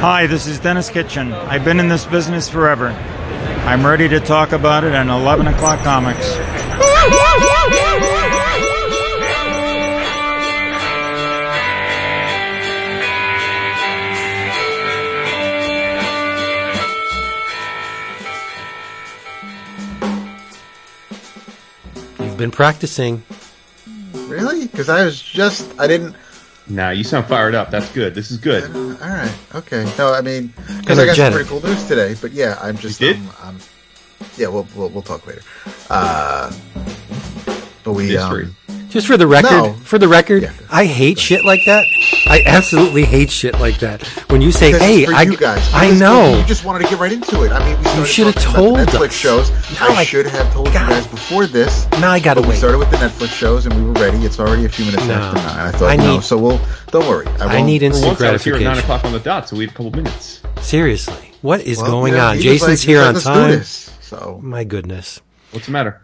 Hi, this is Denis Kitchen. I've been in this business forever. I'm ready to talk about it on 11 o'clock comics. You've been practicing. Really? Because I was just I didn't. Now you sound fired up. That's good. This is good. All right. Okay. No, I mean, because I got some pretty cool news today. But yeah, I'm just. You did? Um, um, yeah, we'll, we'll we'll talk later. Uh, but we Mystery. um, Just for the record, No. for the record, Yeah. I hate shit like that. I absolutely hate shit like that. When you say, This "Hey, for I, you guys. I This know," You just wanted to get right into it. I mean, we started should have talking about told the Netflix us. shows. No, I I- should have told God. you guys before this. now I gotta But we wait. started with the Netflix shows and we were ready. It's already a few minutes No. after nine. I thought I no, need- so we'll don't worry. I, I won't- need For instant once, I was here at nine gratification. o'clock on the dot, so we had a couple minutes. Seriously, what is well, going yeah, on? he was Jason's like, here "Let's on do time. this." So My goodness, What's the matter?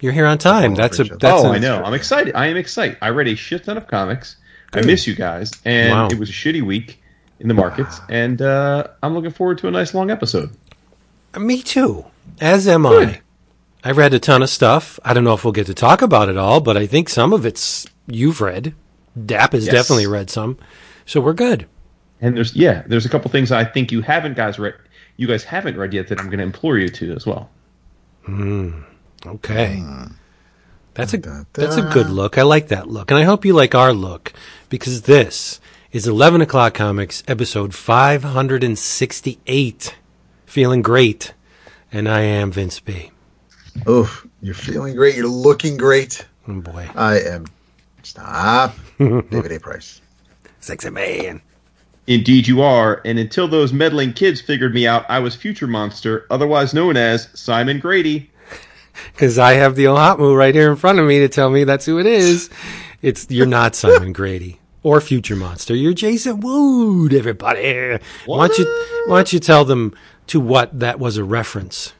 You're here on time. That's a that's oh, a, I know. I'm excited. I am excited. I read a shit ton of comics. I miss you guys, and Wow. it was a shitty week in the markets, and uh, I'm looking forward to a nice long episode. Me too. As am Good. I. I read a ton of stuff. I don't know if we'll get to talk about it all, but I think some of it's you've read. Dap has Yes. definitely read some, so we're good. And there's yeah, there's a couple things I think you haven't guys read, you guys haven't read yet that I'm going to implore you to as well. Okay. Hmm. That's a Da, da, that's a good look. I like that look, and I hope you like our look because this is eleven o'clock comics episode five hundred and sixty-eight. Feeling great, and I am Vince B. Oof, you're feeling great. You're looking great. Oh boy, I am. Stop, David A. Price. sexy man. Indeed, you are. And until those meddling kids figured me out, I was Future Monster, otherwise known as Simon Grady. Because I have the OHOTMU right here in front of me to tell me that's who it is. It's you're not Simon Grady or Future Monster. You're Jason Wood. Everybody, why don't you why don't you tell them to what that was a reference?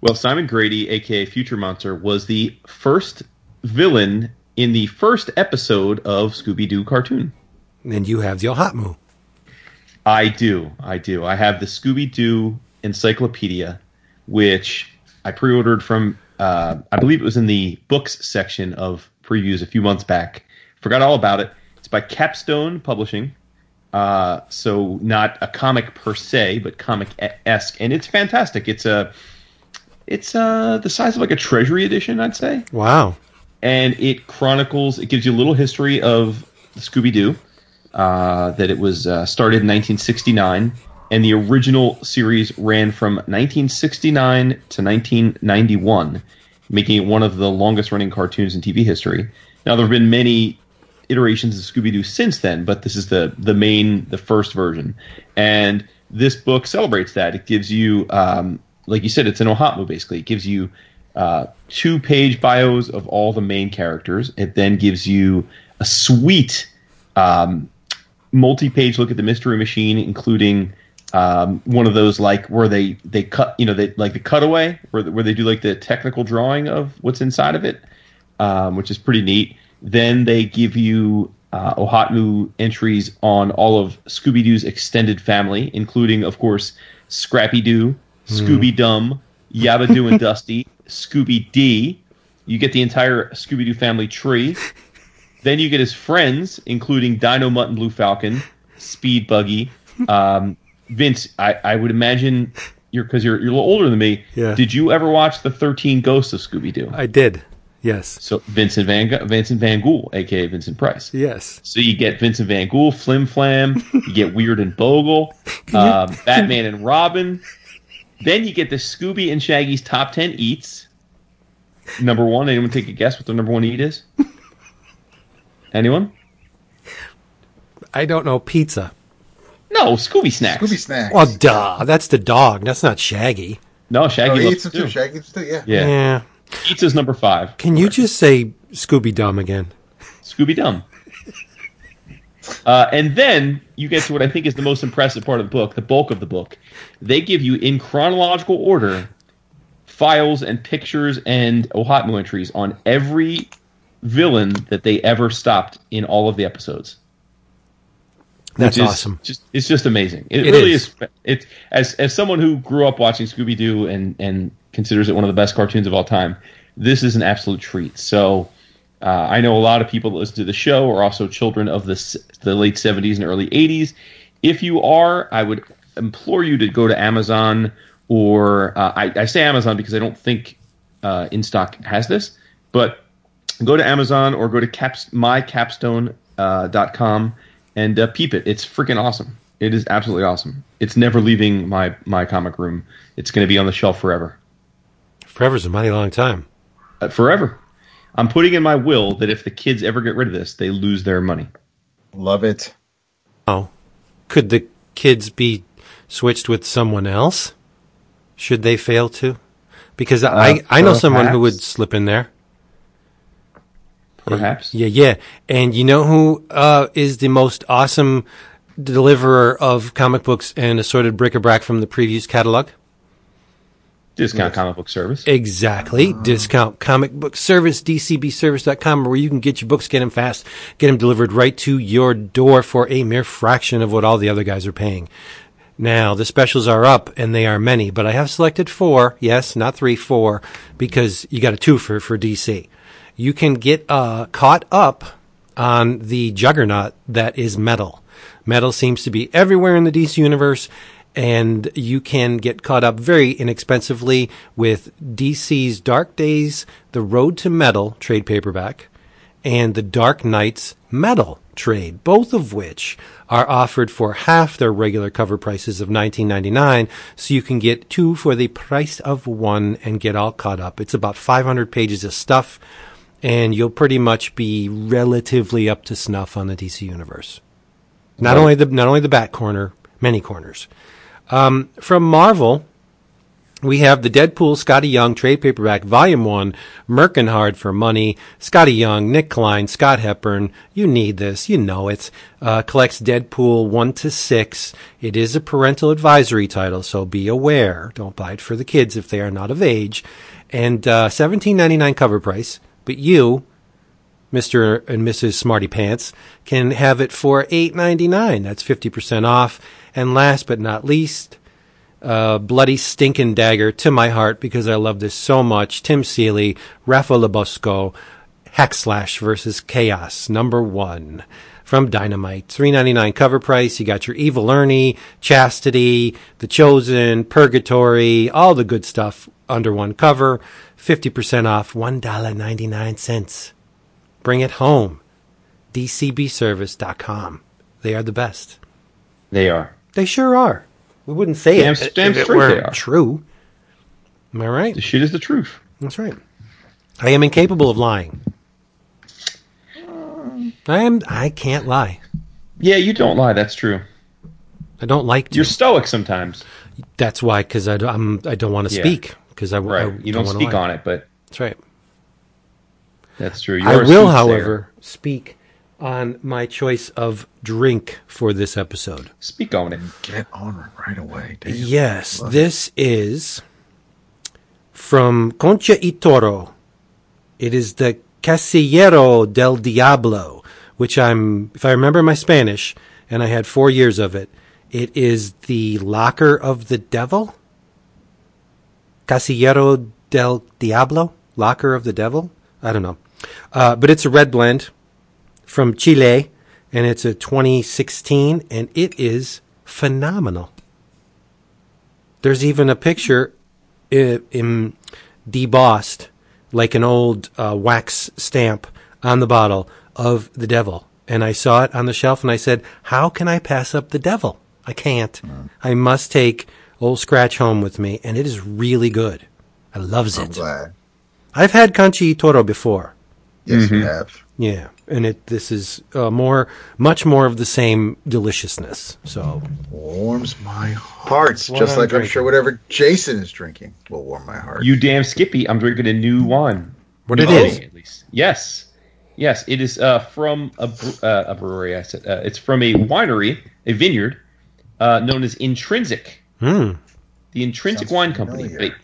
Well, Simon Grady, aka Future Monster, was the first villain in the first episode of Scooby Doo cartoon. And you have the OHOTMU. I do. I do. I have the Scooby Doo Encyclopedia, which I pre ordered from, uh, I believe it was in the books section of previews a few months back. Forgot all about it. It's by Capstone Publishing. Uh, so not a comic per se, but comic esque, and it's fantastic. It's a, it's uh the size of like a treasury edition, I'd say Wow. and it chronicles. It gives you a little history of Scooby Doo. Uh, that it was uh, started in 1969, and the original series ran from 1969 to 1991, making it one of the longest-running cartoons in TV history. Now there have been many iterations of Scooby Doo since then, but this is the the main, the first version, and this book celebrates that. It gives you, um, like you said, it's an OHOTMU basically. It gives you uh, two page bios of all the main characters. It then gives you a sweet um, multi page look at the Mystery Machine, including um, one of those like where they they cut you know they like the cutaway where where they do like the technical drawing of what's inside of it, um, which is pretty neat. Then they give you uh, OHOTMU entries on all of Scooby Doo's extended family, including, of course, Scrappy Doo, Scooby Dum, Yabba Doo and Dusty, Scooby D. You get the entire Scooby Doo family tree. Then you get his friends, including Dynomutt and Blue Falcon, Speed Buggy. Um, Vince, I, I would imagine you're because you're you're a little older than me. Yeah. Did you ever watch the Thirteen Ghosts of Scooby Doo? I did. Yes. So Vincent Van Vincent Van Ghoul, aka Vincent Price. Yes. So you get Vincent Van Ghoul, Flim Flam. You get Weerd and Bogel, um, Batman and Robin. Then you get the Scooby and Shaggy's top ten eats. Number one. Anyone take a guess what the number one eat is? Anyone? I don't know pizza. No, Scooby snacks. Scooby snacks. Well, duh. That's the dog. That's not Shaggy. No, Oh, Shaggy he eats them too. too. Shaggy eats too. Yeah. Yeah, Yeah. pizza's number five. Can you just say Scooby Dum again? Scooby Dum. Uh, and then you get to what I think is the most impressive part of the book, the bulk of the book. They give you in chronological order files and pictures and OHOTMU entries on every villain that they ever stopped in all of the episodes. That's is awesome. Just it's just amazing. It, It really is. is. It's as as someone who grew up watching Scooby Doo and and considers it one of the best cartoons of all time. This is an absolute treat. So. Uh, I know a lot of people that listen to the show are also children of the the late '70s and early '80s. If you are, I would implore you to go to Amazon or uh, I, I say Amazon because I don't think uh, InStock has this, but go to Amazon or go to caps, mycapstone.com uh, and uh, peep it. It's freaking awesome. It is absolutely awesome. It's never leaving my my comic room. It's going to be on the shelf forever, Forever's a mighty long time. uh, forever. I'm putting in my will that if the kids ever get rid of this, they lose their money. Love it. Oh, could the kids be switched with someone else? Should they fail to? Because I I know someone who would slip in there. Perhaps. Yeah, yeah. And you know who uh, is the most awesome deliverer of comic books and assorted bric-a-brac from the Previews catalog? Discount comic book service. Exactly. Discount comic book service, dcbservice.com, where you can get your books, get them fast, get them delivered right to your door for a mere fraction of what all the other guys are paying. Now, the specials are up, and they are many, but I have selected four. Yes, not three, four, because you got a two for, for DC. You can get uh, caught up on the juggernaut that is metal. Metal seems to be everywhere in the DC universe, and you can get caught up very inexpensively with DC's Dark Days, The Road to Metal trade paperback, and The Dark Nights Metal trade, both of which are offered for half their regular cover prices of $19.99, so you can get two for the price of one and get all caught up. It's about 500 pages of stuff, and you'll pretty much be relatively up to snuff on the DC universe. Not only the not only the back corner, many corners. Um, from Marvel, we have the Deadpool Skottie Young trade paperback, Volume 1, Mercin' Hard for money. Skottie Young, Nic Klein, Scott Hepburn. You need this. You know it. Uh, collects Deadpool 1 to 6. It is a parental advisory title, so be aware. Don't buy it for the kids if they are not of age. And uh, $17.99 cover price. But you, Mr. and Mrs. Smarty Pants, can have it for $8.99. That's 50% off. And last but not least, uh, bloody stinking dagger to my heart because I love this so much. Tim Seeley, Rafa Labosco, Hack Slash versus Chaos, number one from Dynamite. Three ninety nine cover price. You got your Evil Ernie, Chastity, The Chosen, Purgatory, all the good stuff under one cover. Fifty percent off, one dollar ninety nine cents. Bring it home. DCBService.com. They are the best. They are. They sure are. We wouldn't say Damn- it damn if it were they true. Am I right? The shit is the truth. That's right. I am incapable of lying. I am. I can't lie. Yeah, you don't lie. That's true. I don't like to. You're stoic sometimes. That's why, because I, don't- I'm. I don't want to Yeah. speak. Because I, Right. I you don't, wanna speak lie. on it, but That's right. that's true. I You're a will, however, speak on my choice of drink for this episode. Speak on it. Get on it right away. Damn. Yes, this is from Concha y Toro. It is the Casillero del Diablo, which I'm, if I remember my Spanish, and I had four years of it, it is the locker of the devil? Casillero del Diablo? Locker of the devil? I don't know. Uh, but it's a red blend from Chile, and it's a 2016, and it is phenomenal. There's even a picture i- in debossed, like an old uh, wax stamp on the bottle of the devil. And I saw it on the shelf and I said, How can I pass up the devil? I can't. I must take Old Scratch home with me. And it is really good. I loves I'm it. glad. I've had Conchi Toro before. Yes, Mm-hmm. you have. Yeah. And it this is uh, more, much more of the same deliciousness. So Warms my heart. what Just I'm like I'm sure whatever Jason is drinking will warm my heart. You damn Skippy! I'm drinking a new one. What it New is? at least. Yes, yes. It is uh, from a, uh, a brewery. I said uh, it's from a winery, a vineyard, uh, known as Intrinsic. Hmm. The Intrinsic Sounds Wine Company, familiar. ba-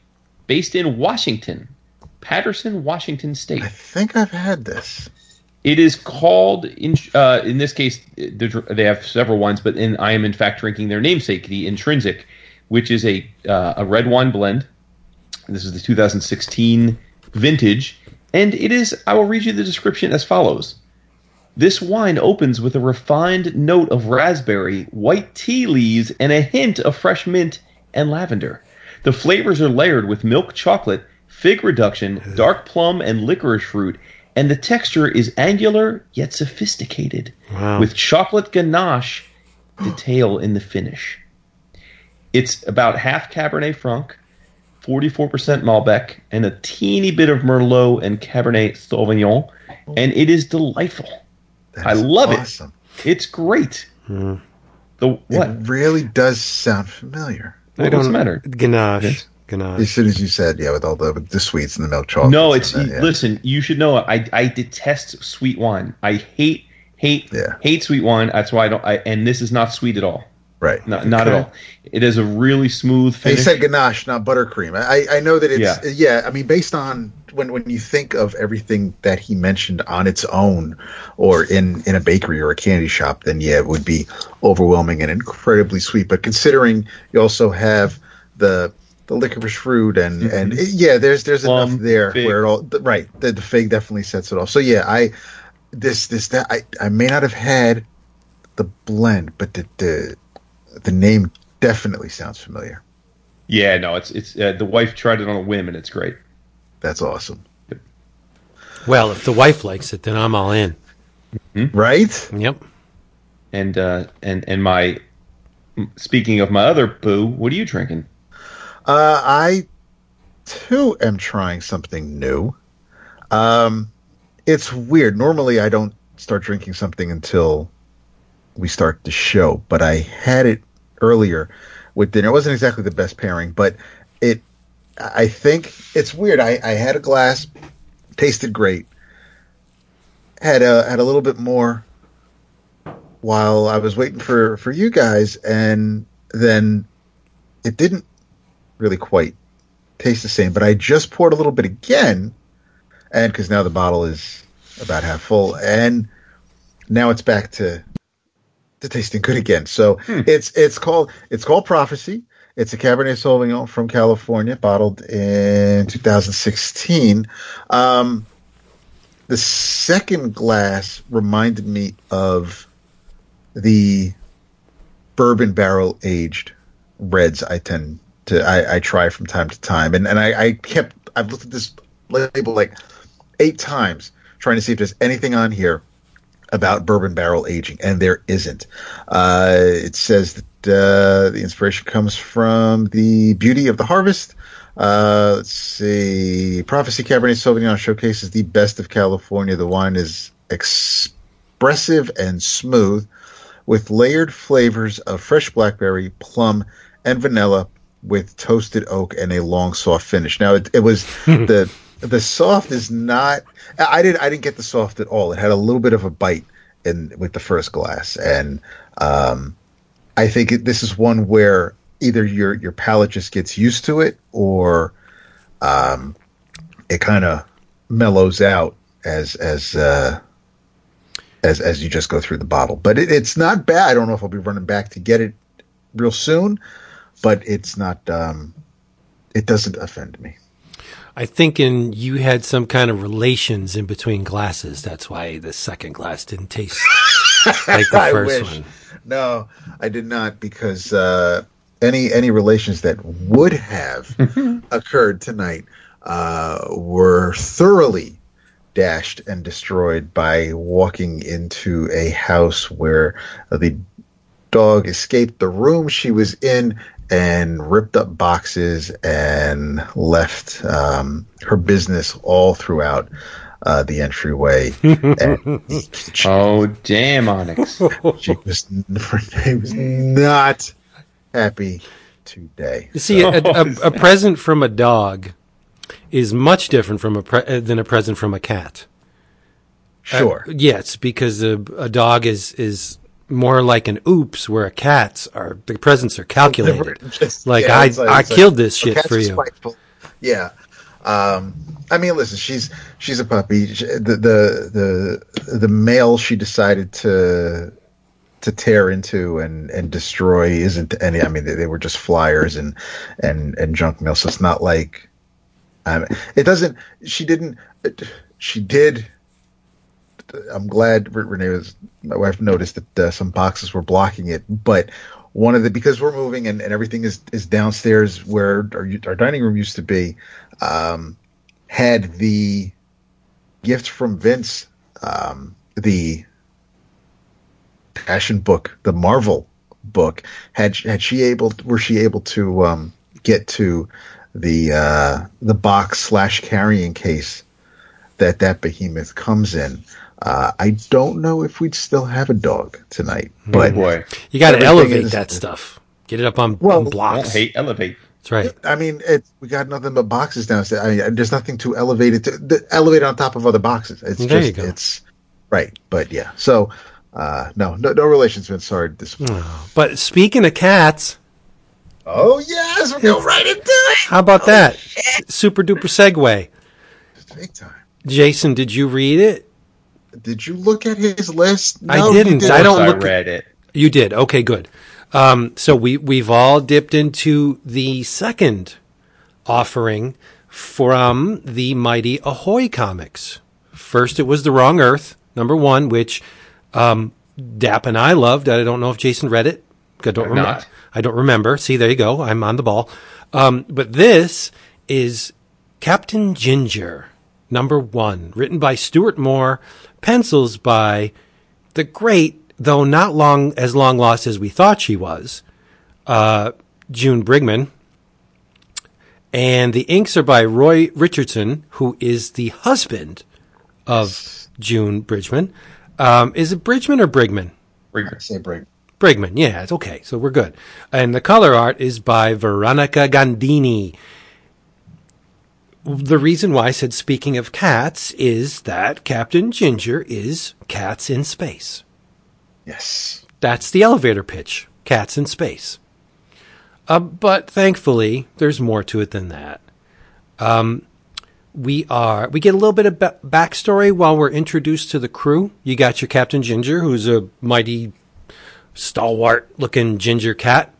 based in Washington, Patterson, Washington State. I think I've had this. It is called in uh, in this case they have several ones, but in I am in fact drinking their namesake, the Intrinsic, which is a uh, a red wine blend. This is the 2016 vintage, and it is. I will read you the description as follows. This wine opens with a refined note of raspberry, white tea leaves, and a hint of fresh mint and lavender. The flavors are layered with milk chocolate, fig reduction, dark plum, and licorice fruit, and the texture is angular yet sophisticated, Wow. with chocolate ganache detail in the finish. It's about half Cabernet Franc, 44% Malbec, and a teeny bit of Merlot and Cabernet Sauvignon, and it is delightful. I love awesome. it. It's great. Hmm. The what? It really does sound familiar. I What's don't the matter? Ganache. Yes. Ganache. As soon as you said, yeah, with all the with the sweets and the milk chocolate. No, it's that, yeah. listen. You should know. I I detest sweet wine. I hate hate Yeah. hate sweet wine. That's why I don't. I, and this is not sweet at all. Right. Not not at all. It is a really smooth And finish. you said ganache, not buttercream. I I know that it's Yeah. yeah. I mean, based on when when you think of everything that he mentioned on its own, or in in a bakery or a candy shop, then yeah, it would be overwhelming and incredibly sweet. But considering you also have the the licorice fruit and mm-hmm. and it- yeah, there's there's Plum, enough there fig. where it all the, right. The, the fig definitely sets it off. So yeah, I this this that I I may not have had the blend, but the the the name definitely sounds familiar. yeah, no, it's it's uh, the wife tried it on a whim and it's great. That's awesome. Well, if the wife likes it, then I'm all in. Right? Yep. And uh, and and my speaking of my other boo, what are you drinking? Uh, I too am trying something new. Um, it's weird. Normally, I don't start drinking something until we start the show, but I had it earlier with dinner. It wasn't exactly the best pairing, but it. I think it's weird. I, I had a glass, tasted great, had a had a little bit more while I was waiting for for you guys, and then it didn't really quite taste the same. But I just poured a little bit again, and because now the bottle is about half full, and now it's back to to tasting good again. So it's it's called it's called Prophecy. It's a Cabernet Sauvignon from California, bottled in 2016. Um, the second glass reminded me of the bourbon barrel aged reds I tend to I, I try from time to time. And and I, I kept I've looked at this label like eight times trying to see if there's anything on here about bourbon barrel aging, and there isn't. Uh, it says that uh, the inspiration comes from the beauty of the harvest. Uh, let's see. Prophecy Cabernet Sauvignon showcases the best of California. The wine is expressive and smooth, with layered flavors of fresh blackberry, plum, and vanilla, with toasted oak and a long soft finish. Now it, it was the the soft is not. I didn't I didn't get the soft at all. It had a little bit of a bite in with the first glass, and um, I think it, this is one where either your your palate just gets used to it, or um, it kind of mellows out as as uh, as as you just go through the bottle. But it, it's not bad. I don't know if I'll be running back to get it real soon, but it's not. Um, it doesn't offend me. I think in you had some kind of relations in between glasses. That's why the second glass didn't taste like the first one. No, I did not because uh, any any relations that would have occurred tonight uh, were thoroughly dashed and destroyed by walking into a house where the dog escaped the room she was in and ripped up boxes and left um, her business all throughout uh, the entryway. and Oh damn, Onyx! she was, she was not happy today. You see, a, a, a present from a dog is much different from a pre- uh, than a present from a cat. Uh, Sure. yes, because a, a dog is is more like an oops, where a cat's are the presents are calculated. Just- Like yeah, I it's I killed this shit for you. spiteful. Yeah. Um, I mean, listen, she's she's a puppy. She- The the the the male she decided to to tear into and and destroy isn't any. I mean, they, they were just flyers and and and junk mail. So it's not like. I mean, it doesn't. She didn't. She did. I'm glad Renee was. My wife noticed that uh, some boxes were blocking it, but one of the because we're moving and, and everything is is downstairs where our, our dining room used to be. Um, had the gift from Vince, um, the passion book, the Marvel book. Had had she able were she able to um, get to the uh, the box slash carrying case that that behemoth comes in? Uh, I don't know if we'd still have a dog tonight, but Oh boy, You got to elevate is- that stuff. Get it up on, Well, on blocks. hate elevate. That's right. I mean, it, we got nothing but boxes downstairs. I mean, there's nothing to elevate it to the, elevate on top of other boxes. It's There just you go. it's right, but yeah. So uh, no, no, no relations. Been sorry. to disappoint. But speaking of cats, Oh yes, we're going right into it. how about that? Super duper segue. Big time. Jason, did you read it? Did you look at his list? I didn't. didn't. I don't I look- read it. You did. Okay, good. Um, so we we've all dipped into the second offering from the mighty Ahoy comics. First, it was the Wrong Earth number one, which um, Dap and I loved. I don't know if Jason read it. I don't remember. not. I don't remember. See, there you go. I'm on the ball. Um, but this is Captain Ginger number one, written by Stuart Moore, pencils by the great, though not long as long lost as we thought she was, uh, June Brigman. And the inks are by Roy Richardson, who is the husband of June Bridgman. Um, is it Bridgman or Brigman? Rigor. Say break. Brigman, yeah, it's okay. So we're good. And the color art is by Veronica Gandini. The reason why I said speaking of cats is that Captain Ginger is cats in space. Yes. That's the elevator pitch. Cats in space. Uh, but thankfully, there's more to it than that. Um, we are we get a little bit of ba- backstory while we're introduced to the crew. You got your Captain Ginger, who's a mighty stalwart looking ginger cat,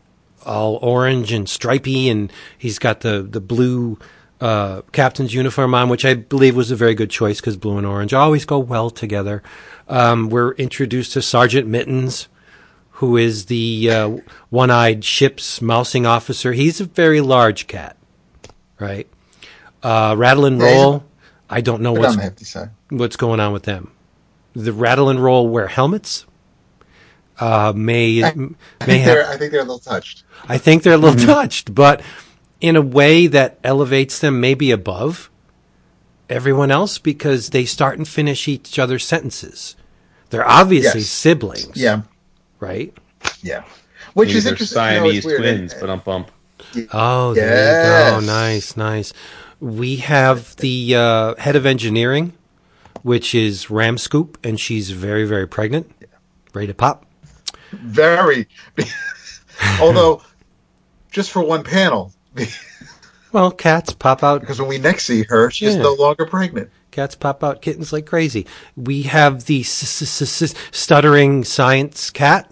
all orange and stripy, and he's got the the blue uh, captain's uniform on, which I believe was a very good choice because blue and orange always go well together. Um, we're introduced to Sergeant Mittens, who is the uh, one-eyed ship's mousing officer. He's a very large cat, right? Uh, rattle and roll. I don't know what's on the hefty what's going on with them. The rattle and roll wear helmets. Uh, may I may think have. I think they're a little touched. I think they're a little touched, but in a way that elevates them maybe above everyone else because they start and finish each other's sentences. They're obviously Yes. siblings, Yeah. right? Yeah. Which Maybe is they're you know, Siamese twins, but um bump. Oh, there you go. Nice, nice. We have the uh, head of engineering, which is Ram Scoop, and she's very, very pregnant, ready to pop. Very. Although, just for one panel, Well, cats pop out. because when we next see her, she's Yeah. no longer pregnant. Cats pop out kittens like crazy. We have the s- s- s- s- stuttering science cat.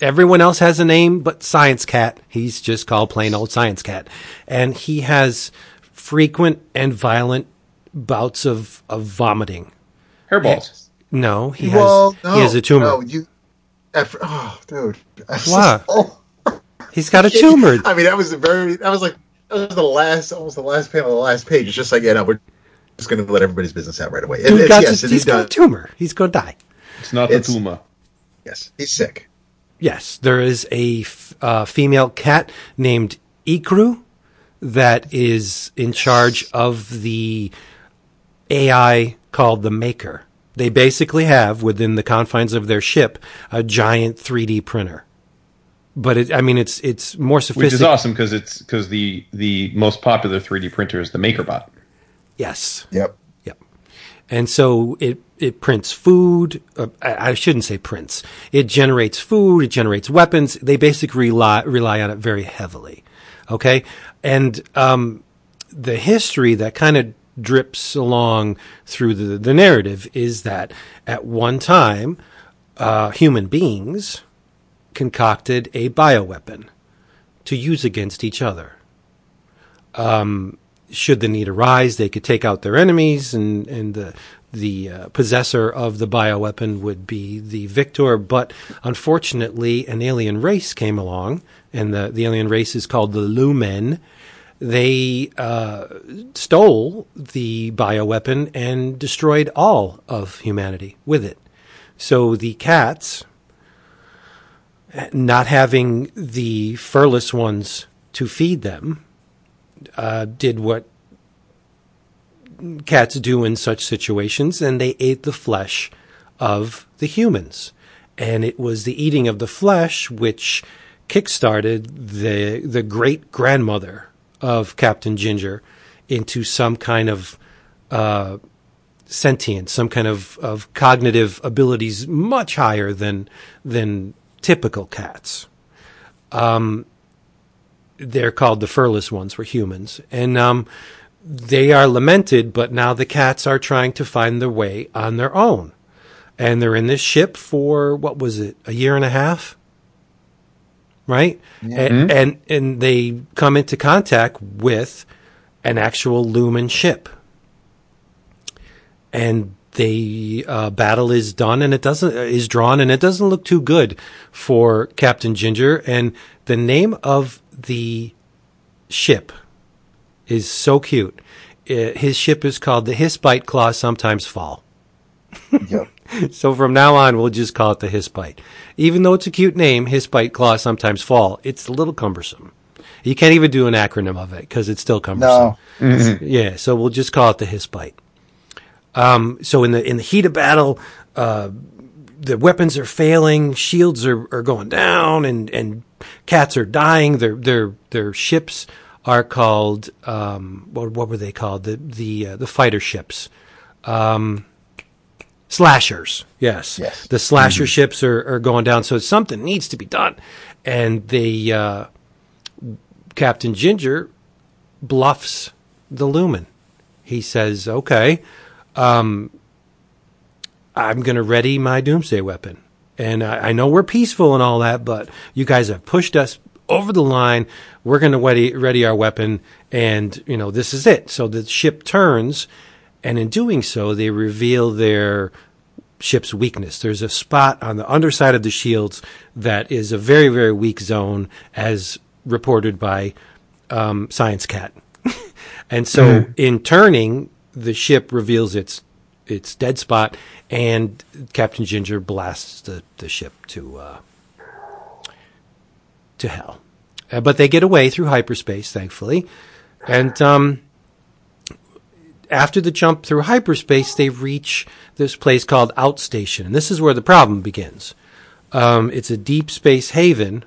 Everyone else has a name but Science Cat. He's just called plain old Science Cat. And he has frequent and violent bouts of, of vomiting. Hairballs. No, he has no, he has a tumor. No, you. After, oh, dude. That's What? oh. He's got a tumor. I mean, that was the very. That was like that was the last, almost the last panel, of the last page. It's just like, yeah, no, we're just going to let everybody's business out right away. And Dude it's- got yes, a, and he's he got a tumor. He's going to die. It's not the It's- Puma. Yes, he's sick. Yes, there is a f- uh, female cat named Ikru that is in charge of the AI called the Maker. They basically have within the confines of their ship a giant 3D printer. But it, I mean, it's it's more sophisticated. Which is awesome because it's because the the most popular 3D printer is the MakerBot. Yes, Yep. Yep. And so it it prints food. Uh, I I shouldn't say prints. It generates food. It generates weapons. They basically rely rely on it very heavily. Okay, and um, the history that kind of drips along through the, the narrative is that at one time, uh, human beings concocted a bioweapon to use against each other. Um, should the need arise, they could take out their enemies, and and the the uh, possessor of the bioweapon would be the victor. But unfortunately, an alien race came along, and the the alien race is called the Lumen. They uh, stole the bioweapon and destroyed all of humanity with it. So the cats, not having the furless ones to feed them, uh, did what cats do in such situations, and they ate the flesh of the humans. And it was the eating of the flesh which kickstarted the the great grandmother of Captain Ginger into some kind of uh, sentience, some kind of, of cognitive abilities much higher than than typical cats. Um, they're called the furless ones, for humans, and um, they are lamented. But now the cats are trying to find their way on their own, and they're in this ship for what was it, a year and a half, right? And, and and they come into contact with an actual Lumen ship, and the uh, battle is done and it doesn't is drawn and it doesn't look too good for Captain Ginger and the name of the ship is so cute. Uh, his ship is called the Hispite Claw Sometimes Fall. Yep. So from now on, we'll just call it the Hispite. Even though it's a cute name, Hispite Claw Sometimes Fall, it's a little cumbersome. You can't even do an acronym of it because it's still cumbersome. No. Yeah, so we'll just call it the Hispite. Um, so in the in the heat of battle, uh, the weapons are failing, shields are, are going down, and, and cats are dying. Their their their ships are called um, what what were they called? The the uh, the fighter ships. Um, slashers. Yes. Yes. The slasher ships are, are going down. So something needs to be done. And they, uh, Captain Ginger bluffs the Lumen. He says, okay, um, I'm going to ready my doomsday weapon. And I, I know we're peaceful and all that, but you guys have pushed us over the line. We're going to ready, ready our weapon. And, you know, this is it. So the ship turns. And in doing so, they reveal their ship's weakness. There's a spot on the underside of the shields that is a very, very weak zone, as reported by um, Science Cat. and so, in turning, the ship reveals its its dead spot, and Captain Ginger blasts the, the ship to uh, to hell. Uh, but they get away through hyperspace, thankfully, and um, after the jump through hyperspace, they reach this place called Outstation, and this is where the problem begins. Um, it's a deep space haven,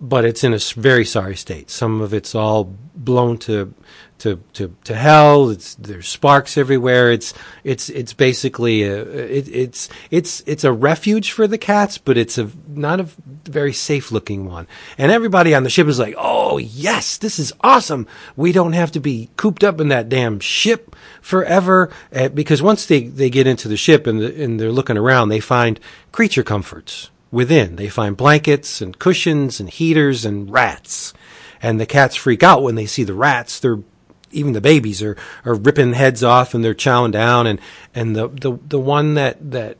but it's in a very sorry state. Some of it's all blown to to to, to hell. It's there's sparks everywhere. It's it's it's basically a it, it's it's it's a refuge for the cats, but it's a not a very safe looking one. And everybody on the ship is like, "Oh yes, this is awesome. We don't have to be cooped up in that damn ship forever." Uh, because once they they get into the ship and the, and they're looking around, they find creature comforts within. They find blankets and cushions and heaters and rats. And the cats freak out when they see the rats. They're even the babies are, are ripping heads off and they're chowing down and, and the, the, the one that, that,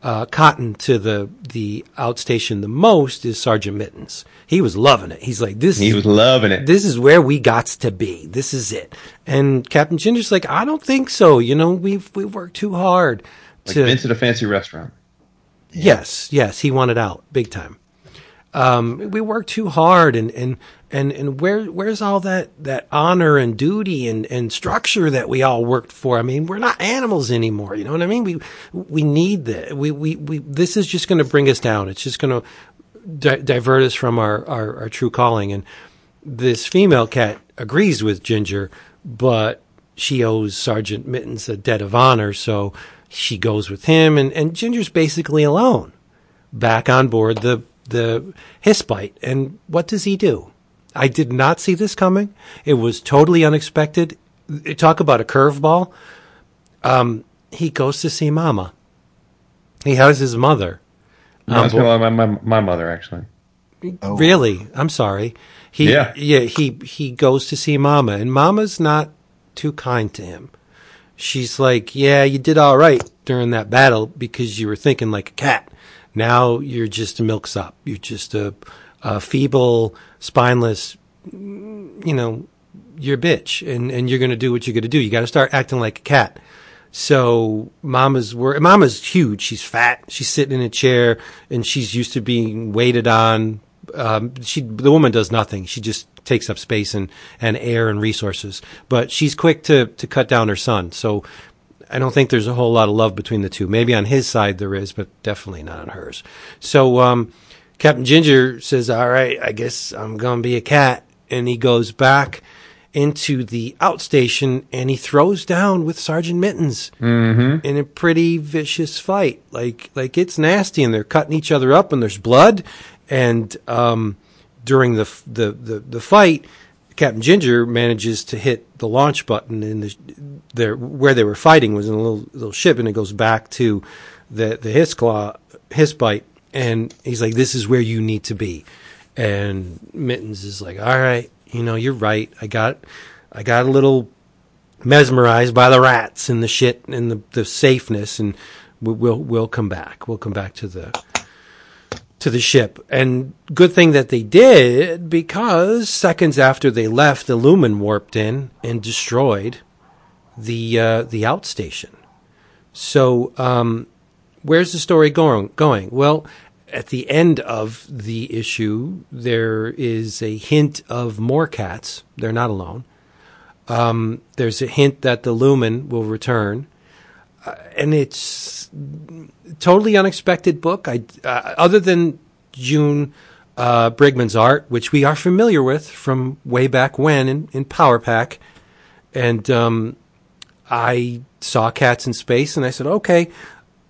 uh, cotton to the, the outstation the most is Sergeant Mittens. He was loving it. He's like, this He is was loving it. this is where we got to be. This is it. And Captain Ginger's like, I don't think so. You know, we've we've worked too hard Like to Vince at a fancy restaurant. Yes, yes, he wanted out big time. Um, we work too hard, and and and and where where's all that that honor and duty and and structure that we all worked for? I mean, we're not animals anymore. You know what I mean? We we need that. We we we. This is just going to bring us down. It's just going to di- divert us from our, our our true calling. And this female cat agrees with Ginger, but she owes Sergeant Mittens a debt of honor, so she goes with him, and, and Ginger's basically alone back on board the the Hispite. And what does he do? I did not see this coming. It was totally unexpected. Talk about a curveball. Um, he goes to see Mama. He has his mother. Reminds me of my, my, my mother, actually. Really? I'm sorry. He Yeah. yeah, he he goes to see Mama and Mama's not too kind to him. She's like, "Yeah, you did all right during that battle because you were thinking like a cat. Now you're just a milksop. You're just a, a feeble, spineless, you know, you're a bitch and and you're going to do what you're going to do. You got to start acting like a cat." So Mama's wor- Mama's huge. She's fat. She's sitting in a chair and she's used to being waited on. Um, she the woman does nothing. She just takes up space and, and air and resources. But she's quick to to cut down her son. So I don't think there's a whole lot of love between the two. Maybe on his side there is, but definitely not on hers. So um, Captain Ginger says, "All right, I guess I'm gonna be a cat," and he goes back into the outstation and he throws down with Sergeant Mittens in a pretty vicious fight. Like like it's nasty, and they're cutting each other up, and there's blood. And um, during the, the the the fight, Captain Ginger manages to hit the launch button, and the, where they were fighting was in a little little ship, and it goes back to the the hiss claw hiss bite, and he's like, "This is where you need to be." And Mittens is like, "All right, you know, you're right. I got I got a little mesmerized by the rats and the shit and the, the safeness, and we'll we'll come back. We'll come back to the to the ship. And good thing that they did because seconds after they left, the Lumen warped in and destroyed the uh, the outstation. So um, where's the story going? Going well. At the end of the issue, there is a hint of more cats. They're not alone. Um, there's a hint that the Lumen will return, and it's totally unexpected book. I uh, other than June uh, Brigman's art, which we are familiar with from way back when in, in Power Pack, and um, I saw Cats in Space, and I said, okay,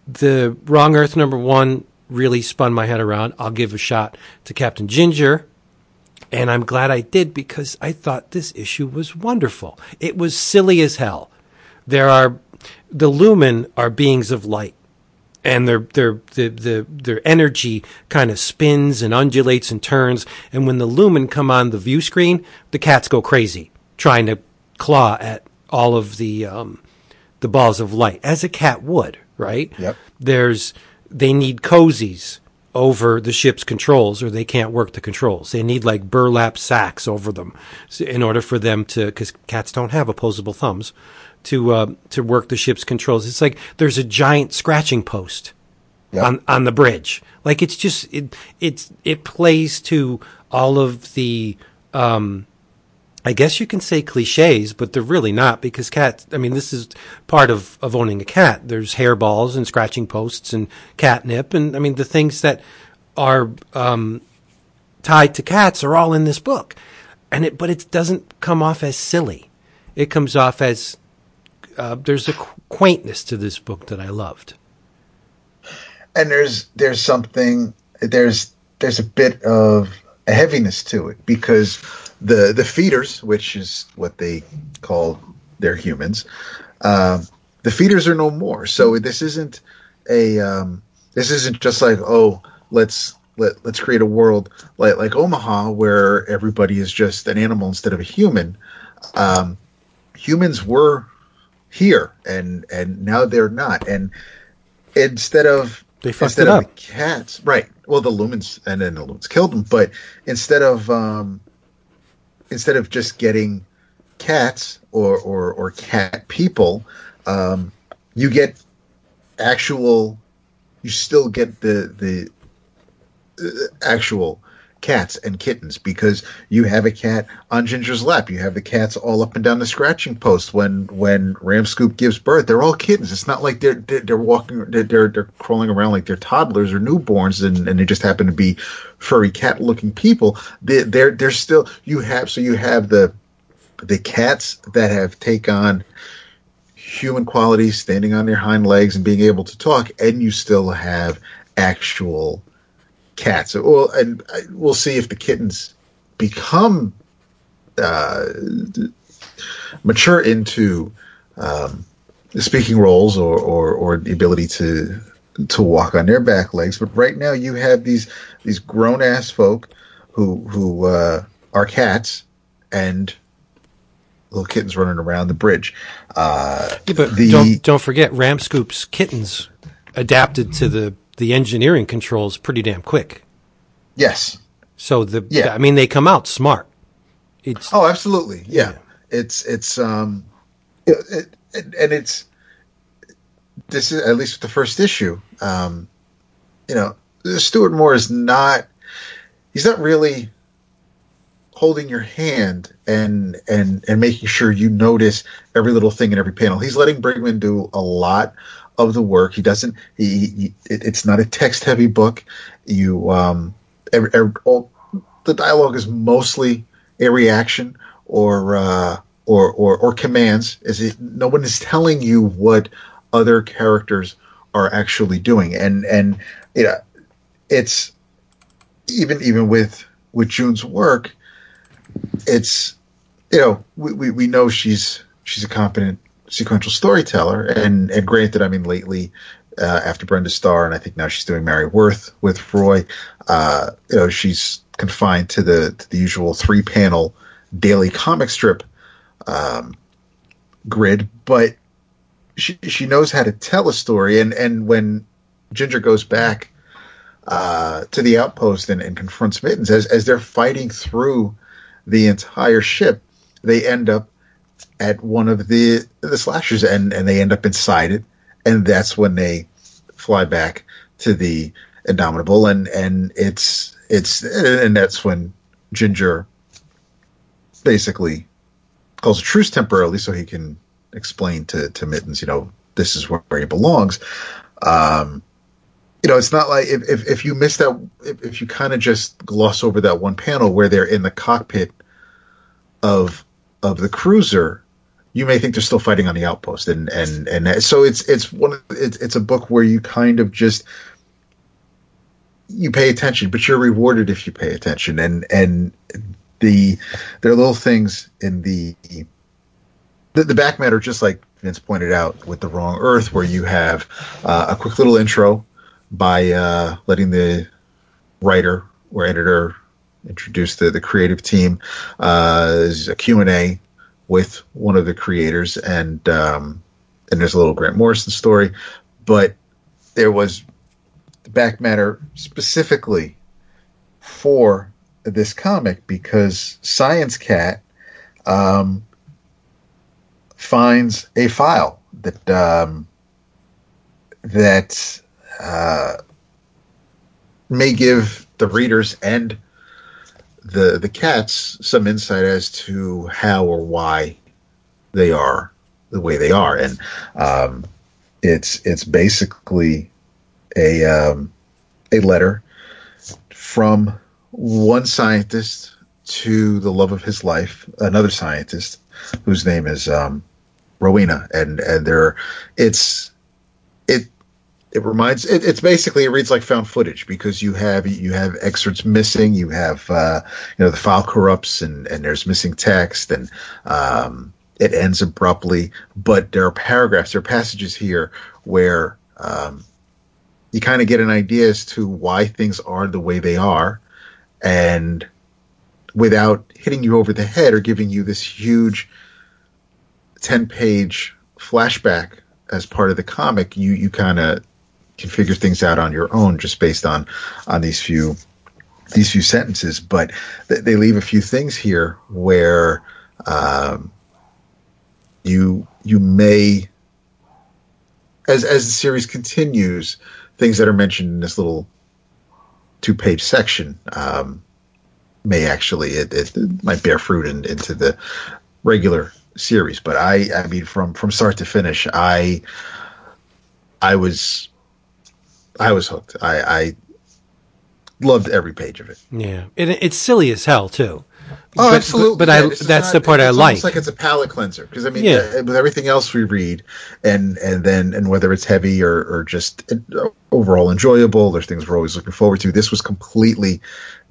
the Wrong Earth number one really spun my head around. I'll give a shot to Captain Ginger. And I'm glad I did because I thought this issue was wonderful. It was silly as hell. There are the lumen are beings of light. And their their the, the their energy kind of spins and undulates and turns. And when the lumen come on the view screen the cats go crazy trying to claw at all of the um, the balls of light as a cat would right? Yep. there's they need cozies over the ship's controls or they can't work the controls. They need like burlap sacks over them in order for them to because cats don't have opposable thumbs to uh, to work the ship's controls it's like there's a giant scratching post Yep. on on the bridge like it's just it it's it plays to all of the um I guess you can say cliches, but they're really not because cats. I mean, this is part of, of owning a cat. There's hairballs and scratching posts and catnip, and I mean the things that are um, tied to cats are all in this book, and it but it doesn't come off as silly. It comes off as uh, there's a quaintness to this book that I loved. and there's there's something there's there's a bit of a heaviness to it because the the feeders, which is what they call their humans, um, the feeders are no more. So this isn't a um, this isn't just like oh let's let let's create a world like like Omaha where everybody is just an animal instead of a human. Um, humans were here and and now they're not and instead of They fucked instead it of up. the cats right well the lumens and then the lumens killed them but instead of um instead of just getting cats or or or cat people um you get actual you still get the the uh, actual cats and kittens because you have a cat on Ginger's lap. You have the cats all up and down the scratching post when when Ram Scoop gives birth. They're all kittens. It's not like they're they're, they're walking they're, they're they're crawling around like they're toddlers or newborns and, and they just happen to be furry cat looking people. They, they're they're still you have so you have the the cats that have take on human qualities, standing on their hind legs and being able to talk, and you still have actual cats. Well, and we'll see if the kittens become uh, mature into um, speaking roles or, or, or the ability to to walk on their back legs. But right now, you have these these grown ass folk who who uh, are cats and little kittens running around the bridge. Uh, Yeah, but the don't don't forget, Ram Scoop's kittens adapted to the the engineering controls pretty damn quick. yes, So the Yeah. I mean, they come out smart. It's Oh, absolutely. Yeah. It's it's um it, it, and it's this is at least with the first issue. Um you know, Stuart Moore is not he's not really holding your hand and and and making sure you notice every little thing in every panel. He's letting Brigman do a lot of the work. He doesn't. He, he it, it's not a text heavy book. You um, every, every, all, the dialogue is mostly a reaction or uh, or, or or commands. Is it? No one is telling you what other characters are actually doing, and and you know, it's even even with with June's work, it's you know we, we, we know she's she's a competent sequential storyteller and and granted I mean lately uh, after Brenda Starr and I think now she's doing Mary Worth with Roy uh, you know she's confined to the to the usual three panel daily comic strip um, grid but she she knows how to tell a story and and when Ginger goes back uh, to the outpost and, and confronts Mittens as as they're fighting through the entire ship they end up at one of the the slashers and and they end up inside it and that's when they fly back to the indomitable and and it's it's and that's when ginger basically calls a truce temporarily so he can explain to to mittens you know this is where he belongs. Um you know, it's not like if, if, if you miss that, if, if you kind of just gloss over that one panel where they're in the cockpit of of the cruiser, you may think they're still fighting on the outpost, and and and so it's it's one of, it's it's a book where you kind of just you pay attention, but you're rewarded if you pay attention, and and the there are little things in the the, the back matter, just like Vince pointed out with the wrong Earth, where you have uh, a quick little intro by uh, letting the writer or editor introduce the, the creative team. Uh, a Q&A with one of the creators and um, and there's a little Grant Morrison story, but there was the back matter specifically for this comic because Science Cat um, finds a file that um, that uh, may give the readers and the the cats some insight as to how or why they are the way they are, and um, it's it's basically a um, a letter from one scientist to the love of his life, another scientist whose name is um, Rowena, and and there it's it it reminds it, it's basically it reads like found footage because you have you have excerpts missing you have uh, you know the file corrupts and and there's missing text and um, it ends abruptly. But there are paragraphs there are passages here where um, you kind of get an idea as to why things are the way they are and without hitting you over the head or giving you this huge 10 page flashback as part of the comic you you kind of can figure things out on your own just based on on these few these few sentences. But th- they leave a few things here where um, you you may as as the series continues things that are mentioned in this little two page section um, may actually it, it, it might bear fruit in, into the regular series. But i i mean from from start to finish i i was i was hooked i i loved every page of it Yeah, it, it's silly as hell too. Oh, But- absolutely. but I- this is that's the part I like. Almost like it's a palate cleanser because I mean, Yeah. uh, with everything else we read, and and then and whether it's heavy or or just uh, overall enjoyable, there's things we're always looking forward to. This was completely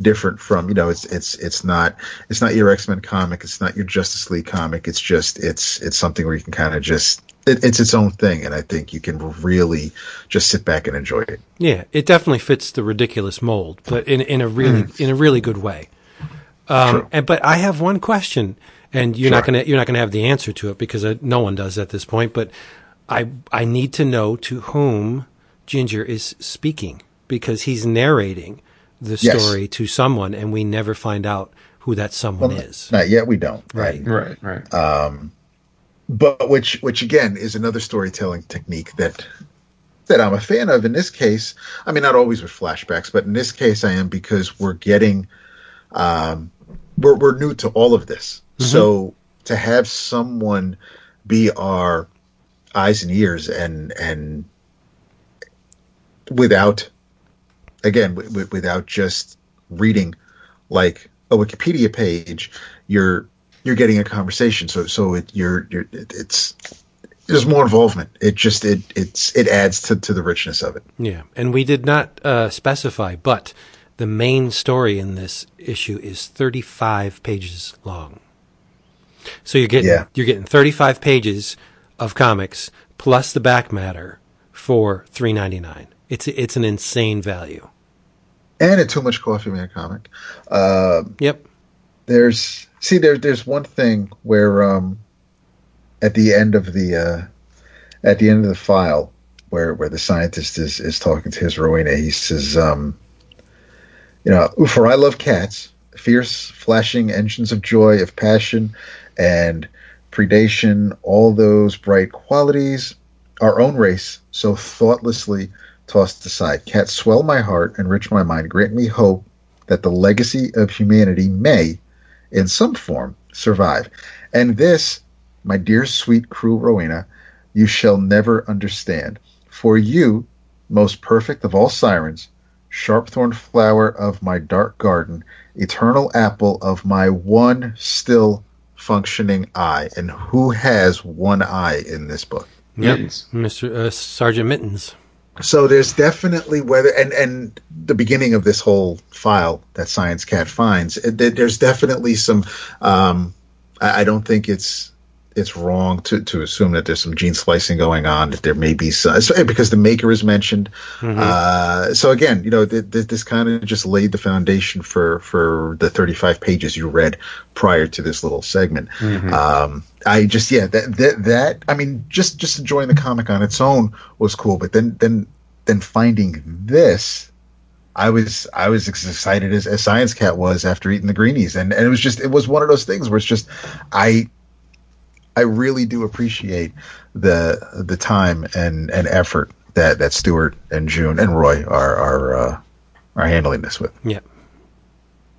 different from you know it's it's it's not it's not your X Men comic, it's not your Justice League comic. It's just it's it's something where you can kind of just it, it's its own thing, and I think you can really just sit back and enjoy it. Yeah, it definitely fits the ridiculous mold, but in in a really in a really good way. Um, True. and but I have one question, and you're not gonna you're not gonna have the answer to it because uh, no one does at this point. But I I need to know to whom Ginger is speaking because he's narrating the Yes. story to someone, and we never find out who that someone is. Not yet, we don't. Right. Right, right. But which which again is another storytelling technique that that I'm a fan of in this case. I mean, not always with flashbacks, but in this case, I am because we're getting um, we're we're new to all of this. So to have someone be our eyes and ears and and without again w- w- without just reading like a Wikipedia page, you're you're getting a conversation. So so it you're you're it's there's more involvement. It just it it's it adds to to the richness of it. Yeah, and we did not uh, specify, but the main story in this issue is 35 pages long. So you're getting Yeah. you're getting 35 pages of comics plus the back matter for 3.99. It's it's an insane value. And a too much coffee man comic. Uh, Yep. there's see there there's one thing where um at the end of the uh at the end of the file where where the scientist is is talking to his Rowena, he says um you know for I love cats. Fierce flashing engines of joy of passion and predation all those bright qualities our own race so thoughtlessly tossed aside. Cats swell my heart enrich my mind. Grant me hope that the legacy of humanity may in some form survive. And this, my dear sweet cruel Rowena, you shall never understand. For you, most perfect of all sirens, sharp-thorn flower of my dark garden, eternal apple of my one still functioning eye. And who has one eye in this book? Yep. Mittens. Mr. Uh, Sergeant Mittens. So there's definitely whether and and the beginning of this whole file that Science Cat finds, there's definitely some. Um, I, I don't think it's it's wrong to to assume that there's some gene splicing going on. That there may be some so- because the maker is mentioned. Uh, so again, you know, th- th- this kind of just laid the foundation for for the 35 pages you read prior to this little segment. Um, I just yeah that, that that I mean just just enjoying the comic on its own was cool, but then then then finding this, I was I was as excited as, as Science Cat was after eating the greenies, and and it was just it was one of those things where it's just I I really do appreciate the the time and and effort that that Stuart and June and Roy are are uh, are handling this with. Yep.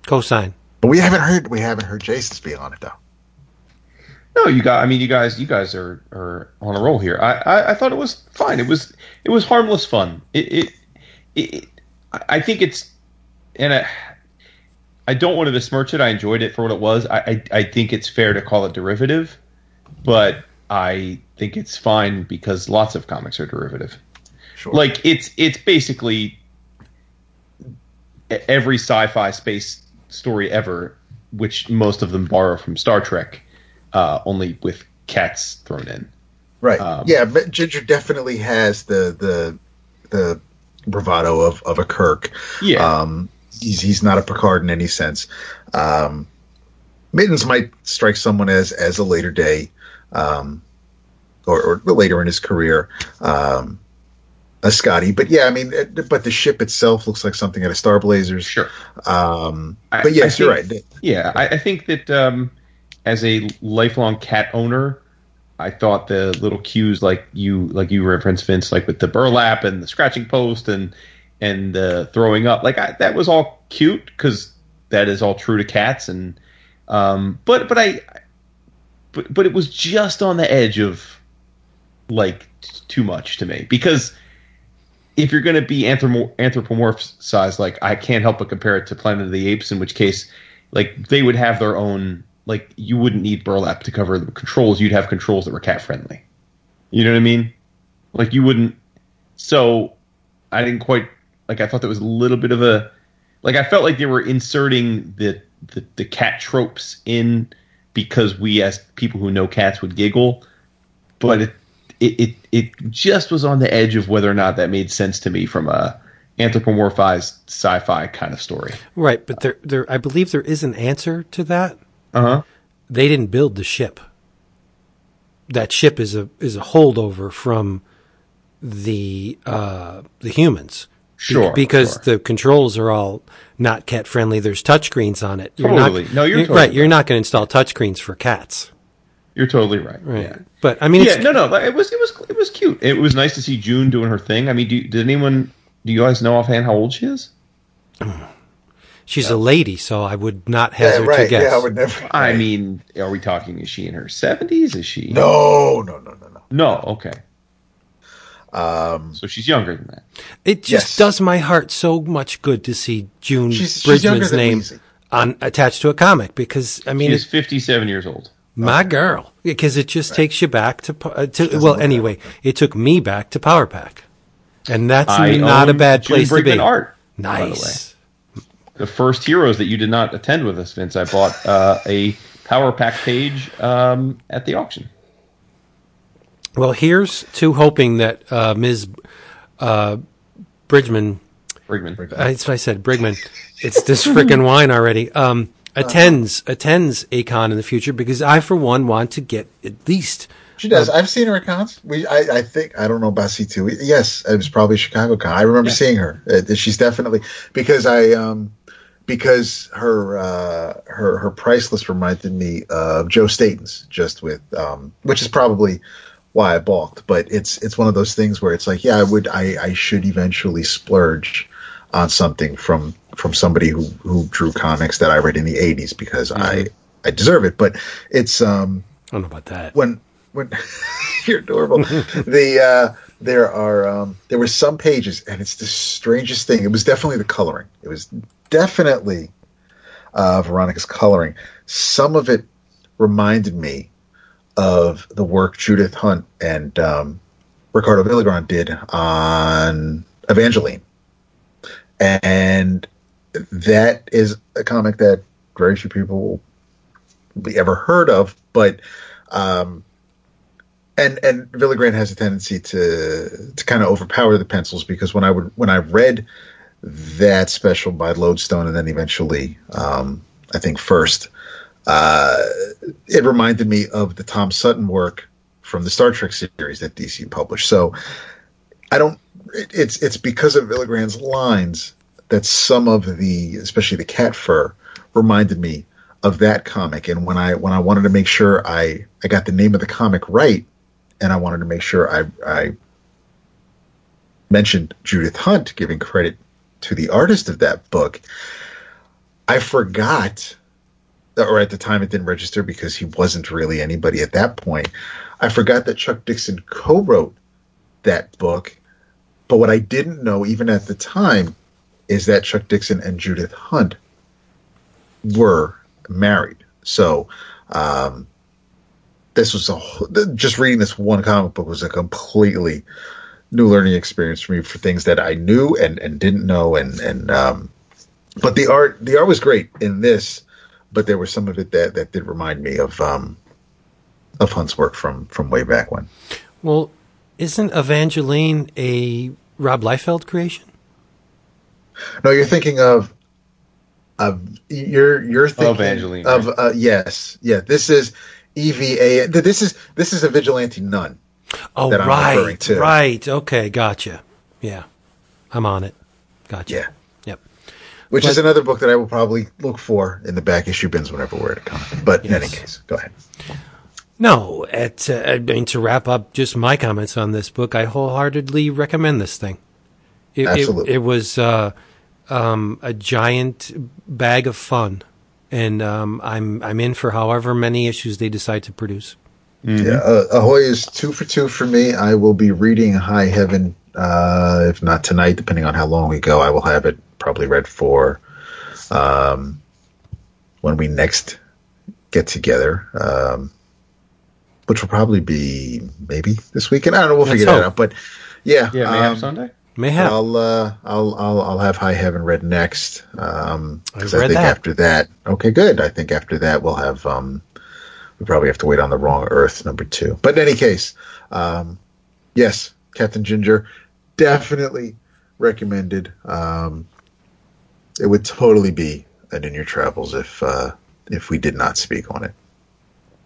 Cosign. But we haven't heard we haven't heard Jason's speak on it though. No, you got. I mean, you guys, you guys are are on a roll here. I, I, I thought it was fine. It was it was harmless fun. It it, it, I think it's and I I don't want to besmirch it. I enjoyed it for what it was. I, I I think it's fair to call it derivative, but I think it's fine because lots of comics are derivative. Sure. Like it's it's basically every sci-fi space story ever, which most of them borrow from Star Trek, uh, only with cats thrown in. Right. Um, yeah, but Ginger definitely has the the the bravado of, of a Kirk. Yeah, Um, he's he's not a Picard in any sense. Um, Mittens might strike someone as as a later day, um, or, or later in his career, um, a Scotty. But yeah, I mean, it- but the ship itself looks like something out of Star Blazers. sure. Um, but yes, I you're think- right. Yeah, I, I think that um, as a lifelong cat owner, I thought the little cues like you like you referenced Vince, like with the burlap and the scratching post and and the throwing up, like I, that was all cute because that is all true to cats. And um, but but I but but it was just on the edge of like t- too much to me because if you're going to be anthropomorphized, like I can't help but compare it to Planet of the Apes, in which case like they would have their own like you wouldn't need burlap to cover the controls. You'd have controls that were cat friendly. You know what I mean? Like you wouldn't. So I didn't quite like. I thought that was a little bit of a like. I felt like they were inserting the the, the cat tropes in because we as people who know cats would giggle, but it it, it it just was on the edge of whether or not that made sense to me from a anthropomorphized sci-fi kind of story. Right, but there, there, I believe there is an answer to that. Uh huh. They didn't build the ship. That ship is a is a holdover from the uh, the humans. Be- Sure, because sure. the controls are all not cat friendly. There's touchscreens on it. You're Totally. Not, No, you're totally right. You're not going to install touchscreens for cats. You're totally right. Right. Yeah. But I mean, yeah, it's, no, no, it was it was it was cute. It was nice to see June doing her thing. I mean, do, did anyone do you guys know offhand how old she is? She's a lady, so I would not Yeah, hazard to right. guess. Yeah, I would never. I mean, are we talking? Is she in her seventies? Is she? no, no, no, no, no. No. Okay. Um, So she's younger than that. It just Yes. does my heart so much good to see June She's- she's Bridgman's than name on attached to a comic because I mean, she's fifty-seven years old. my girl, because it just takes you back to, uh, to well, look anyway, it took me back to Power Pack, and that's I not a bad June place to be. Brigman art. by the way. Nice. The first heroes that you did not attend with us, Vince. I bought uh, a Power Pack page um, at the auction. Well, here's to hoping that uh, Ms. Uh, Bridgman Brigman. That's what I said, Brigman. It's this freaking wine already. Um, attends attends Acon in the future because I, for one, want to get at least. She does. I've seen her at cons. We, I, I think, I don't know about C two. Yes, it was probably Chicago Con. I remember seeing her. Uh, she's definitely because I, um, because her, uh, her, her price list reminded me of Joe Staton's, just with, um, which is probably why I balked. But it's, it's one of those things where it's like, yeah, I would, I, I should eventually splurge on something from, from somebody who, who drew comics that I read in the '80s because I, I deserve it. But it's, um, I don't know about that. when when you're adorable. the uh, there are um, there were some pages, and it's the strangest thing. It was definitely the coloring. It was definitely uh, Veronica's coloring. Some of it reminded me of the work Judith Hunt and um, Ricardo Villagrán did on Evangeline, and that is a comic that very few people will ever heard of, but um, and and Villagrán has a tendency to to kind of overpower the pencils because when I would when I read that special by Lodestone and then eventually um, I think first, uh, it reminded me of the Tom Sutton work from the Star Trek series that DC published. So I don't. It, it's it's because of Villagrán's lines that some of the, especially the cat fur, reminded me of that comic. And when I when I wanted to make sure I I got the name of the comic right, and I wanted to make sure I I mentioned Judith Hunt, giving credit to the artist of that book, I forgot, or at the time it didn't register because he wasn't really anybody at that point. I forgot that Chuck Dixon co-wrote that book, but what I didn't know even at the time is that Chuck Dixon and Judith Hunt were married. So um, this was a just reading this one comic book was a completely new learning experience for me for things that I knew and, and didn't know and and um, but the art the art was great in this, but there was some of it that that did remind me of um, of Hunt's work from from way back when. Well, isn't Evangeline a Rob Liefeld creation? No, you're thinking of of you're you're thinking Avengelyne, of right? uh, yes, yeah. This is EVA. This is this is a vigilante nun. Oh, That I'm referring right, right. Okay, gotcha. Yeah, I'm on it. Gotcha. Yeah. Yep. Which is another book that I will probably look for in the back issue bins whenever we're at a con. But in any case, go ahead. No, at, uh, I mean to wrap up just my comments on this book, I wholeheartedly recommend this thing. It, it- Absolutely. it, was uh, um, a giant bag of fun, and um, I'm I'm in for however many issues they decide to produce. Yeah, uh, Ahoy is two for two for me. I will be reading High Heaven, uh, if not tonight, depending on how long we go. I will have it probably read for um, when we next get together, um, which will probably be maybe this weekend. I don't know. We'll Let's figure that out. But yeah, Yeah, maybe um, Sunday. Mayhap. I'll, uh, I'll I'll I'll have High Heaven read next. Um, because I've I think that. after that, okay, good. I think after that we'll have um, we probably have to wait on the Wrong Earth number two. But in any case, um, yes, Captain Ginger, definitely recommended. Um, it would totally be an in your travels if uh, if we did not speak on it.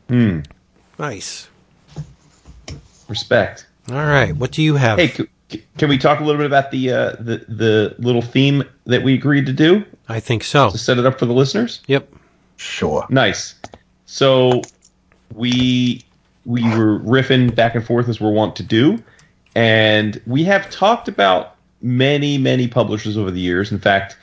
Hmm. Nice. Respect. All right. What do you have? Hey, c- can we talk a little bit about the uh, the the little theme that we agreed to do I think so. to set it up for the listeners? Yep. Sure. Nice. So we we were riffing back and forth as we're wont to do, and we have talked about many many publishers over the years. In fact,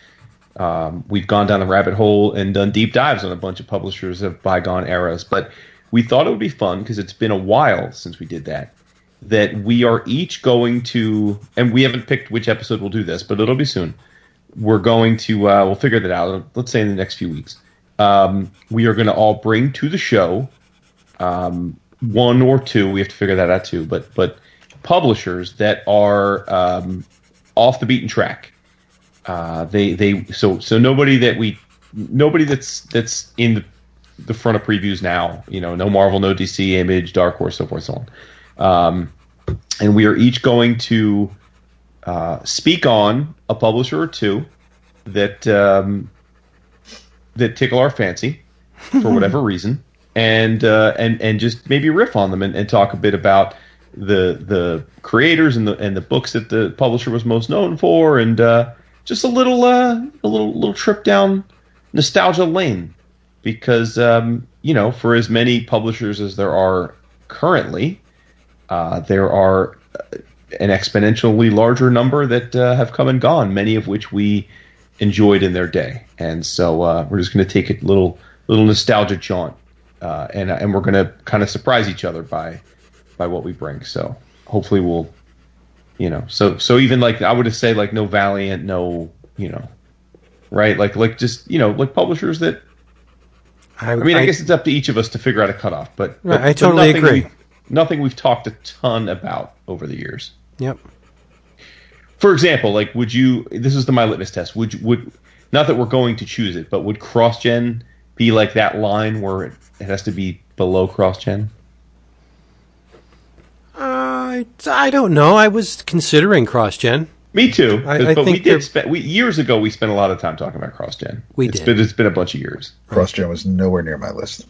um, we've gone down the rabbit hole and done deep dives on a bunch of publishers of bygone eras. But we thought it would be fun because it's been a while since we did that. That we are each going to, and we haven't picked which episode we'll do this, but it'll be soon. We're going to, uh, we'll figure that out. Let's say in the next few weeks um, we are going to all bring to the show um, one or two. We have to figure that out too. But but publishers that are um, off the beaten track. Uh, they they so so nobody that we nobody that's that's in the, the front of previews now. You know, no Marvel, no DC, Image, Dark Horse, so forth, so on. Um, and we are each going to uh, speak on a publisher or two that um, that tickle our fancy for whatever reason, and uh, and and just maybe riff on them and, and talk a bit about the the creators and the and the books that the publisher was most known for, and uh, just a little uh, a little little trip down nostalgia lane, because um, you know for as many publishers as there are currently, uh, there are an exponentially larger number that uh, have come and gone, many of which we enjoyed in their day. And so uh, we're just going to take a little little nostalgia jaunt, uh, and and we're going to kind of surprise each other by by what we bring. So hopefully we'll, you know, so so even like I would have said like no Valiant, no you know, right? Like like just you know like publishers that. I mean, I, guess it's up to each of us to figure out a cutoff, but, Right, but I totally nothing agree. nothing we've talked a ton about over the years Yep. for example, like would you? This is the my litmus test. Would you- would not that we're going to choose it, but would cross gen be like that line where it, it has to be below cross gen? I I don't know. I was considering cross gen. Me too. I- I but we think they're- did spend we years ago. We spent a lot of time talking about cross gen. We it's did. Been, it's been a bunch of years. Cross gen was nowhere near my list.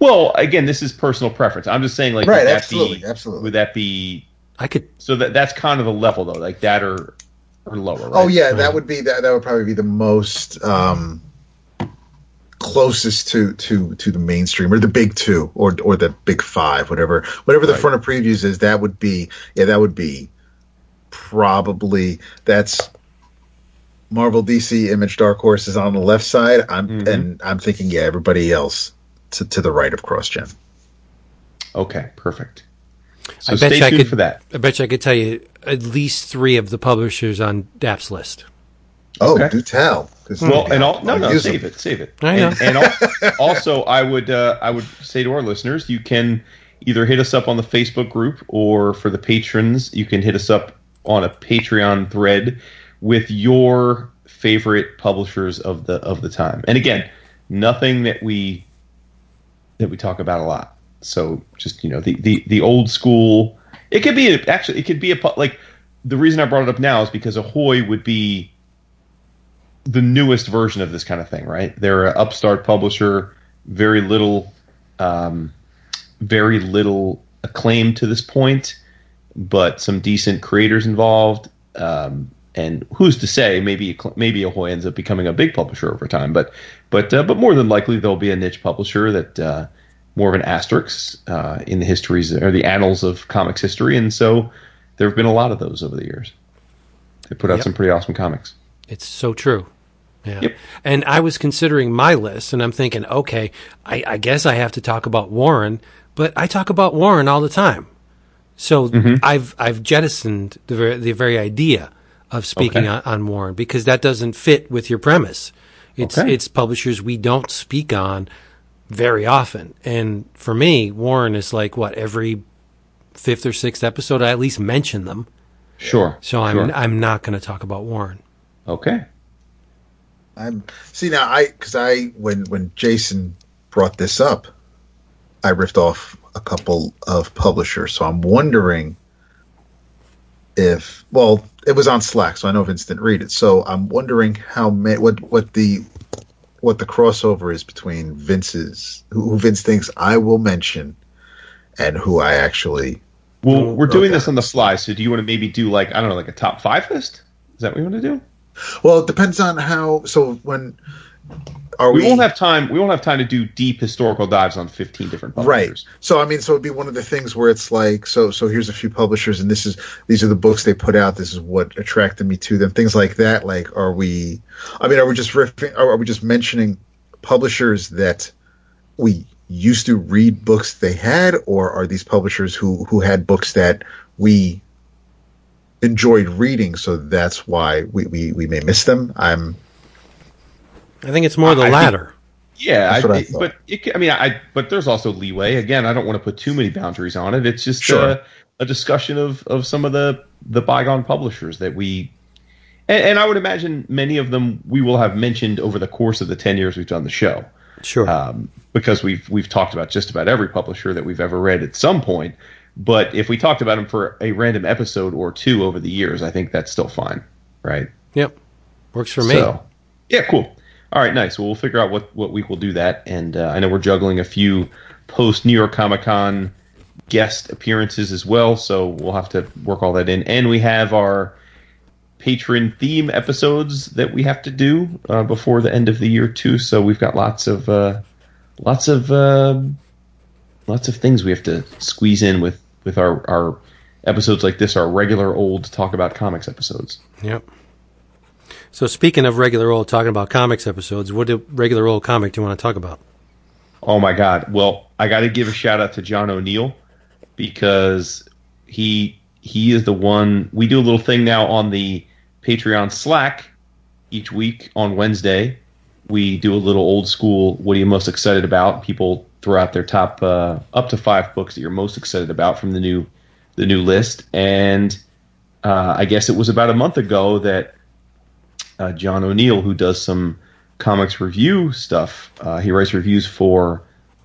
Well, again, this is personal preference. I'm just saying, like, Right, would that absolutely, be, absolutely. Would that be I could. so? That that's kind of the level though, like that or or lower. Right? Oh yeah, that would be that. That would probably be the most um, closest to to to the mainstream or the big two or or the big five, whatever whatever the Right. front of previews is. That would be yeah, that would be probably that's Marvel, DC, Image, Dark Horse is on the left side. I'm Mhm. and I'm thinking yeah, everybody else to to the right of CrossGen. Okay, perfect. So I bet stay you I could. for that. I bet you I could tell you at least three of the publishers on DAP's list. Oh, Okay. do tell. 'cause Well, and all, no, no, save them. it, save it. I know. And, and also, I would, uh, I would say to our listeners, you can either hit us up on the Facebook group, or for the patrons, you can hit us up on a Patreon thread with your favorite publishers of the of the time. And again, nothing that we that we talk about a lot. So just you know, the the the old school. It could be a, actually, it could be a like the reason I brought it up now is because Ahoy would be the newest version of this kind of thing, right? They're an upstart publisher, very little, um, very little acclaim to this point, but some decent creators involved. Um, and who's to say? Maybe maybe Ahoy ends up becoming a big publisher over time, but but uh, but more than likely there'll be a niche publisher that uh, more of an asterisk uh, in the histories or the annals of comics history, and so there have been a lot of those over the years. They put out Yep. some pretty awesome comics. It's so true. Yeah. Yep. And I was considering my list, and I'm thinking, okay, I, I guess I have to talk about Warren, but I talk about Warren all the time. So Mm-hmm. I've I've jettisoned the very, the very idea of speaking Okay. on, on Warren because that doesn't fit with your premise. It's Okay. it's publishers we don't speak on very often. And for me, Warren is like what every fifth or sixth episode I at least mention them. Sure. So I'm Sure. I'm not going to talk about Warren. Okay. I'm see now. I because I when when Jason brought this up, I ripped off a couple of publishers. So I'm wondering if well, it was on Slack, so I know Vince didn't read it. So I'm wondering how ma- what what the what the crossover is between Vince's who, who Vince thinks I will mention and who I actually Well, we're doing Okay. this on the fly, so do you want to maybe do like I don't know, like a top five list? Is that what you want to do? Well it depends on how so when are We we, won't have time. We won't have time to do deep historical dives on fifteen different publishers. right so i mean so it'd be one of the things where it's like so so here's a few publishers and this is these are the books they put out this is what attracted me to them things like that like are we i mean are we just riffing are we just mentioning publishers that we used to read books they had or are these publishers who who had books that we enjoyed reading so that's why we we, we may miss them i'm I think it's more the I think- latter. Yeah, I, I but it, I mean, I but there's also leeway. Again, I don't want to put too many boundaries on it. It's just Sure. uh, a discussion of of some of the the bygone publishers that we. And, and I would imagine many of them we will have mentioned over the course of the ten years we've done the show. Sure. um, because we've we've talked about just about every publisher that we've ever read at some point. But if we talked about them for a random episode or two over the years, I think that's still fine, right? yep. Works for me. So, yeah, cool. All right, nice. Well, we'll figure out what what week we'll do that. And uh, I know we're juggling a few post New York Comic Con guest appearances as well, so we'll have to work all that in. And we have our patron theme episodes that we have to do uh, before the end of the year too. So we've got lots of uh, lots of um lots of things we have to squeeze in with with our our episodes like this, our regular old talk about comics episodes. Yep. So speaking of regular old talking about comics episodes, what regular old comic do you want to talk about? Oh my God! Well, I got to give a shout out to John O'Neill because he he is the one. We do a little thing now on the Patreon Slack each week on Wednesday. We do a little old school. What are you most excited about? People throw out their top uh, up to five books that you're most excited about from the new the new list. And uh, I guess it was about a month ago that uh, John O'Neill, who does some comics review stuff. Uh, he writes reviews for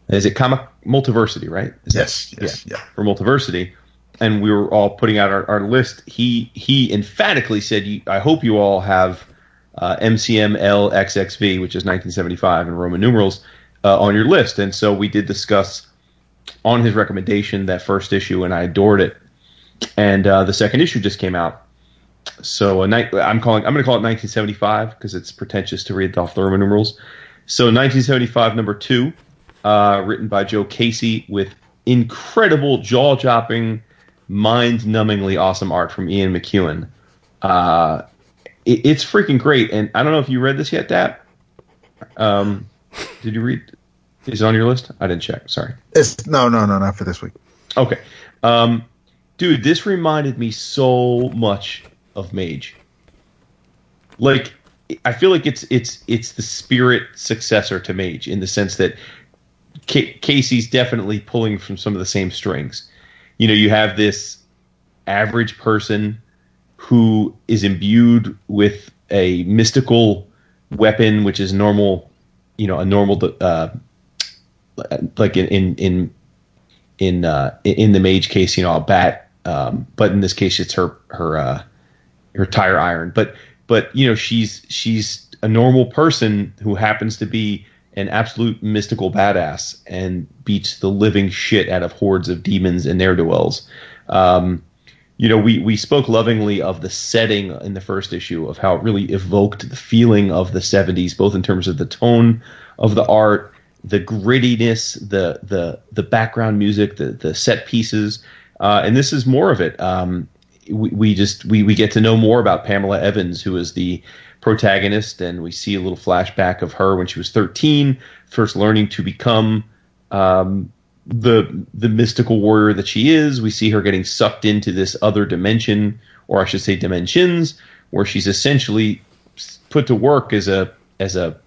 is it Comic Multiversity, right? Is that- yes yes yeah. for Multiversity, and we were all putting out our, our list. He he emphatically said, "I hope you all have uh, MCM LXXV, which is 1975 in Roman numerals, uh, on your list." And so we did discuss on his recommendation that first issue, and I adored it. And uh, the second issue just came out. So a night, I'm calling. I'm going to call it 1975 because it's pretentious to read off the Roman numerals. So 1975 number two, uh, written by Joe Casey with incredible jaw-dropping, mind-numbingly awesome art from Ian MacEwan. It, it's freaking great, and I don't know if you read this yet, Dap. Um, did you read? Is it on your list? I didn't check. Sorry. It's, no no no not for this week Okay. Um, dude, this reminded me so much of Mage. Like, I feel like it's it's it's the spirit successor to Mage in the sense that Ca Casey's definitely pulling from some of the same strings. You know, you have this average person who is imbued with a mystical weapon, which is normal. You know, a normal uh, like in in in in uh, in the mage case, you know, a bat, um, but in this case, it's her her uh, her tire iron. But but you know, she's she's a normal person who happens to be an absolute mystical badass and beats the living shit out of hordes of demons and ne'er do wells. Um, you know, we, we spoke lovingly of the setting in the first issue of how it really evoked the feeling of the 70s, both in terms of the tone of the art, the grittiness, the the the background music, the the set pieces, uh, and this is more of it. Um, we, we just we, we get to know more about Pamela Evans, who is the protagonist, and we see a little flashback of her when she was 13, first learning to become um, the the mystical warrior that she is. We see her getting sucked into this other dimension, or I should say dimensions, where she's essentially put to work as a as a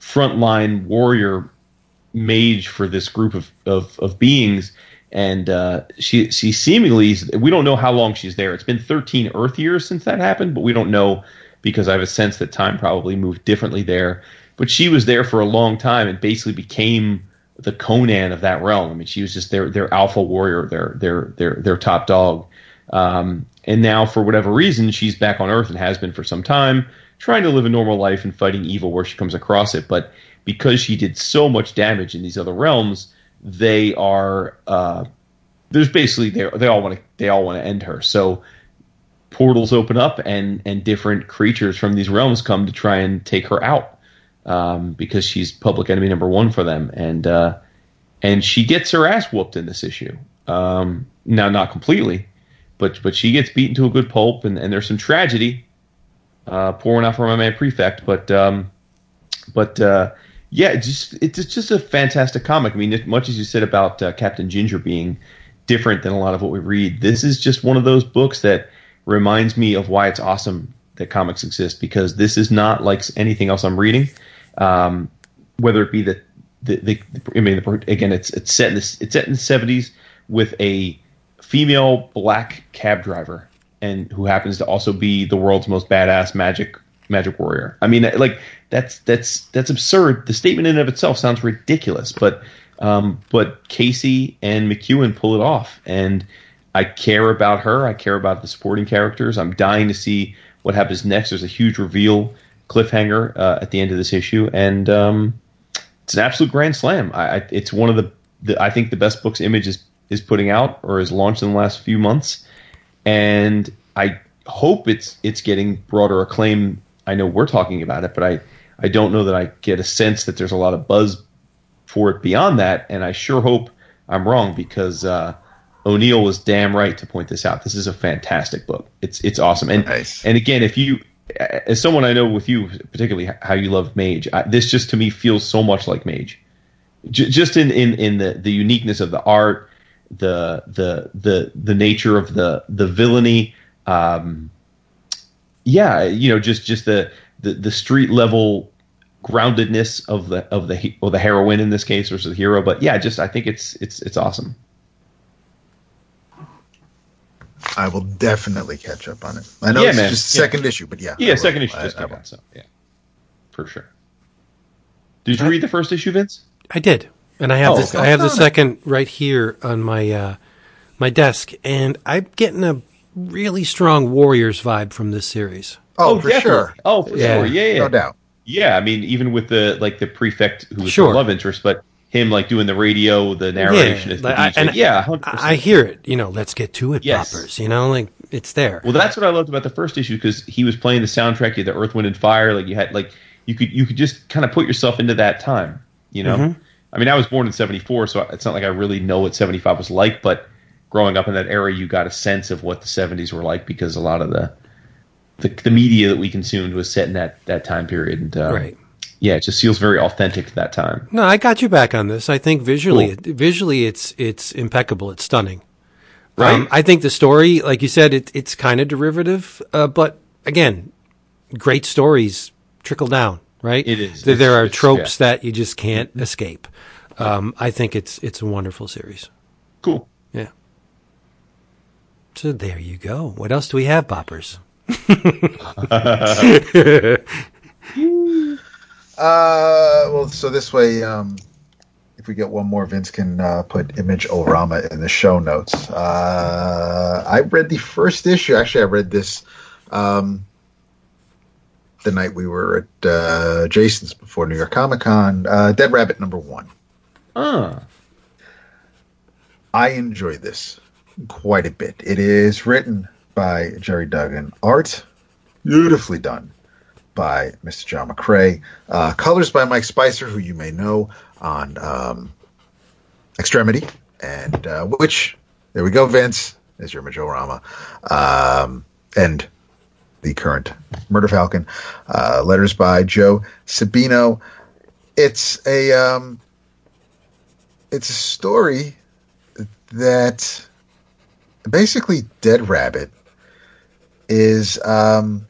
frontline warrior mage for this group of of, of beings. And uh, she she seemingly we don't know how long she's there. It's been 13 Earth years since that happened, but we don't know because I have a sense that time probably moved differently there. But she was there for a long time and basically became the Conan of that realm. I mean, she was just their their alpha warrior, their their their their top dog. Um, and now, for whatever reason, she's back on Earth and has been for some time, trying to live a normal life and fighting evil where she comes across it. But because she did so much damage in these other realms, they are uh, there's basically they they all want to they all want to end her. So portals open up and and different creatures from these realms come to try and take her out um, because she's public enemy number one for them, and uh, and she gets her ass whooped in this issue. Um, now, not completely, but but she gets beaten to a good pulp, and, and there's some tragedy uh, pouring out from my man Prefect, but um, but uh, yeah, it's just it's just a fantastic comic. I mean, as much as you said about uh, Captain Ginger being different than a lot of what we read, this is just one of those books that reminds me of why it's awesome that comics exist because this is not like anything else I'm reading um, whether it be the, the, the I mean, the, again, it's it's set in this it's set in the seventies with a female black cab driver and who happens to also be the world's most badass magic magic warrior. I mean, like that's that's that's absurd. The statement in and of itself sounds ridiculous, but um, but Casey and MacEwan pull it off, and I care about her. I care about the supporting characters. I'm dying to see what happens next. There's a huge reveal cliffhanger uh, at the end of this issue, and um, it's an absolute grand slam. I, I, it's one of the, the, I think the best books Image is is putting out or has launched in the last few months, and I hope it's it's getting broader acclaim. I know we're talking about it, but I I don't know that I get a sense that there's a lot of buzz for it beyond that, and I sure hope I'm wrong because. Uh, O'Neill was damn right to point this out. This is a fantastic book. It's it's awesome. And nice. and again, if you as someone I know with you, particularly how you love Mage, I, this just to me feels so much like Mage. J- just in, in, in the, the uniqueness of the art, the the the the nature of the the villainy, um, yeah, you know, just just the, the the street level groundedness of the of the or the heroine in this case versus the hero. But yeah, just I think it's it's it's awesome. I will definitely catch up on it. I know yeah, it's man. just second yeah. issue, but yeah. Yeah, second issue just came out, so yeah, for sure. Did you read the first issue, Vince? I did, and I have oh, this. Okay. I have the second right here on my uh, my desk, and I'm getting a really strong Warriors vibe from this series. Oh, oh for definitely. sure. Oh, for yeah. sure. Yeah, yeah, no doubt. Yeah, I mean, even with the like the prefect who was sure. the love interest, but him like doing the radio, the narration. Yeah, like, and yeah, 100%. I hear it. You know, let's get to it, yes. poppers. You know, like it's there. Well, that's what I loved about the first issue because he was playing the soundtrack. You had the Earth, Wind, and Fire. Like you had like you could you could just kind of put yourself into that time. You know, mm-hmm. I mean, I was born in '74, so it's not like I really know what '75 was like. But growing up in that era, you got a sense of what the '70s were like because a lot of the the, the media that we consumed was set in that that time period. And, uh, right yeah, it just feels very authentic to that time. No, I got you back on this. I think visually, cool. visually, it's it's impeccable. It's stunning. Right. Um, I think the story, like you said, it, it's kind of derivative, uh, but again, great stories trickle down. Right. It is. There, there are tropes yeah. that you just can't escape. Um, I think it's it's a wonderful series. Cool. Yeah. So there you go. What else do we have, boppers? Uh, well, so this way, um, if we get one more, Vince can uh, put Image Orama in the show notes. Uh, I read the first issue. Actually, I read this um, the night we were at uh, Jason's before New York Comic Con. Uh, Dead Rabbit number one. Ah. I enjoy this quite a bit. It is written by Gerry Duggan. Art beautifully done by Mr. John McCrea. Uh, colors by Mike Spicer, who you may know on um, Extremity, and uh, which, there we go, Vince, is your Majorama. Um, and the current Murder Falcon. Uh, letters by Joe Sabino. It's a um, it's a story that basically Dead Rabbit is um,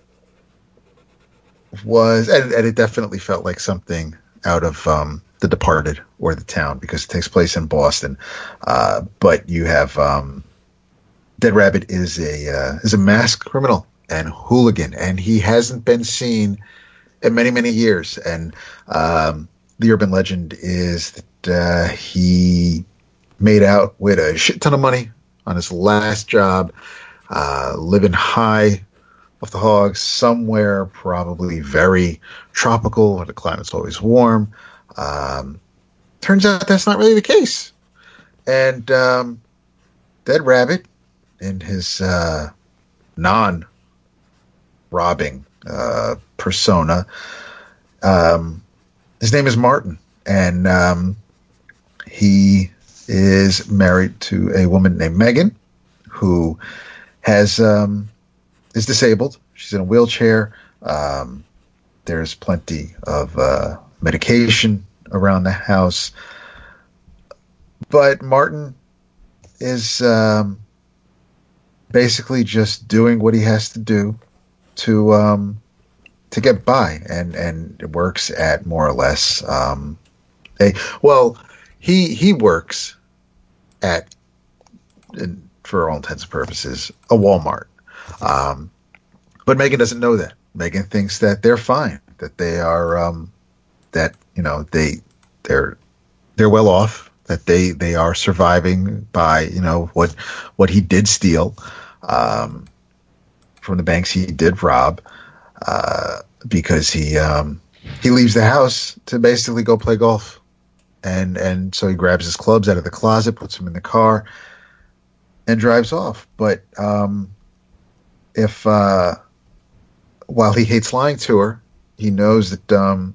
was, and, and, it definitely felt like something out of um, The Departed or The Town because it takes place in Boston. Uh, but you have um, Dead Rabbit is a uh, is a masked criminal and hooligan, and he hasn't been seen in many many years. And um, the urban legend is that uh, he made out with a shit ton of money on his last job, uh, living high off the hogs somewhere, probably very tropical, where the climate's always warm. Um, turns out that's not really the case. And um, Dead Rabbit, in his uh, non robbing uh, persona, um, his name is Martin, and um, he is married to a woman named Megan, who has um, is disabled. She's in a wheelchair. Um, there's plenty of uh, medication around the house, but Martin is um, basically just doing what he has to do to um, to get by, and and works at more or less um, a well, he he works at for all intents and purposes a Walmart. Um, but Megan doesn't know that. Megan thinks that they're fine, that they are, um, that you know they they're they're well off, that they they are surviving by you know what what he did steal um, from the banks he did rob, uh, because he um, he leaves the house to basically go play golf, and and so he grabs his clubs out of the closet, puts them in the car, and drives off. But um, if uh, while he hates lying to her, he knows that um,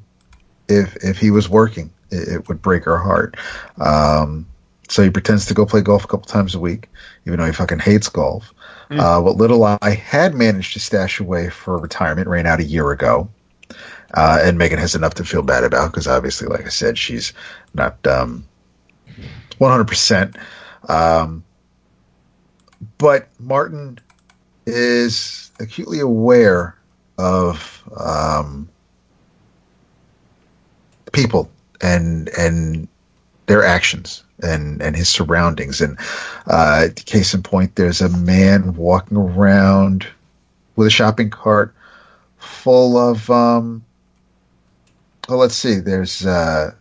if if he was working, it, it would break her heart. Um, so he pretends to go play golf a couple times a week, even though he fucking hates golf. Mm. Uh, what little I had managed to stash away for retirement ran out a year ago. Uh, and Megan has enough to feel bad about because obviously, like I said, she's not um, 100%. Um, but Martin is acutely aware of um, people and and their actions and and his surroundings. And uh, case in point, there's a man walking around with a shopping cart full of um, well, let's see. There's uh,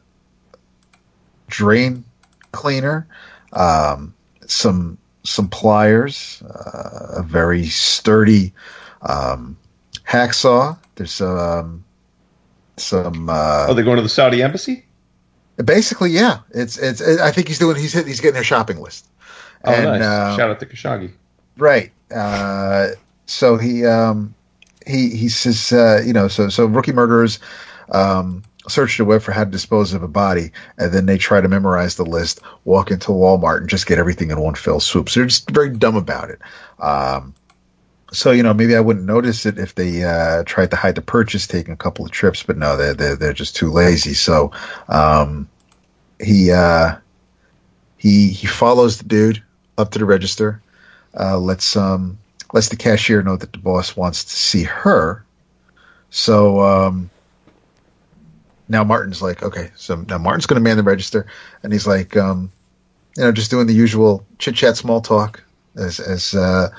drain cleaner, um, some some pliers, uh, a very sturdy um, hacksaw. There's um, some. Uh, oh, they're going to the Saudi embassy. Basically, yeah. It's it's. It, I think he's doing. He's he's getting their shopping list. Oh, and, nice! Uh, Shout out to Khashoggi. Right. Uh, so he um, he he says uh, you know so so rookie murderers um, search the web for how to dispose of a body, and then they try to memorize the list, walk into Walmart, and just get everything in one fell swoop. So they're just very dumb about it. Um, so you know, maybe I wouldn't notice it if they uh, tried to hide the purchase, taking a couple of trips, but no, they're they're, they're just too lazy. So um, he uh, he he follows the dude up to the register, uh, lets um lets the cashier know that the boss wants to see her. So um, now Martin's like, okay, so now Martin's going to man the register, and he's like, um, you know, just doing the usual chit chat, small talk, as as uh,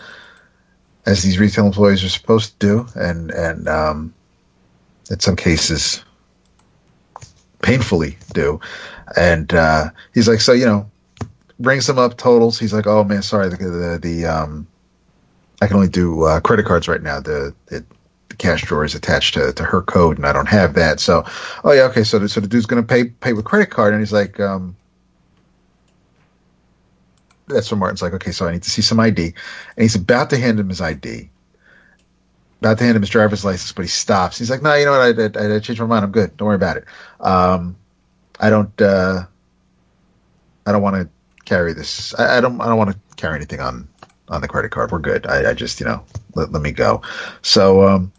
as these retail employees are supposed to do, and and um, in some cases, painfully do. And uh, he's like, so you know, brings them up totals. He's like, oh man, sorry, the the, the um, I can only do uh, credit cards right now. The it, the cash drawer is attached to, to her code and I don't have that. So, oh yeah, okay. So, the, so the dude's going to pay, pay with credit card. And he's like, um, that's when Martin's like, okay, so I need to see some ID. And he's about to hand him his ID, about to hand him his driver's license, but he stops. He's like, no, you know what? I, I, I changed my mind. I'm good. Don't worry about it. Um, I don't, uh, I don't want to carry this. I, I don't, I don't want to carry anything on, on the credit card. We're good. I, I just, you know, let, let me go. So, um,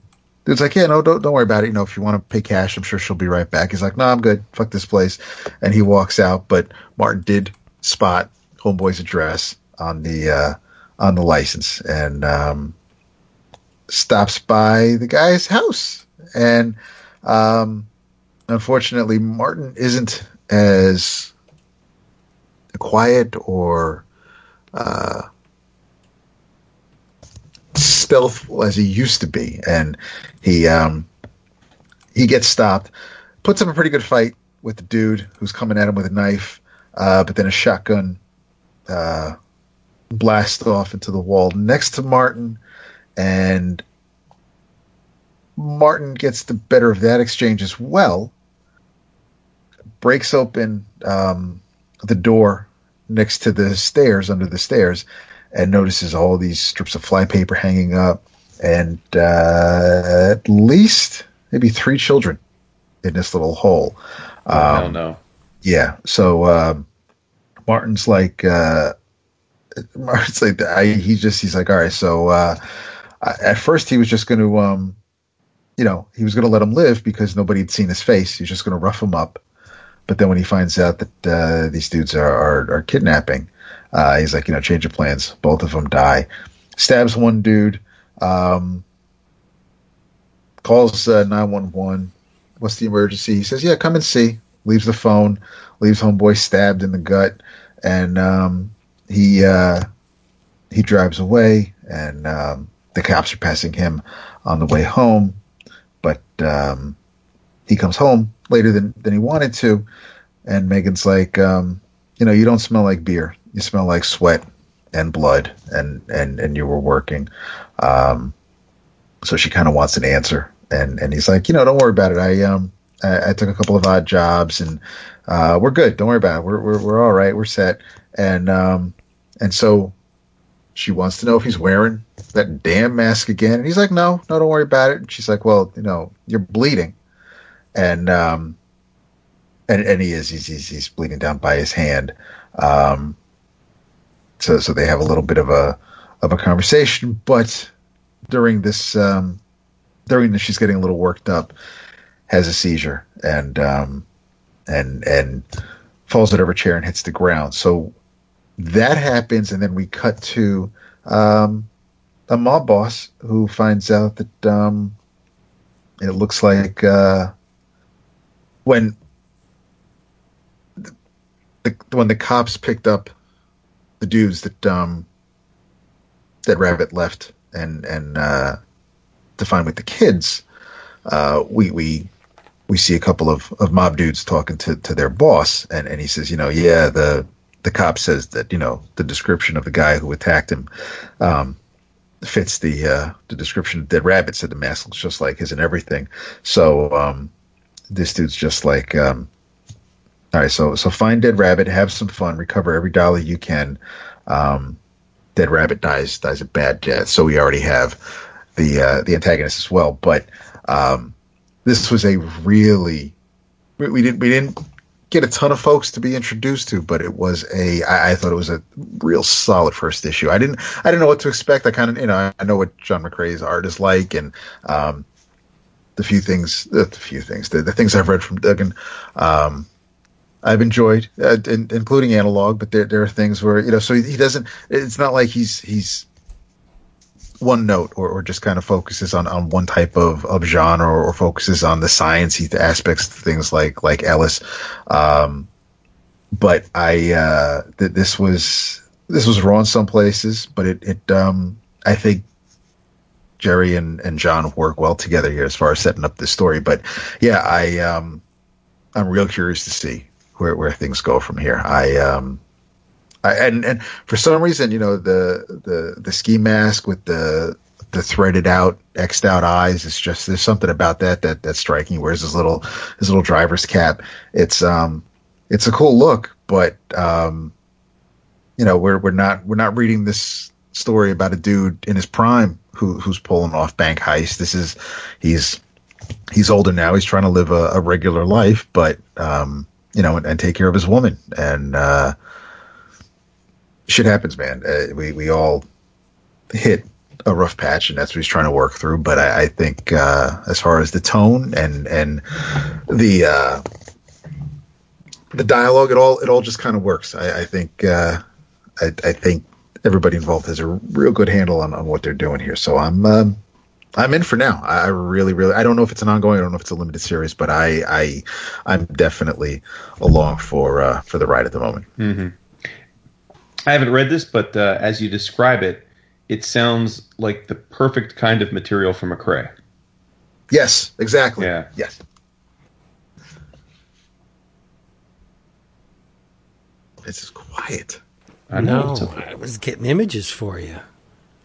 Dude's like, yeah, no, don't don't worry about it. You know, if you want to pay cash, I'm sure she'll be right back. He's like, no, I'm good. Fuck this place, and he walks out. But Martin did spot Homeboy's address on the uh, on the license and um, stops by the guy's house and um, unfortunately, Martin isn't as quiet or uh, stealthful as he used to be, and he um, he gets stopped, puts up a pretty good fight with the dude who's coming at him with a knife, uh, but then a shotgun uh, blasts off into the wall next to Martin, and Martin gets the better of that exchange as well. Breaks open um, the door next to the stairs, under the stairs, and notices all these strips of flypaper hanging up, and uh, at least maybe three children in this little hole. Oh, Um, hell no. yeah. So um, Martin's like, uh, Martin's like, I, he just he's like, all right. So uh, I- at first he was just going to, um, you know, he was going to let him live because nobody had seen his face. He was just going to rough him up. But then when he finds out that uh, these dudes are are, are kidnapping, uh, he's like, you know, change of plans. Both of them die. Stabs one dude. Um, calls uh, nine one one. What's the emergency? He says, "Yeah, come and see." Leaves the phone. Leaves homeboy stabbed in the gut, and um, he uh, he drives away. And um, the cops are passing him on the way home, but um, he comes home later than than he wanted to. And Megan's like, um, "You know, you don't smell like beer. You smell like sweat and blood, and and and you were working." Um, so she kind of wants an answer and and he's like you know don't worry about it. I um i, I took a couple of odd jobs and uh we're good. Don't worry about it. We're we're, we're all right. We're set. And um and so she wants to know if he's wearing that damn mask again. And he's like no no don't worry about it. And she's like well you know you're bleeding. And um and and he is. He's he's, he's bleeding down by his hand. Um so so they have a little bit of a of a conversation but during this um, during this she's getting a little worked up has a seizure and um, and and falls out of her chair and hits the ground. So that happens and then we cut to um, a mob boss who finds out that um, it looks like uh, when the, when the cops picked up the dudes that um, that rabbit left and and uh, to find with the kids, uh, we we we see a couple of, of mob dudes talking to, to their boss, and, and he says, you know, yeah, the the cop says that you know the description of the guy who attacked him um, fits the uh, the description of Dead Rabbit. Said the mask looks just like his and everything. So um, this dude's just like, um, all right, so so find Dead Rabbit, have some fun, recover every dollar you can. Um, Dead Rabbit dies dies a bad death, so we already have the uh, the antagonist as well. But um, this was a really we, we didn't we didn't get a ton of folks to be introduced to, but it was a I, I thought it was a real solid first issue. I didn't I didn't know what to expect. I kind of you know I know what John McCrea's art is like, and um, the few things the few things the, the things I've read from Duggan. Um, I've enjoyed, uh, in, including analog, but there there are things where you know, so he, doesn't. It's not like he's he's one note or, or just kind of focuses on, on one type of, of genre or, focuses on the sciencey aspects of things like like Ellis. Um, but I uh, th- this was this was in some places, but it it um, I think Gerry and, and John work well together here as far as setting up this story. But yeah, I um, I'm real curious to see where, where things go from here. I um, I, and and for some reason, you know, the the the ski mask with the the threaded out, xed out eyes. It's just there's something about that that that's striking. Whereas his little his little driver's cap, it's um it's a cool look, but um you know we're we're not we're not reading this story about a dude in his prime who who's pulling off bank heist. This is he's he's older now. He's trying to live a, a regular life, but um you know and, and take care of his woman and. uh shit happens, man. Uh, we we all hit a rough patch, and that's what he's trying to work through. But I, I think uh, as far as the tone and and the uh, the dialogue, it all it all just kind of works. I, I think uh, I, I think everybody involved has a real good handle on, on what they're doing here. So I'm um, I'm in for now. I really, really. I don't know if it's an ongoing. I don't know if it's a limited series, but I, I, I'm definitely along for uh, for the ride at the moment. Mm-hmm. I haven't read this, but uh, as you describe it, it sounds like the perfect kind of material for McCrea. Yes, exactly. Yeah. Yes. It's quiet. I know. No. I was getting images for you.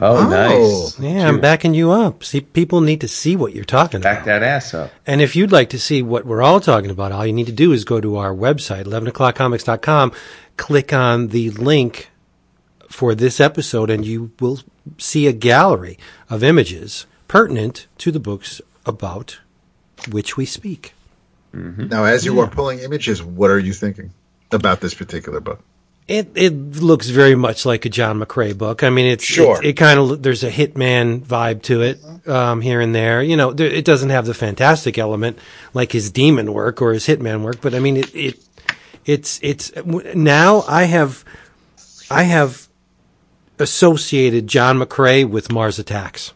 Oh, Oh. nice. Yeah, I'm backing you up. See, people need to see what you're talking Back about. Back that ass up. And if you'd like to see what we're all talking about, all you need to do is go to our website, 11o'clockcomics.com, click on the link for this episode, and you will see a gallery of images pertinent to the books about which we speak. Mm-hmm. Now, as you are pulling images, what are you thinking about this particular book? It it looks very much like a John McCrea book. I mean, it's Sure. It, it kind of there's a hitman vibe to it um, here and there. You know, there, it doesn't have the fantastic element like his demon work or his hitman work, but I mean, it it it's it's now I have I have associated John McCrea with Mars Attacks.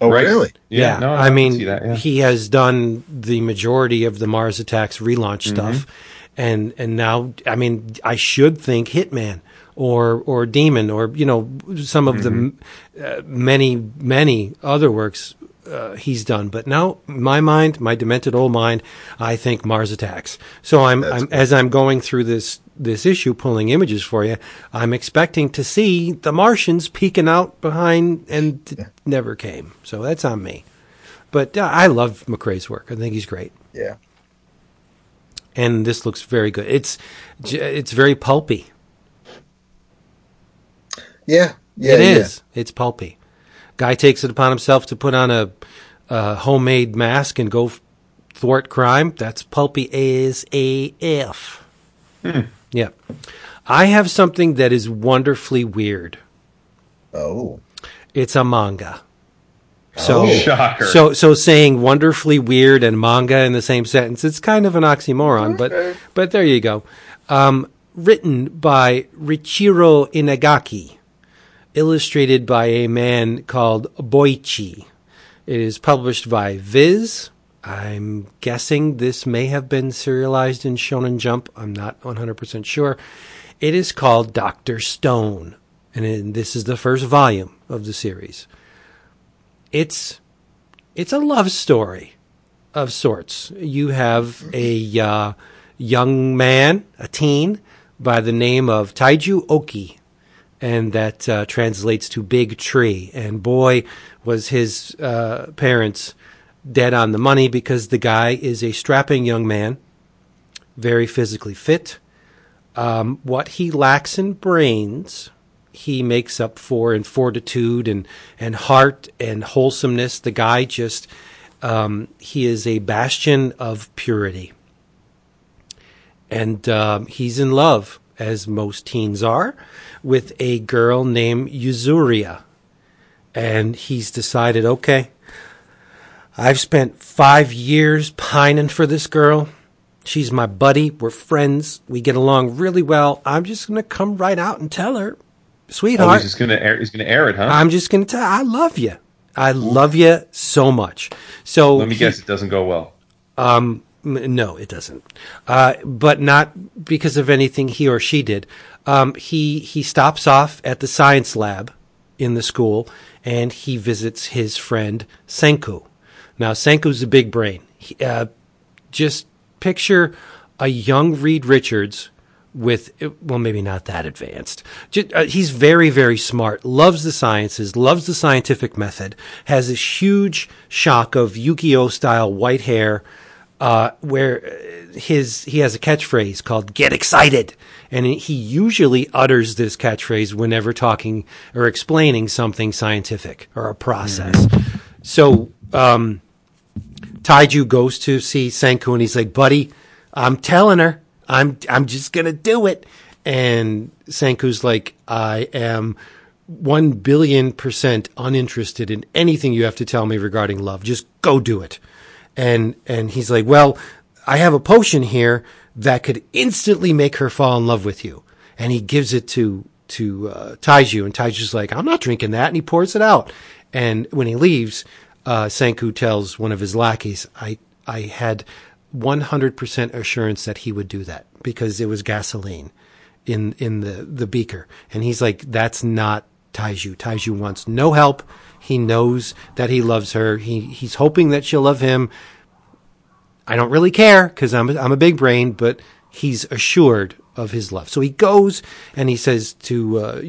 Oh, Right. really? Yeah, no, I can mean, that, yeah. he has done the majority of the Mars Attacks relaunch Mm-hmm. stuff, and and now, I mean, I should think Hitman or or Demon or you know some of Mm-hmm. the uh, many many other works uh, he's done. But now, my mind, my demented old mind, I think Mars Attacks. So I'm, I'm as I'm going through this this issue, pulling images for you. I'm expecting to see the Martians peeking out behind, and it never came. So that's on me. But uh, I love McCrea's work. I think he's great, Yeah. And this looks very good. It's it's very pulpy. Yeah. Yeah. It yeah. It's pulpy. Guy takes it upon himself to put on a, a homemade mask and go thwart crime. That's pulpy as AF. Hmm. Yeah. I have something that is wonderfully weird. Oh. It's a manga. So, Shocker. so, so saying wonderfully weird and manga in the same sentence, it's kind of an oxymoron, but, but there you go. Um, written by Riichiro Inagaki, illustrated by a man called Boichi. It is published by Viz. I'm guessing this may have been serialized in Shonen Jump. I'm not 100% sure. It is called Dr. Stone, and this is the first volume of the series. It's it's a love story of sorts. You have a uh, young man, a teen, by the name of Taiju Oki, and that uh, translates to big tree. And boy, was his uh, parents dead on the money because the guy is a strapping young man, very physically fit. Um, what he lacks in brains, he makes up for in fortitude and, and heart and wholesomeness. The guy just, um, he is a bastion of purity. And um, he's in love, as most teens are, with a girl named Yuzuriha. And he's decided, okay, I've spent five years pining for this girl. She's my buddy. We're friends. We get along really well. I'm just going to come right out and tell her, oh, sweetheart, he's just gonna air. He's gonna air it, huh? I'm just going to tell I love you. I love you so much. So Let me he- guess, it doesn't go well. M- No, it doesn't. Uh, but not because of anything he or she did. Um, he he stops off at the science lab in the school and he visits his friend Senku. Now Senku's a big brain. He, uh, just picture a young Reed Richards with well maybe not that advanced. Ju- uh, he's very very smart loves the sciences loves the scientific method has this huge shock of yu-gi-oh style white hair uh, where uh, his he has a catchphrase called "Get excited," and he usually utters this catchphrase whenever talking or explaining something scientific or a process. So um, Taiju goes to see Senku, and he's like, "Buddy, I'm telling her, I'm I'm just gonna do it." And Senku's like, "I am." One billion percent uninterested in anything you have to tell me regarding love. Just go do it and and he's like, "Well, I have a potion here that could instantly make her fall in love with you." And he gives it to to uh, Taiju, and Taiju's like, "I'm not drinking that," and he pours it out. And when he leaves, uh, Senku tells one of his lackeys, "I I had 100% assurance that he would do that because it was gasoline in in the the beaker." And he's like, "That's not Taiju. Taiju wants no help. He knows that he loves her. He he's hoping that she'll love him." I don't really care because I'm I'm a big brain, but he's assured of his love. So he goes and he says to uh,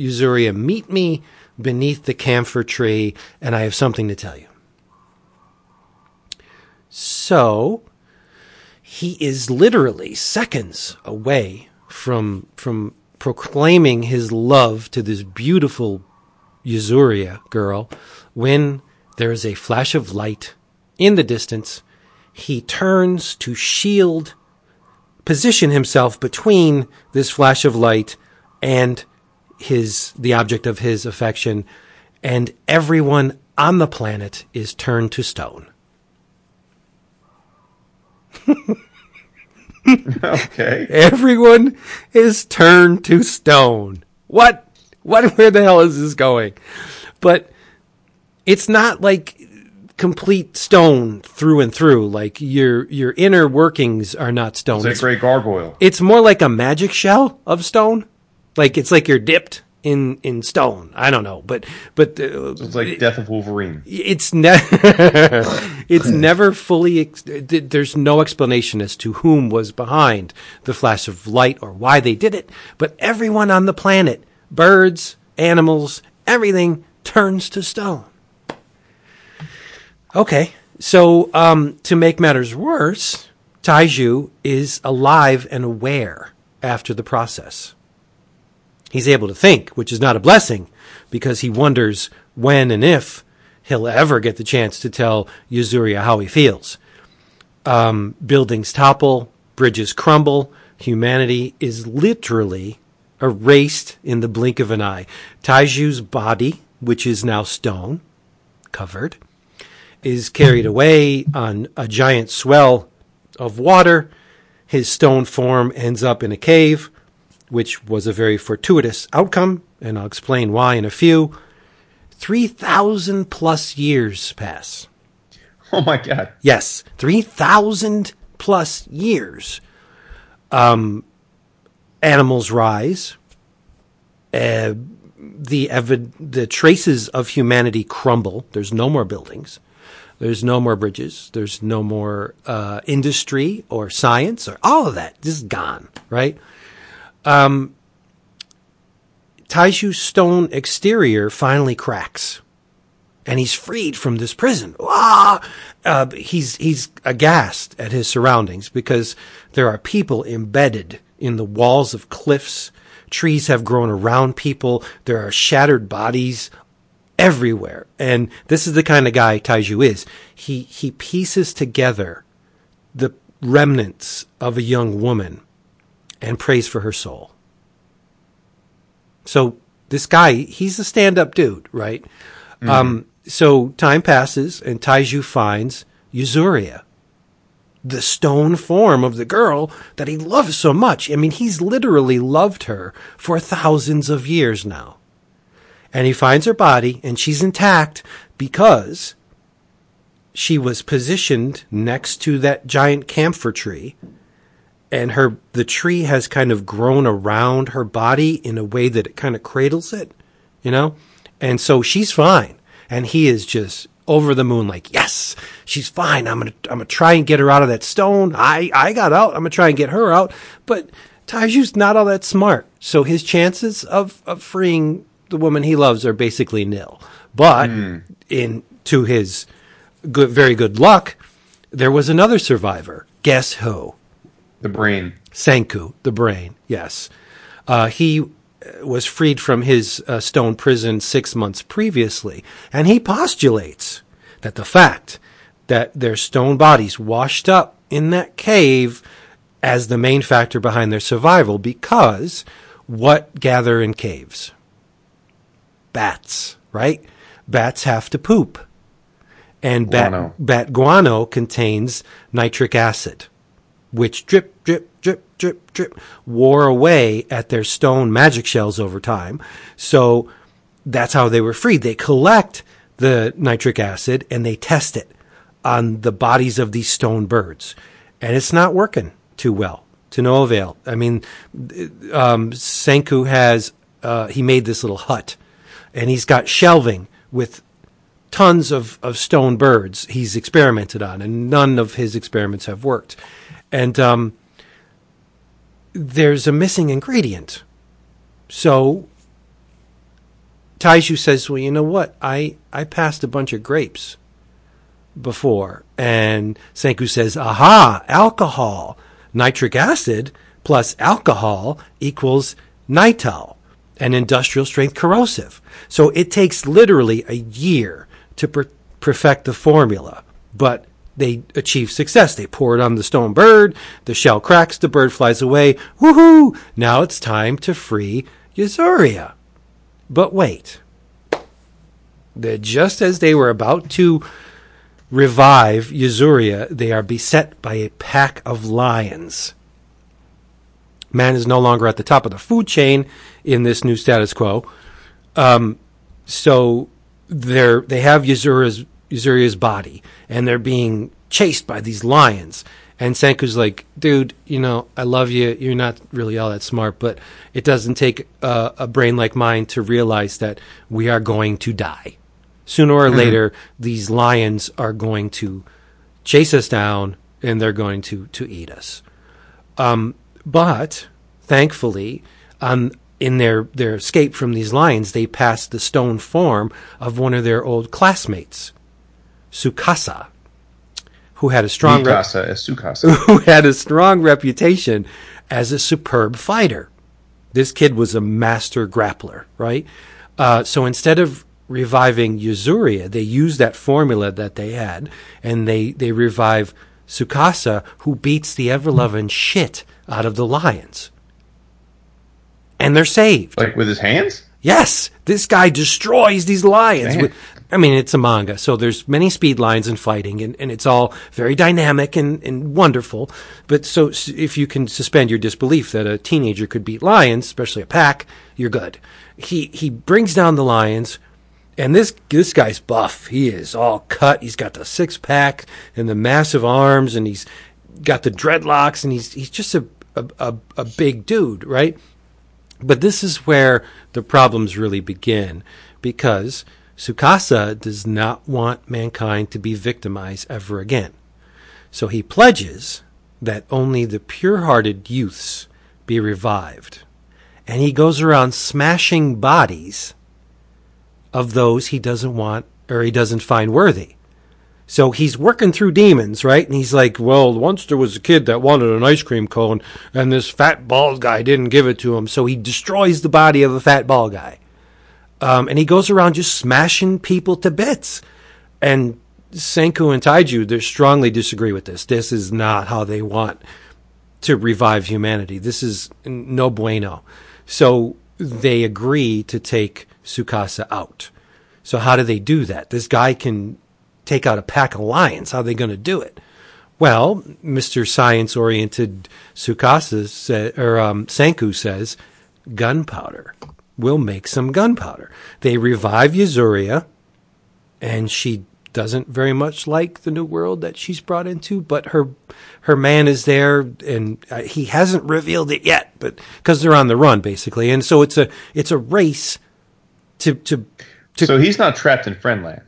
"Meet me beneath the camphor tree, and I have something to tell you." So he is literally seconds away from from proclaiming his love to this beautiful Yuzuriha girl when there is a flash of light in the distance he turns to shield, position himself between this flash of light and his the object of his affection, and everyone on the planet is turned to stone. Okay. Everyone is turned to stone. What? What? Where the hell is this going? But it's not like complete stone through and through. Like your your inner workings are not stone. It's a great gargoyle. it's more like a magic shell of stone. Like it's like you're dipped in in stone. I don't know, but but uh, It's like Death of Wolverine. it's ne- it's never fully ex- there's no explanation as to whom was behind the flash of light or why they did it but everyone on the planet birds animals everything turns to stone okay so um, to make matters worse taiju is alive and aware after the process he's able to think, which is not a blessing because he wonders when and if he'll ever get the chance to tell Yuzuriha how he feels. Um, buildings topple, bridges crumble, humanity is literally erased in the blink of an eye. Taiju's body, which is now stone, covered, is carried away on a giant swell of water. His stone form ends up in a cave which was a very fortuitous outcome, and I'll explain why in a few. 3,000 plus years pass. Oh my god. Yes, 3,000 plus years. Um, animals rise. Uh, the, evi- the traces of humanity crumble. There's no more buildings. There's no more bridges. There's no more uh, industry or science or all of that. This is gone, right? Taiju's stone exterior finally cracks, and he's freed from this prison. Ah! Uh, he's he's aghast at his surroundings because there are people embedded in the walls of cliffs. Trees have grown around people. There are shattered bodies everywhere, and this is the kind of guy Taiju is. He he pieces together the remnants of a young woman and prays for her soul. So this guy, he's a stand-up dude, right? Um, so time passes, and Taiju finds Yuzuriha, the stone form of the girl that he loves so much. I mean, he's literally loved her for thousands of years now. And he finds her body, and she's intact because she was positioned next to that giant camphor tree and her the tree has kind of grown around her body in a way that it kind of cradles it, you know? And so she's fine. And he is just over the moon like, "Yes, she's fine. I'm going to I'm going to try and get her out of that stone. I I got out. I'm going to try and get her out." But Taiju's not all that smart. So his chances of of freeing the woman he loves are basically nil. But hmm. in to his good very good luck, there was another survivor. Guess who? The brain. Senku, the brain, yes. Uh, he uh, was freed from his uh, stone prison six months previously, and he postulates that the fact that their stone bodies washed up in that cave as the main factor behind their survival because what gather in caves? Bats, right? Bats have to poop. And bat, Guano. bat guano contains nitric acid which drip, drip, drip, drip, drip, wore away at their stone magic shells over time. So that's how they were freed. They collect the nitric acid and they test it on the bodies of these stone birds. And it's not working too well, to no avail. I mean, um, Senku has, uh, he made this little hut and he's got shelving with tons of, of stone birds he's experimented on, and none of his experiments have worked. And um, there's a missing ingredient. So Taiju says, Well, you know what? I, I passed a bunch of grapes before. And Senku says, Aha, alcohol. Nitric acid plus alcohol equals nital, an industrial strength corrosive. So it takes literally a year to per- perfect the formula, but they achieve success. They pour it on the stone bird, the shell cracks, the bird flies away. Woohoo! Now it's time to free Yuzuriha. But wait. That just as they were about to revive Yuzuriha, they are beset by a pack of lions. Man is no longer at the top of the food chain in this new status quo. Um, so they're they have Yuzuriha's Yuzuriha's body, and they're being chased by these lions. And Senku's like, dude, you know, I love you. You're not really all that smart, but it doesn't take a, a brain like mine to realize that we are going to die. Sooner or later, these lions are going to chase us down and they're going to, to eat us. Um, but thankfully, on in their, their escape from these lions, they passed the stone form of one of their old classmates, Tsukasa, who had a strong rep- Mikasa as Sukasa. who had a strong reputation as a superb fighter. This kid was a master grappler, right? Uh, so instead of reviving Yuzuriha, they used that formula that they had, and they, they revive Tsukasa, who beats the ever loving shit out of the lions. And they're saved. like with his hands? Yes, this guy destroys these lions. With, I mean, it's a manga, so there's many speed lines and fighting, and, and it's all very dynamic and, and wonderful. But so if you can suspend your disbelief that a teenager could beat lions, especially a pack, you're good. He he brings down the lions, and this this guy's buff. He is all cut. He's got the six pack and the massive arms, and he's got the dreadlocks, and he's he's just a a, a, a big dude, right? But this is where the problems really begin because Tsukasa does not want mankind to be victimized ever again. So he pledges that only the pure hearted youths be revived. And he goes around smashing bodies of those he doesn't want or he doesn't find worthy. So he's working through demons, right? And he's like, well, once there was a kid that wanted an ice cream cone, and this fat bald guy didn't give it to him. So he destroys the body of a fat bald guy. Um, and he goes around just smashing people to bits. And Senku and Taiju, they strongly disagree with this. This is not how they want to revive humanity. This is no bueno. So they agree to take Tsukasa out. So how do they do that? This guy can take out a pack of lions. How are they going to do it? Well, Mr. Science oriented Tsukasa sa- or um, Senku says gunpowder. We'll make some gunpowder. They revive Yuzuriha, and she doesn't very much like the new world that she's brought into, but her her man is there, and uh, he hasn't revealed it yet, but because they're on the run basically, and so it's a it's a race to to to So he's not trapped in Friendland.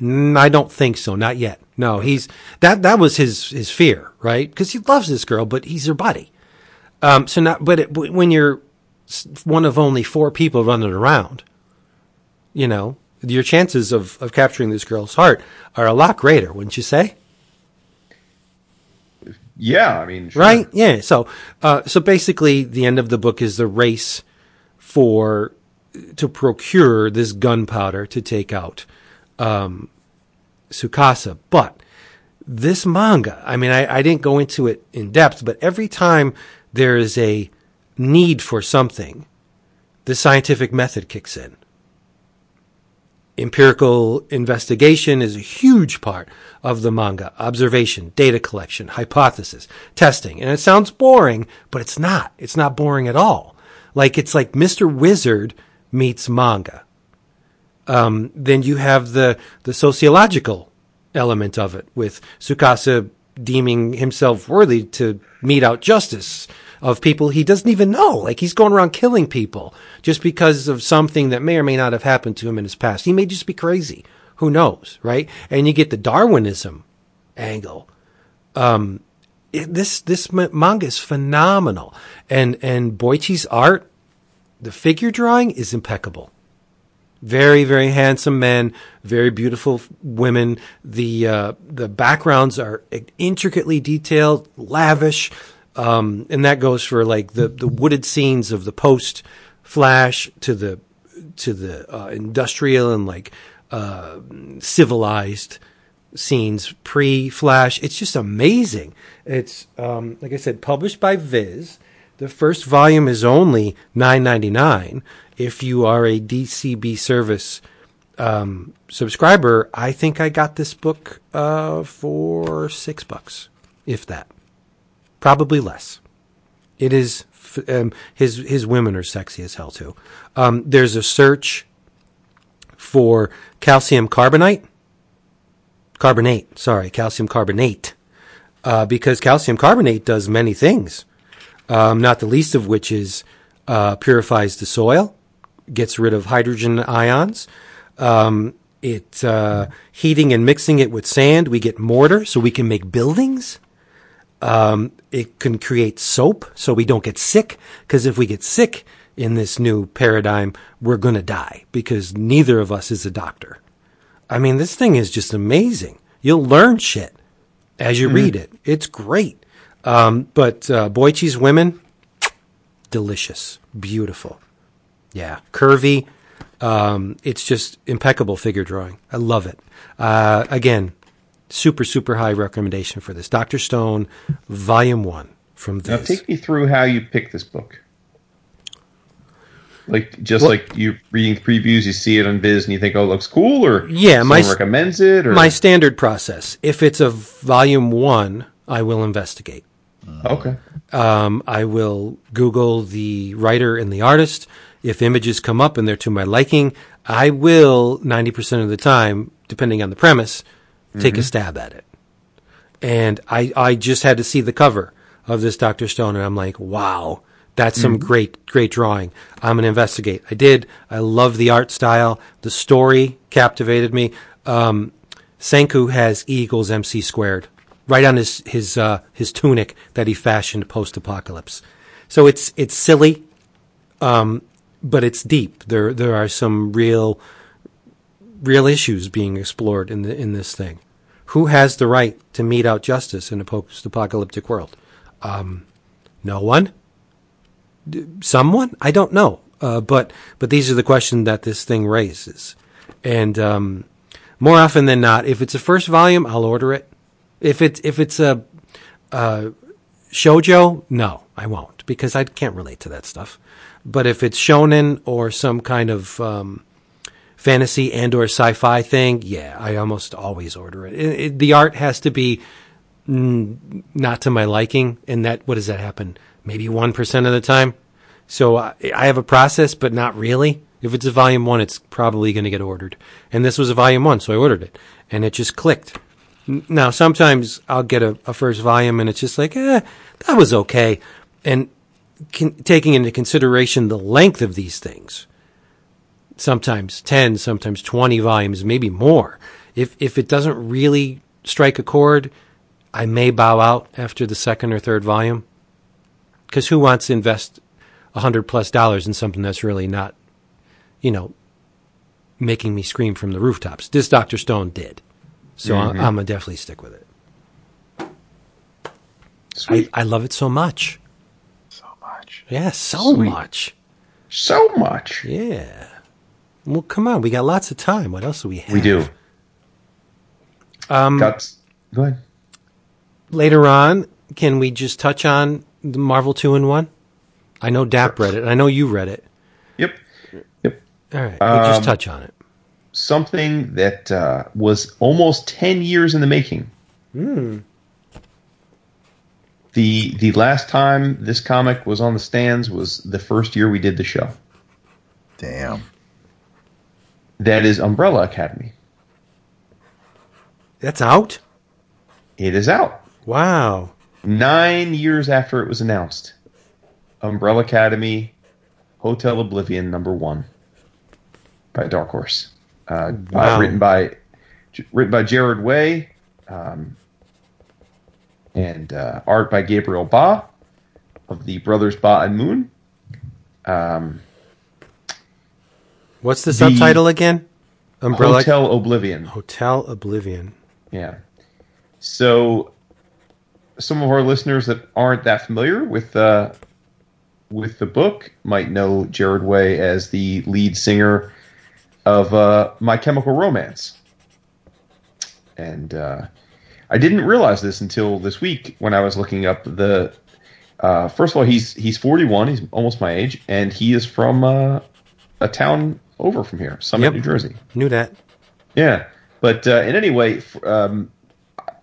Mm, I don't think so. Not yet. No, he's that. That was his his fear, right? Because he loves this girl, but he's her buddy. Um. So not. But it, when you're one of only four people running around, you know, your chances of of capturing this girl's heart are a lot greater, wouldn't you say? Yeah, I mean, sure. Right? Yeah. So, uh, so basically, the end of the book is the race for to procure this gunpowder to take out um, Tsukasa. But this manga, I mean, I, I didn't go into it in depth, but every time there is a need for something, the scientific method kicks in. empirical investigation is a huge part of the manga. Observation, data collection, hypothesis, testing. And it sounds boring, but it's not. It's not boring at all. Like it's like Mr. Wizard meets manga. Um, then you have the, the sociological element of it with Tsukasa deeming himself worthy to mete out justice of people he doesn't even know. Like he's going around killing people just because of something that may or may not have happened to him in his past. He may just be crazy. Who knows, right? And you get the Darwinism angle. Um, it, this this manga is phenomenal, and and Boichi's art, the figure drawing is impeccable. Very very handsome men, very beautiful women. The uh, the backgrounds are intricately detailed, lavish. Um, and that goes for like the, the wooded scenes of the post flash to the to the uh, industrial and like uh, civilized scenes pre flash. It's just amazing. It's um, like I said, published by Viz. The first volume is only nine ninety nine. If you are a DCB service um, subscriber, I think I got this book uh, for six bucks, if that probably less. It is um, his his women are sexy as hell too. Um, there's a search for calcium carbonate, carbonate. Sorry, calcium carbonate, uh, because calcium carbonate does many things. Um, not the least of which is uh, purifies the soil, gets rid of hydrogen ions. Um, it uh, heating and mixing it with sand, we get mortar, so we can make buildings. Um, it can create soap so we don't get sick. Because if we get sick in this new paradigm, we're going to die because neither of us is a doctor. I mean, this thing is just amazing. You'll learn shit as you mm-hmm. read it. It's great. Um, but uh, Boichi's women, delicious, beautiful. Yeah, curvy. Um, it's just impeccable figure drawing. I love it. Uh, again, super super high recommendation for this. Doctor Stone, Volume One from this. Now take me through how you pick this book. Like just well, like you reading previews, you see it on Viz and you think, "Oh, it looks cool," or yeah, my recommends it. Or? My standard process. If it's a volume one, I will investigate. Okay. Um, I will Google the writer and the artist. If images come up and they're to my liking, I will ninety percent of the time, depending on the premise, take mm-hmm. a stab at it. And I, I just had to see the cover of this Dr. Stone and I'm like, wow, that's some mm-hmm. great, great drawing. I'm going to investigate. I did. I love the art style. The story captivated me. Um, Senku has E equals MC squared right on his, his, uh, his tunic that he fashioned post apocalypse. So it's, it's silly. Um, but it's deep. There, there are some real, real issues being explored in the, in this thing. Who has the right to mete out justice in a post-apocalyptic world? Um, no one. Someone? I don't know. Uh, but but these are the questions that this thing raises, and um, more often than not, if it's a first volume, I'll order it. If it's if it's a, a shojo, no, I won't because I can't relate to that stuff. But if it's shonen or some kind of um, fantasy and or sci-fi thing, yeah, I almost always order it. it, it the art has to be not to my liking, and that what does that happen? Maybe one percent of the time. So I, I have a process, but not really. If it's a volume one, it's probably going to get ordered. And this was a volume one, so I ordered it, and it just clicked. Now sometimes I'll get a, a first volume, and it's just like, eh, that was okay, and taking into consideration the length of these things sometimes 10, sometimes 20 volumes, maybe more. If, if it doesn't really strike a chord, I may bow out after the second or third volume. Because who wants to invest a hundred plus dollars in something that's really not, you know, making me scream from the rooftops? This Dr. Stone did. So mm-hmm. I'm going to definitely stick with it. I, I, love it so much. So much. Yeah, so Sweet. much. So much. Yeah. Well, come on, we got lots of time. What else do we have? We do. Um, got, go ahead. Later on, can we just touch on the Marvel two in one? I know Dap read it. I know you read it. Yep. Yep. All right. Um, just touch on it. something that uh, was almost 10 years in the making. Hmm. The the last time this comic was on the stands was the first year we did the show. Damn. That is Umbrella Academy. That's out? It is out. Wow. Nine years after it was announced. Umbrella Academy, Hotel Oblivion number one by Dark Horse. Uh, Wow. uh, written by written by Gerard Way, um, and uh, art by Gabriel Ba of the brothers Ba and Moon. Um, What's the, The subtitle again? Umbrella Hotel Oblivion. Hotel Oblivion. Yeah. So, some of our listeners that aren't that familiar with uh, with the book might know Gerard Way as the lead singer of uh, My Chemical Romance, and uh, I didn't realize this until this week when I was looking up the. Uh, first of all, he's he's 41. He's almost my age, and he is from uh, a town over from here, Summit, Yep. New Jersey. Knew that. Yeah, but uh, in any way, um,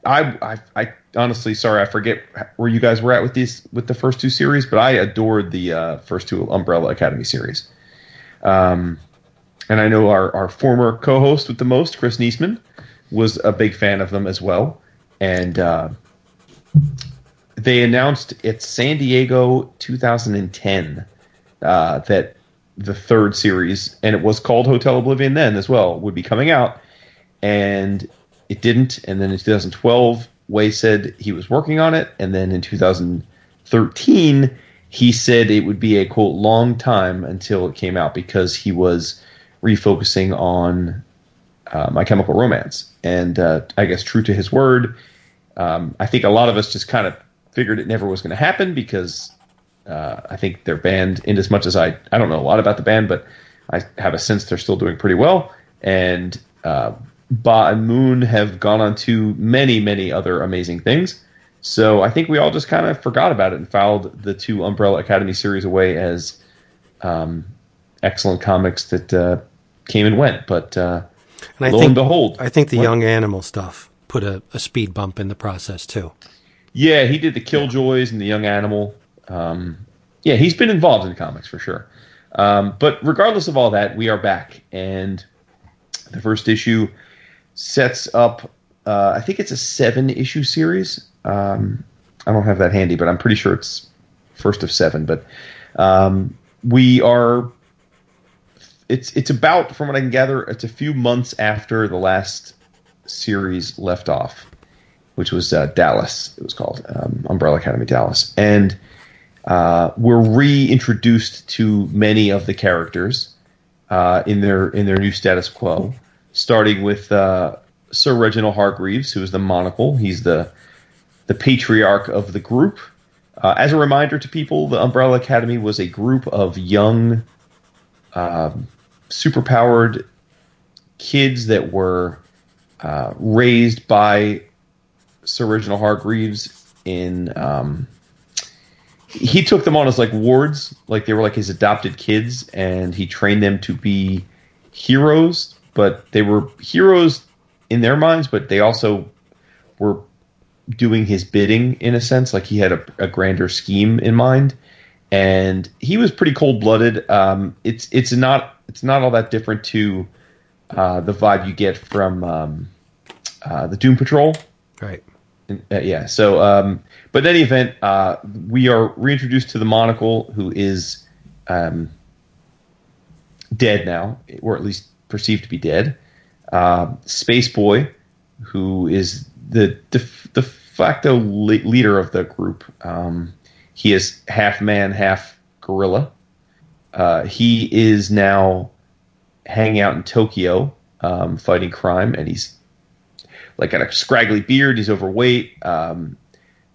I, I, I honestly, sorry, I forget where you guys were at with these with the first two series, but I adored the uh, first two Umbrella Academy series. Um, and I know our, our former co-host with the most, Chris Niesman, was a big fan of them as well. And uh, they announced at San Diego 2010 uh, that the third series, and it was called Hotel Oblivion then as well, would be coming out, and it didn't. And then in 2012, Way said he was working on it, and then in 2013, he said it would be a quote long time until it came out because he was refocusing on uh, My Chemical Romance, and uh, I guess true to his word. Um, I think a lot of us just kind of figured it never was going to happen because uh, I think they're banned in as much as I I don't know a lot about the band, but I have a sense they're still doing pretty well. And uh, Ba and Moon have gone on to many many other amazing things. So I think we all just kind of forgot about it and filed the two Umbrella Academy series away as um, excellent comics that uh, came and went. But uh, And I lo think and behold, I think the young animal stuff put a, a speed bump in the process too. Yeah, he did the Killjoys and the Young Animal. Um, yeah, he's been involved in comics for sure. Um, but regardless of all that, we are back, and the first issue sets up. Uh, I think it's a seven issue series. Um, I don't have that handy, but I'm pretty sure it's first of seven. But um, we are. It's it's about from what I can gather, it's a few months after the last series left off which was uh, Dallas. It was called um, Umbrella Academy Dallas, and uh, we're reintroduced to many of the characters uh, in their in their new status quo. Starting with uh, Sir Reginald Hargreeves, who is the monocle. He's the the patriarch of the group. Uh, as a reminder to people, the Umbrella Academy was a group of young, um, superpowered kids that were uh, raised by Sir Reginald Hargreeves in um, he took them on as like wards, like they were like his adopted kids, and he trained them to be heroes. But they were heroes in their minds, but they also were doing his bidding in a sense. Like he had a, a grander scheme in mind, and he was pretty cold blooded. Um, it's it's not it's not all that different to uh, the vibe you get from um, uh, the Doom Patrol. Right. Uh, yeah. So, um, but in any event, uh, we are reintroduced to the monocle, who is um, dead now, or at least perceived to be dead. Uh, Space Boy, who is the de, de facto le- leader of the group. Um, he is half man, half gorilla. Uh, he is now hanging out in Tokyo, um, fighting crime, and he's like got a scraggly beard. He's overweight. Um,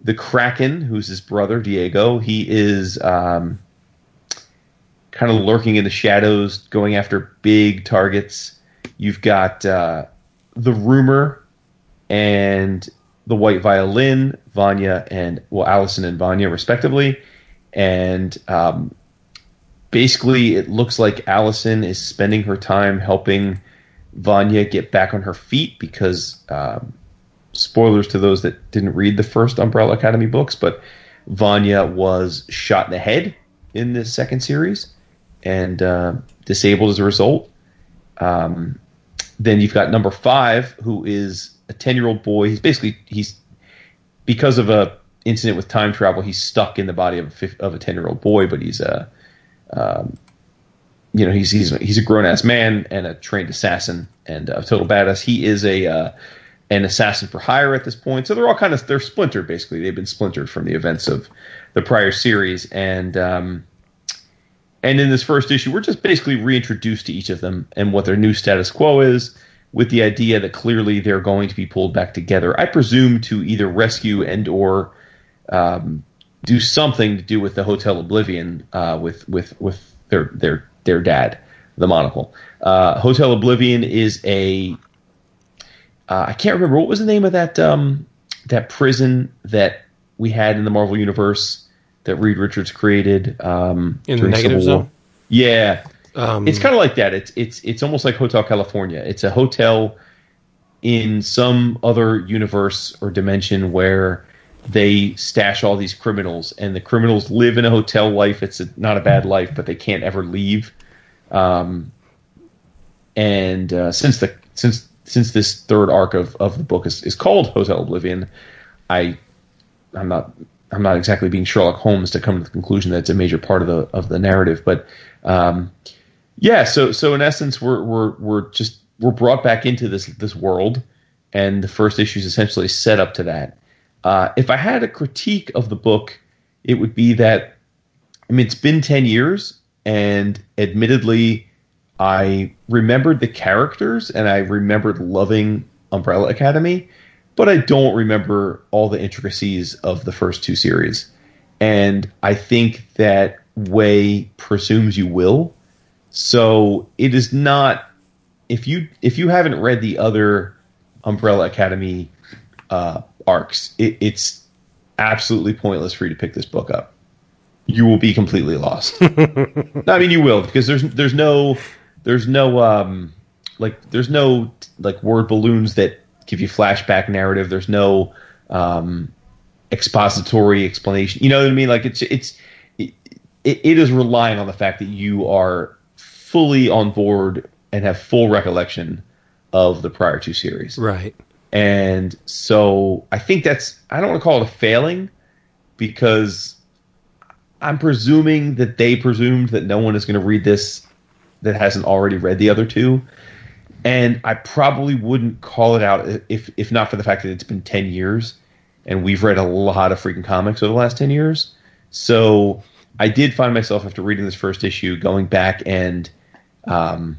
the Kraken, who's his brother Diego, he is um, kind of lurking in the shadows, going after big targets. You've got uh, the Rumor and the White Violin, Vanya and well, Allison and Vanya, respectively, and um, basically it looks like Allison is spending her time helping Vanya get back on her feet because um, spoilers to those that didn't read the first Umbrella Academy books, but Vanya was shot in the head in the second series and uh, disabled as a result. Um, then you've got number five, who is a ten-year-old boy. He's basically he's because of a incident with time travel. He's stuck in the body of a of a ten-year-old boy, but he's a um, you know he's he's he's a grown ass man and a trained assassin and a total badass. He is a uh, an assassin for hire at this point. So they're all kind of they're splintered basically. They've been splintered from the events of the prior series and. Um, and in this first issue, we're just basically reintroduced to each of them and what their new status quo is, with the idea that clearly they're going to be pulled back together. I presume to either rescue and or um, do something to do with the Hotel Oblivion uh, with with with their their their dad, the monocle. Uh, Hotel Oblivion is a uh, I can't remember what was the name of that um, that prison that we had in the Marvel universe that Reed Richards created um, In the negative Civil War. zone? Yeah, Um, it's kind of like that. It's it's it's almost like Hotel California. It's a hotel in some other universe or dimension where they stash all these criminals, and the criminals live in a hotel life. It's a, not a bad life, but they can't ever leave. Um, and uh, since the since since this third arc of, of the book is, is called Hotel Oblivion, I I'm not I'm not exactly being Sherlock Holmes to come to the conclusion that it's a major part of the of the narrative, but um, yeah. So so in essence, we're we're we're just we're brought back into this this world, and the first issue is essentially set up to that. Uh, if I had a critique of the book, it would be that I mean it's been ten years, and admittedly, I remembered the characters and I remembered loving Umbrella Academy, but I don't remember all the intricacies of the first two series. And I think that Way presumes you will. So it is not if you if you haven't read the other Umbrella Academy uh, arcs, it, it's absolutely pointless for you to pick this book up. You will be completely lost. No, I mean, you will because there's there's no there's no um like there's no like word balloons that give you flashback narrative. There's no um expository explanation. You know what I mean? Like it's it's it, it is relying on the fact that you are fully on board and have full recollection of the prior two series. right. And so I think that's I don't want to call it a failing because I'm presuming that they presumed that no one is going to read this that hasn't already read the other two. And I probably wouldn't call it out if if not for the fact that it's been 10 years and we've read a lot of freaking comics over the last 10 years. So I did find myself after reading this first issue going back and um,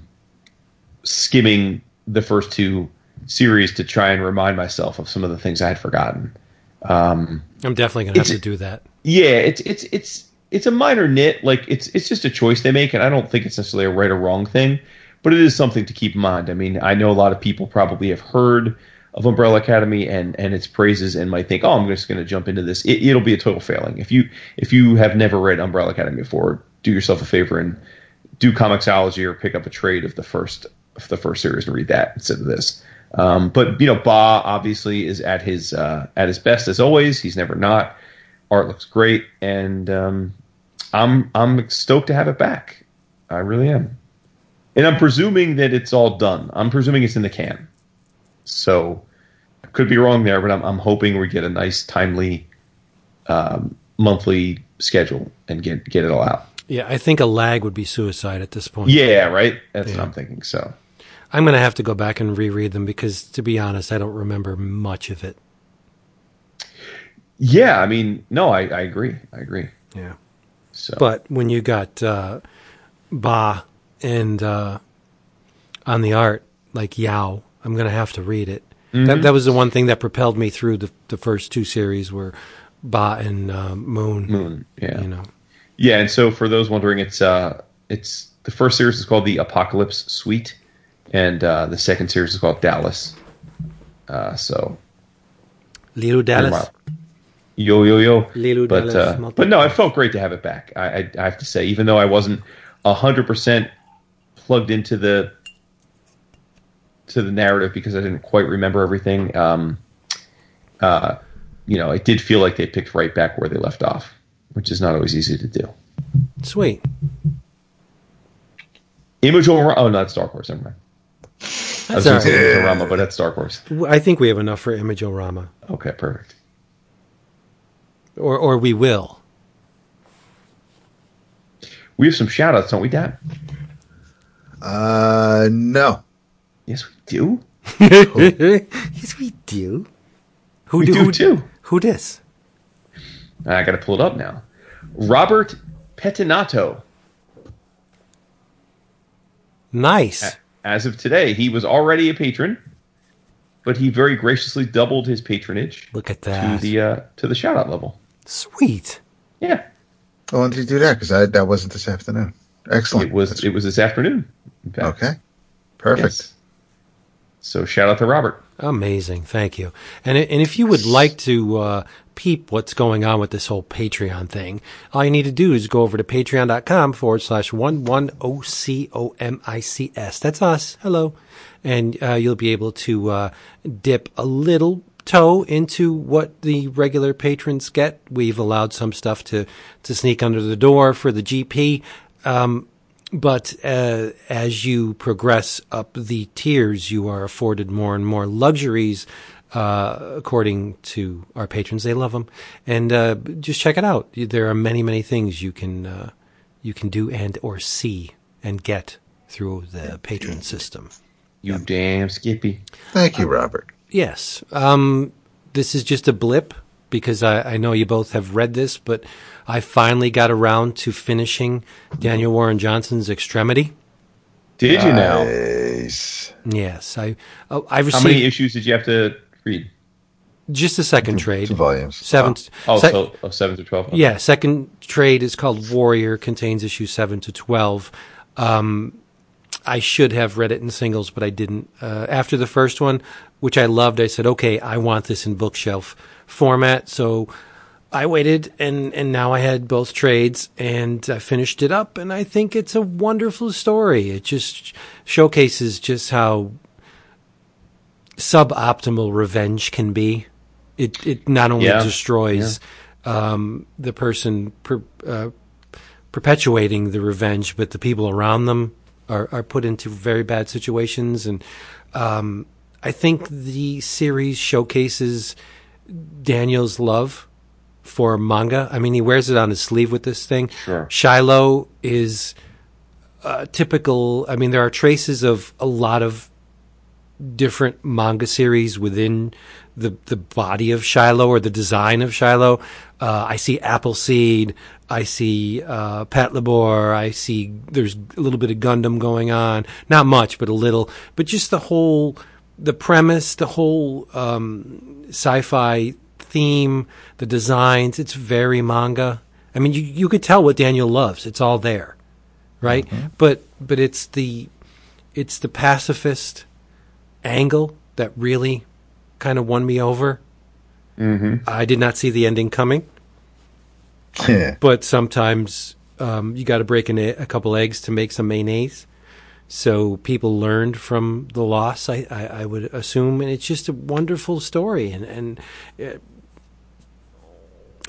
skimming the first two series to try and remind myself of some of the things I had forgotten. Um, I'm definitely going to have to do that. yeah, it's it's it's it's a minor nit. Like it's it's just a choice they make, and I don't think it's necessarily a right or wrong thing, but it is something to keep in mind. I mean, I know a lot of people probably have heard of Umbrella Academy and and its praises and might think, oh, I'm just going to jump into this. It, it'll be a total failing if you if you have never read Umbrella Academy before. Do yourself a favor and do Comixology or pick up a trade of the first of the first series and read that instead of this. Um, but you know, Ba obviously is at his uh, at his best as always. He's never not. Art looks great, and um, I'm I'm stoked to have it back. I really am, and I'm presuming that it's all done. I'm presuming it's in the can. So, I could be wrong there, but I'm I'm hoping we get a nice timely um, monthly schedule and get get it all out. Yeah, I think a lag would be suicide at this point. Yeah, right. That's Yeah. what I'm thinking. So. I'm going to have to go back and reread them because, to be honest, I don't remember much of it. Yeah, I mean, no, I, I agree. I agree. Yeah. So, But when you got uh, Ba and uh, on the art, like Yao, I'm going to have to read it. That, that was the one thing that propelled me through the, the first two series were Ba and uh, Moon. Moon, yeah, You know. yeah. And so, for those wondering, it's uh, it's the first series is called the Apocalypse Suite, and uh, the second series is called Dallas. Uh, so, Little Dallas. yo yo yo. Lilo but Dallas, uh, but no, it felt great to have it back. I, I, I have to say, even though I wasn't hundred percent plugged into the to the narrative because I didn't quite remember everything. Um, uh, you know, it did feel like they picked right back where they left off, which is not always easy to do. Sweet. Image over. Oh, not Star Wars. Never mind. I was That's going to say right. Image Rama, but that's Star Wars. I think we have enough for Image-O-Rama. Okay, perfect. Or, or we will. We have some shout outs, don't we, Dad? Uh, no. Yes, we do. yes, we do. Who We do who, too. Who dis? I got to pull it up now. Robert Pettinato. Nice. As of today, he was already a patron, but he very graciously doubled his patronage Look at to that. the uh, to the shout out level. Sweet. Yeah, Oh, when did you do that? Because that wasn't this afternoon. Excellent. it was That's- it was this afternoon. in fact. okay. Perfect. Yes. So shout out to Robert. Amazing. Thank you. And, and if you would like to uh, peep what's going on with this whole Patreon thing, all you need to do is go over to patreon.com forward slash 110comics. That's us. Hello. And uh, you'll be able to uh, dip a little toe into what the regular patrons get. We've allowed some stuff to, to sneak under the door for the GP. Um, but uh, as you progress up the tiers, you are afforded more and more luxuries. Uh, according to our patrons, they love them, and uh, just check it out. There are many, many things you can uh, you can do and or see and get through the patron system. You damn Skippy. Thank you, Robert. Yes. Um, this is just a blip because I, I know you both have read this, but I finally got around to finishing Daniel Warren Johnson's Extremity. Did you now? Nice. Yes, I oh, I How received many issues did you have to read? just a second trade. Two volumes. Seven. Oh, se- so oh, seven to twelve. yeah, second trade is called Warrior, contains issues seven to twelve. Um, I should have read it in singles, but I didn't. Uh, after the first one, which I loved, I said, "Okay, I want this in bookshelf format." So I waited, and and now I had both trades, and I finished it up, and I think it's a wonderful story. It just showcases just how suboptimal revenge can be. It it not only Yeah. destroys um, the person per, uh, perpetuating the revenge, but the people around them are, are put into very bad situations. And um, I think the series showcases Daniel's love for manga. I mean, he wears it on his sleeve with this thing. Sure. Shiloh is uh, typical. I mean, there are traces of a lot of different manga series within the the body of Shiloh or the design of Shiloh. Uh, I see Appleseed. I see uh, Patlabor. I see there's a little bit of Gundam going on. Not much, but a little. But just the whole the premise, the whole um, sci-fi theme, the designs. It's very manga. I mean, you you could tell what Daniel loves. It's all there, right? But but it's the it's the pacifist angle that really kind of won me over. Mm-hmm. I did not see the ending coming, Yeah. but sometimes um, you got to break an e- a couple eggs to make some mayonnaise. So people learned from the loss, I, I, I would assume, and it's just a wonderful story. And, and uh,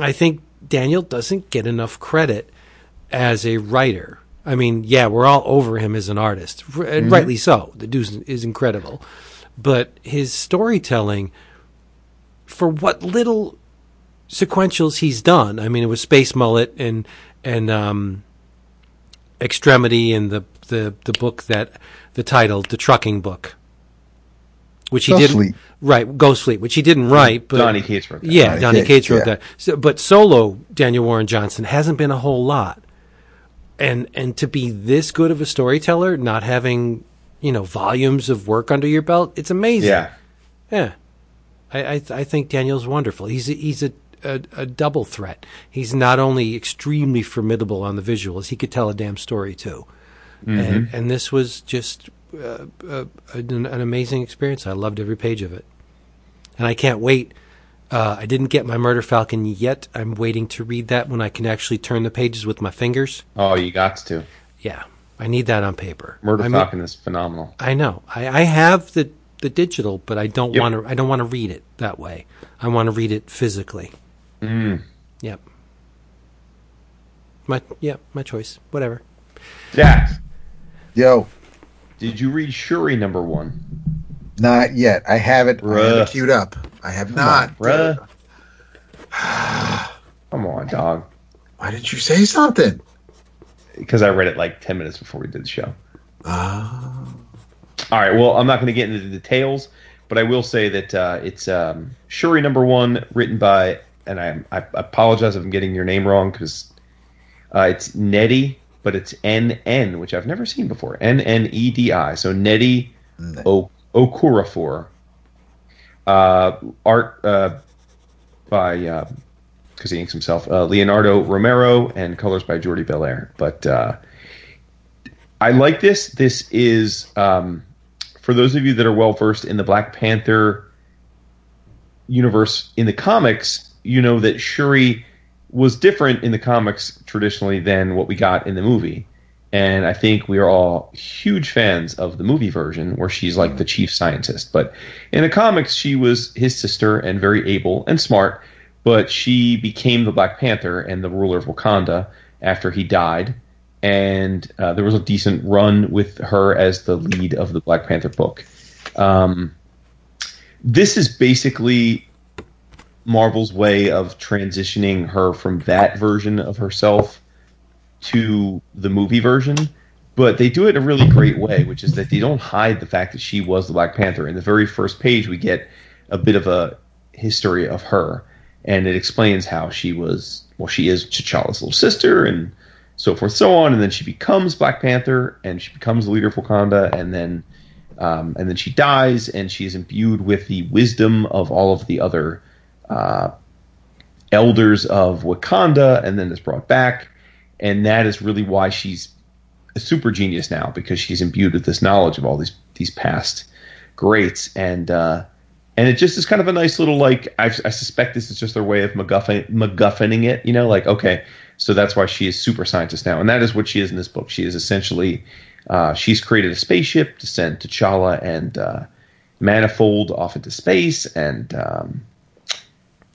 I think Daniel doesn't get enough credit as a writer. I mean, yeah, we're all over him as an artist, and rightly so. The dude is incredible, but his storytelling, for what little sequentials he's done, I mean, it was Space Mullet and and um, Extremity and the the the book that the title, the trucking book, which he didn't Fleet. right, Ghost Fleet, which he didn't write, but Donny Cates wrote that. yeah, Donny Donny Cates, Cates wrote yeah. that. So, but solo Daniel Warren Johnson hasn't been a whole lot, and and to be this good of a storyteller, not having you know volumes of work under your belt, it's amazing. Yeah. yeah. I I, I think Daniel's wonderful. He's a, he's a, a a double threat. He's not only extremely formidable on the visuals, he could tell a damn story too. Mm-hmm. And and this was just uh, uh, an, an amazing experience. I loved every page of it, and I can't wait. Uh, I didn't get my Murder Falcon yet. I'm waiting to read that when I can actually turn the pages with my fingers. Oh, you got to. Yeah, I need that on paper. Murder I mean- Falcon is phenomenal. I know. I, I have the the digital, but I don't Yep. want to. I don't want to read it that way. I want to read it physically. Mm. Yep. My yep. My choice. Whatever. Dax, Yo, did you read Shuri number one? not yet. I have it, I have it queued up. I have Come not. on, bruh. Come on, dog. Why didn't you say something? Because I read it like 10 minutes before we did the show. Ah. All right. Well, I'm not going to get into the details, but I will say that uh, it's um, Shuri number one, written by, and I, I apologize if I'm getting your name wrong because uh, it's Nettie, but it's N N, which I've never seen before. N N E D I. So Nettie o- Okorafor. Uh, art uh, by because he inks himself, uh, Leonardo Romero, and colors by Jordie Bellaire. But uh, I like this. This is um, for those of you that are well versed in the Black Panther universe in the comics. You know that Shuri was different in the comics traditionally than what we got in the movie. And I think we are all huge fans of the movie version where she's like the chief scientist. But in the comics, she was his sister and very able and smart. But she became the Black Panther and the ruler of Wakanda after he died. And uh, there was a decent run with her as the lead of the Black Panther book. Um, this is basically Marvel's way of transitioning her from that version of herself to the movie version, but they do it in a really great way, which is that they don't hide the fact that she was the Black Panther. In the very first page, we get a bit of a history of her, and it explains how she was, well, she is T'Challa's little sister, and so forth, so on, and then she becomes Black Panther, and she becomes the leader of Wakanda, and then, um, and then she dies, and she is imbued with the wisdom of all of the other uh, elders of Wakanda, and then is brought back, and that is really why she's a super genius now because she's imbued with this knowledge of all these these past greats, and uh, and it just is kind of a nice little like I, I suspect this is just their way of MacGuffin MacGuffining it, you know, like okay, so that's why she is super scientist now, and that is what she is in this book. She is essentially uh, she's created a spaceship to send T'Challa and uh, Manifold off into space, and um,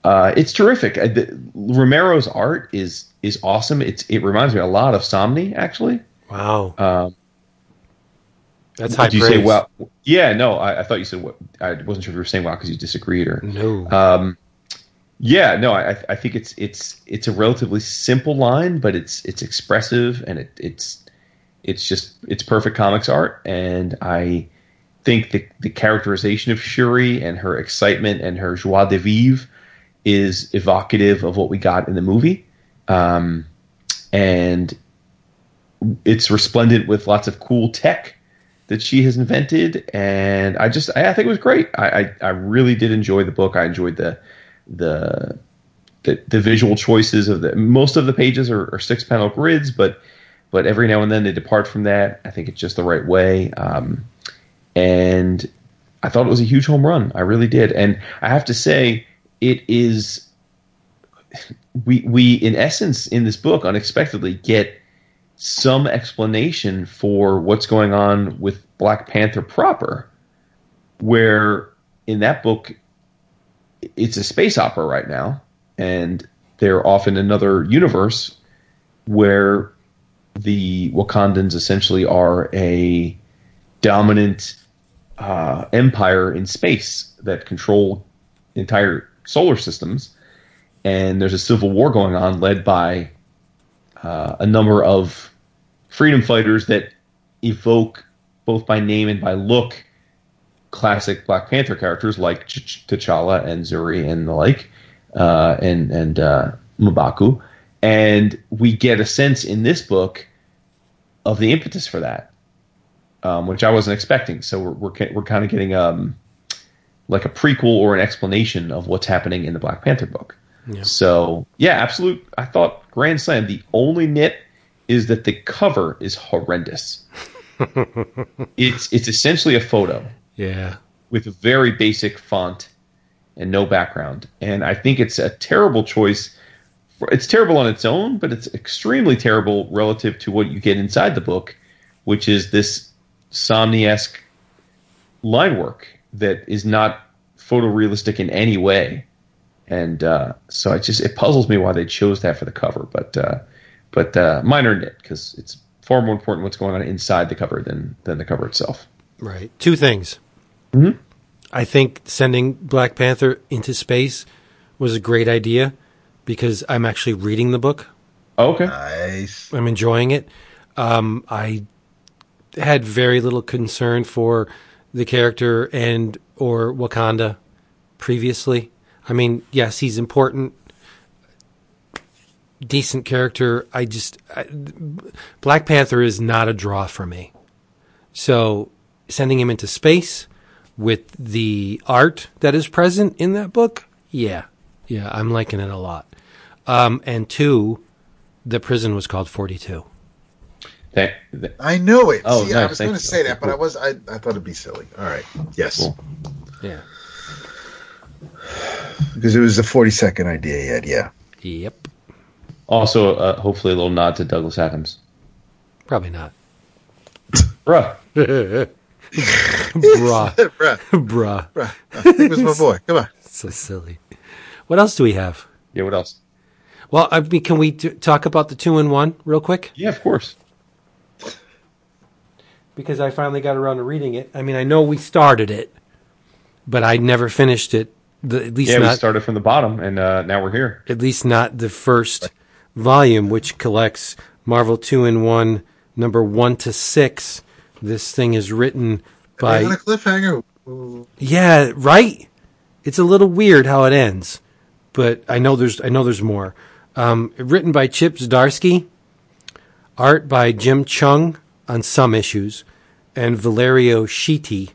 uh, it's terrific. Uh, the, Romero's art is is awesome. It's it reminds me a lot of Samnee actually. Wow. Um, That's high did you praise. say wow? Yeah, no, I, I thought you said what. I wasn't sure if you were saying wow because you disagreed or. No. Um, yeah, no, I, I think it's it's it's a relatively simple line, but it's it's expressive and it, it's it's just it's perfect comics art, and I think the the characterization of Shuri and her excitement and her joie de vivre is evocative of what we got in the movie, um, and it's resplendent with lots of cool tech that she has invented, and I just I, I think it was great. I, I I really did enjoy the book. I enjoyed the the the, the visual choices of the most of the pages are, are six panel grids, but but every now and then they depart from that. I think it's just the right way. Um, and I thought it was a huge home run. I really did. And I have to say, it is we we in essence in this book unexpectedly get some explanation for what's going on with Black Panther proper, where in that book it's a space opera right now, and they're off in another universe where the Wakandans essentially are a dominant uh, empire in space that control entire solar systems, and there's a civil war going on led by uh, a number of freedom fighters that evoke both by name and by look classic Black Panther characters like Ch- T'Challa and Zuri and the like, uh, and and uh, M'Baku, and we get a sense in this book of the impetus for that, um, which I wasn't expecting. So we're we're, we're kind of getting um, like a prequel or an explanation of what's happening in the Black Panther book. Yeah. So yeah, absolute. I thought Grand Slam. The only nit is that the cover is horrendous. it's it's essentially a photo yeah. with a very basic font and no background. And I think it's a terrible choice. For, it's terrible on its own, but it's extremely terrible relative to what you get inside the book, which is this Samnee-esque line work that is not photorealistic in any way. And uh, so it just it puzzles me why they chose that for the cover, but uh, but uh, minor nit because it's far more important what's going on inside the cover than than the cover itself. Right. Two things. Mhm. I think sending Black Panther into space was a great idea because I'm actually reading the book. Okay. Nice. I'm enjoying it. Um, I had very little concern for the character and or Wakanda previously. I mean, yes, he's important, decent character. I just I, Black Panther is not a draw for me. So sending him into space with the art that is present in that book, yeah, yeah, I'm liking it a lot. Um, and two, the prison was called Forty Two. That, that- I know it. Oh, See, I was going to say that, but I was I, I thought it'd be silly. All right. Yes. Cool. Yeah. Because it was the 40 second idea he had. Yeah. Yep. also, uh, hopefully, a little nod to Douglas Adams. Probably not. Bruh. Bruh. Bruh, Bruh. bruh. I think it was my boy. Come on. So silly. What else do we have? Yeah, what else? Well, I mean, can we t- talk about the two in one real quick? Yeah, of course. Because I finally got around to reading it. I mean, I know we started it, but I never finished it. The, at least Yeah, we not. started from the bottom, and uh, now we're here. at least not the first volume, which collects Marvel two in one, number one to six. This thing is written Are on by a cliffhanger? Ooh. yeah, right. It's a little weird how it ends, but I know there's I know there's more. Um, written by Chip Zdarsky, art by Jim Cheung on some issues, and Valerio Schiti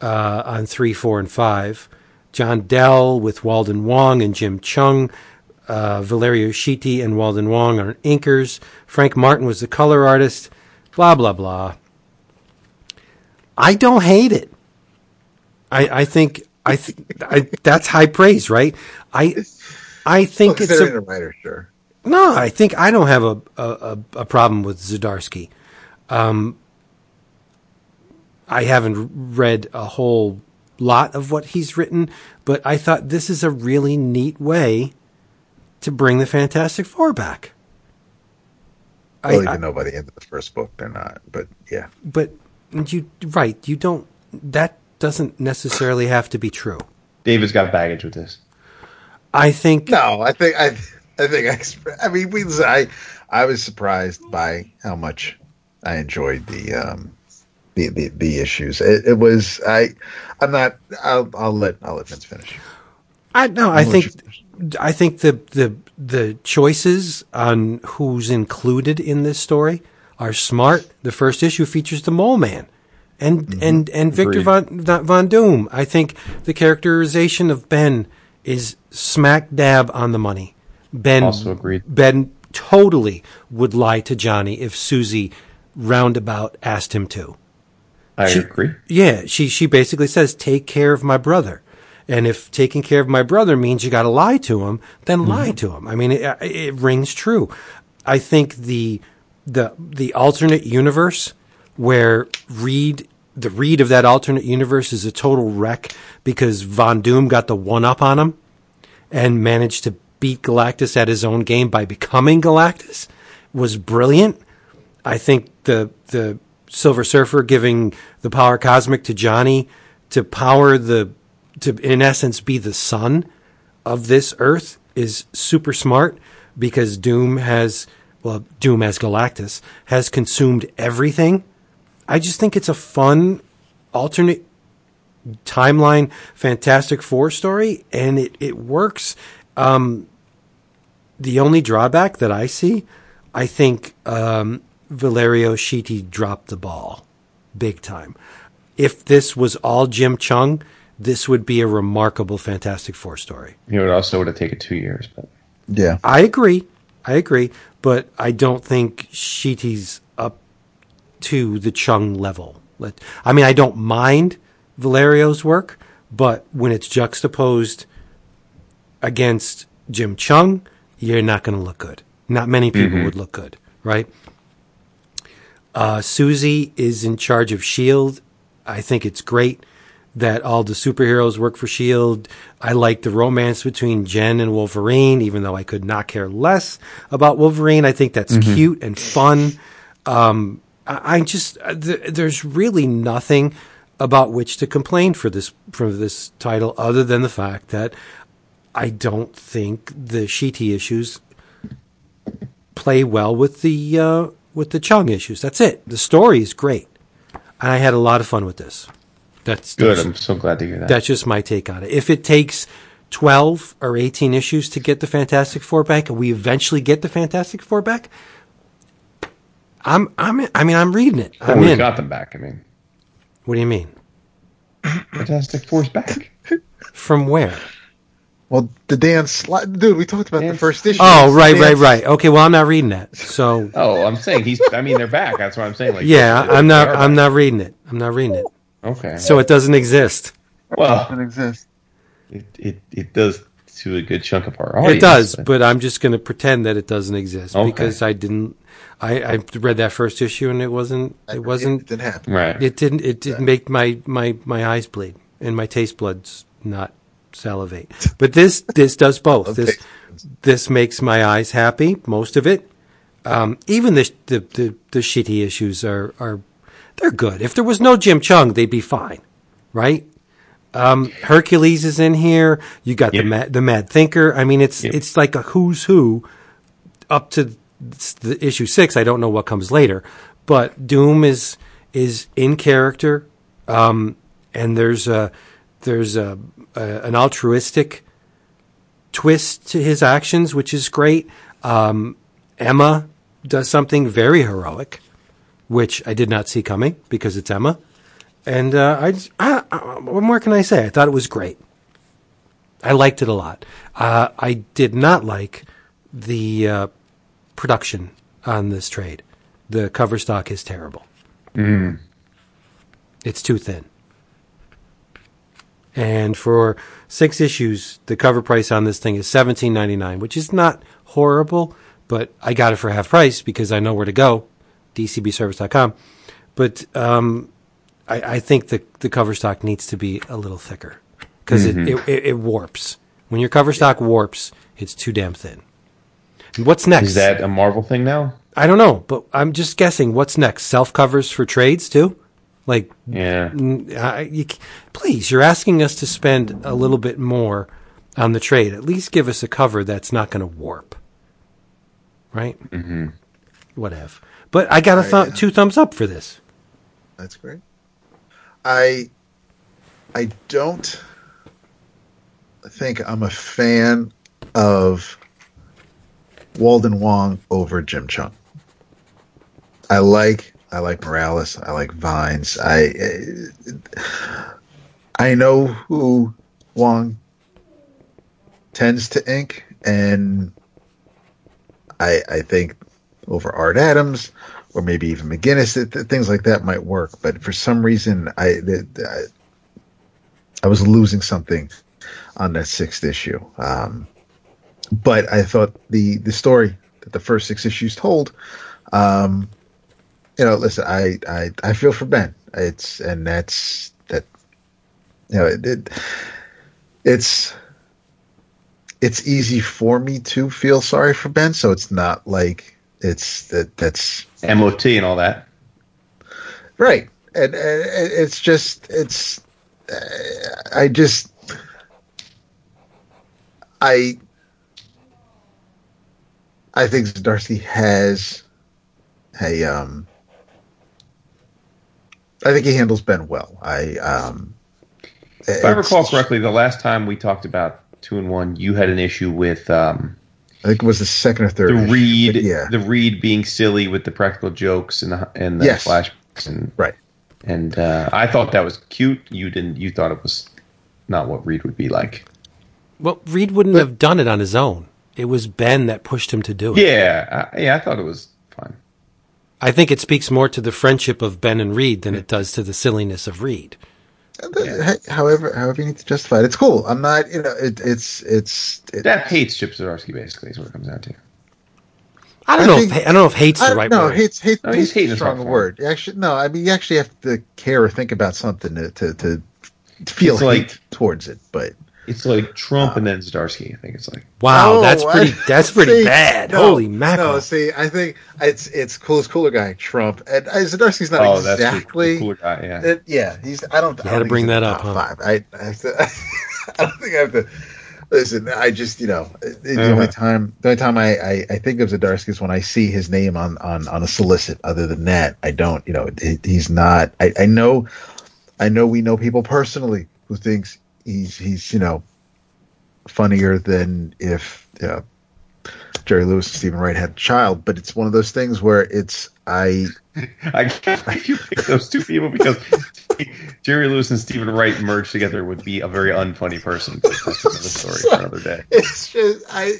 uh, on three, four, and five. John Dell with Walden Wong and Jim Cheung. Uh, Valerio Schiti and Walden Wong are inkers. Frank Martin was the color artist. Blah blah blah. I don't hate it. I, I think I, th- I that's high praise, right? I I think Well, it's a, a writer, sure. no. I think I don't have a a, a, a problem with Zdarsky. Um, I haven't read a whole lot of what he's written, but I thought this is a really neat way to bring the Fantastic Four back. Well, I, even I, though by the end of the first book they're not. But yeah. but you right, you don't. That doesn't necessarily have to be true. David's got baggage with this. I think No, I think I I think I I mean we I I was surprised by how much I enjoyed the um the the, the issues. It, it was I I'm not I'll I'll let I'll let Vince finish. I no, I I'll let think. I think the the the choices on who's included in this story are smart. The first issue features the Mole Man, and and and Victor Agreed. Von Von Doom. I think the characterization of Ben is smack dab on the money. Ben Also agreed. Ben totally would lie to Johnny if Susie roundabout asked him to. I She- agree. Yeah, she she basically says, "Take care of my brother," and if taking care of my brother means you got to lie to him, then mm-hmm. lie to him. I mean, it, it rings true. I think the the the alternate universe where Reed the Reed of that alternate universe is a total wreck because Von Doom got the one up on him and managed to beat Galactus at his own game by becoming Galactus was brilliant. I think the the Silver Surfer giving the power cosmic to Johnny to power the to in essence be the sun of this Earth is super smart because Doom has well Doom as Galactus has consumed everything. I just think it's a fun alternate timeline Fantastic Four story and it, it works. Um, the only drawback that I see, I think um, Valerio Schiti dropped the ball big time. If this was all Jim Cheung, this would be a remarkable Fantastic Four story. You know, it also would have taken two years, but Yeah. I agree. I agree. But I don't think Schiti's up to the Chung level. I mean, I don't mind Valerio's work, but when it's juxtaposed against Jim Cheung, you're not going to look good. Not many people mm-hmm. would look good, right? Uh, Susie is in charge of Shield. I think it's great that all the superheroes work for Shield. I like the romance between Jen and Wolverine, even though I could not care less about Wolverine. I think that's cute and fun. Um, I, I just uh, th- there's really nothing about which to complain for this for this title other than the fact that I don't think the Schiti issues play well with the uh, with the Cheung issues. That's it. The story is great, and I had a lot of fun with this. That's Good. That's, I'm so glad to hear that. that's just my take on it. If it takes twelve or eighteen issues to get the Fantastic Four back, and we eventually get the Fantastic Four back, I'm I'm I mean I'm reading it. Well, in. got them back. I mean, What do you mean? Fantastic Four's back. From where? Well, the Dan Slott, dude, we talked about the first issue. Oh, right, Dan- right, right. Okay, well I'm not reading that. So Oh, I'm saying he's. I mean, they're back. That's what I'm saying. Like, yeah, I'm not are I'm back. not reading it. I'm not reading it. Okay. So it doesn't exist. well, Doesn't exist. it, it it does to a good chunk of our audience. It does, but I'm just going to pretend that it doesn't exist Okay. because I didn't. I, I read that first issue and it wasn't. It It wasn't. didn't happen. right. It didn't. It didn't make my my my eyes bleed and my taste buds not salivate. But this this does both. This this makes my eyes happy. Most of it. Um, even the, the the the shitty issues are are they're good. If there was no Jim Cheung, they'd be fine, right? Um, Hercules is in here. You got the mad, the Mad Thinker. I mean, it's it's like a who's who up to the issue six. I don't know what comes later, but Doom is is in character, um, and there's a there's a, a an altruistic twist to his actions, which is great. Um, Emma does something very heroic, which I did not see coming because it's Emma. And uh, I, I, I, what more can I say? I thought it was great. I liked it a lot. Uh, I did not like the uh, production on this trade. The cover stock is terrible. It's too thin. And for six issues, the cover price on this thing is seventeen ninety nine, which is not horrible, but I got it for half price because I know where to go, dcbservice.com. But um, I, I think the the cover stock needs to be a little thicker because it, it, it, it warps. When your cover stock warps, it's too damn thin. And what's next? Is that a Marvel thing now? I don't know, but I'm just guessing. What's next? Self covers for trades too? Like Yeah. I, you, please, you're asking us to spend a little bit more on the trade. At least give us a cover that's not going to warp, right? Mm-hmm. Whatever. But I got a th- uh, two thumbs up for this. That's great. I I don't think I'm a fan of Walden Wong over Jim Cheung. I like I like Morales. I like Vines. I I know who Wong tends to ink, and I I think over Art Adams or maybe even McGuinness, th- th- things like that might work. But for some reason, I I, I was losing something on that sixth issue. Um, but I thought the the story that the first six issues told, um, you know, listen, I, I I feel for Ben. It's and that's that. You know, it, it it's it's easy for me to feel sorry for Ben, so it's not like it's that that's MOT and all that. right and, and it's just it's uh, i just i i think Zdarsky has a um i think he handles ben well i um If I recall correctly, the last time we talked about two and one, you had an issue with um, i think it was the second or third the issue, read, yeah the Reed being silly with the practical jokes and the and the Yes. flashbacks and right and uh, I thought that was cute. You didn't. You thought it was not what Reed would be like. Well, Reed wouldn't have done it on his own. It was Ben that pushed him to do it. Yeah, I, yeah. I thought it was fun. I think it speaks more to the friendship of Ben and Reed than it does to the silliness of Reed. Uh, hey, however however you need to justify it it's cool i'm not you know it, it's it's it, That hates Chip Zdarsky, basically, is what it comes down to. I don't I know. think- if, I don't know if hate's the right know. word. Hate's, hate, No, he's hate's hating a is strong not word. Actually, no. I mean, you actually have to care or think about something to to, to feel It's hate like- towards it. But It's like Trump and then Zdarsky. I think it's like Wow, Oh, that's pretty. That's pretty see, bad. no, Holy mackerel! No, see, I think it's it's coolest cooler guy Trump, and uh, Zdarsky's not oh, that's the- the exactly. cooler guy. Yeah. It, yeah, he's. I don't. You I had to don't think bring that up, huh? Five. I. I, I don't think I have to. Listen, I just you know the Uh-huh. only time the only time I, I, I think of Zdarsky is when I see his name on, on, on a solicit. Other than that, I don't. You know, it, he's not. I, I know, I know we know people personally who thinks he's he's you know funnier than if you know, Jerry Lewis and Steven Wright had a child. But it's one of those things where it's I I can't believe you pick those two people because Jerry Lewis and Steven Wright merged together would be a very unfunny person. But that's another story for another day. it's just I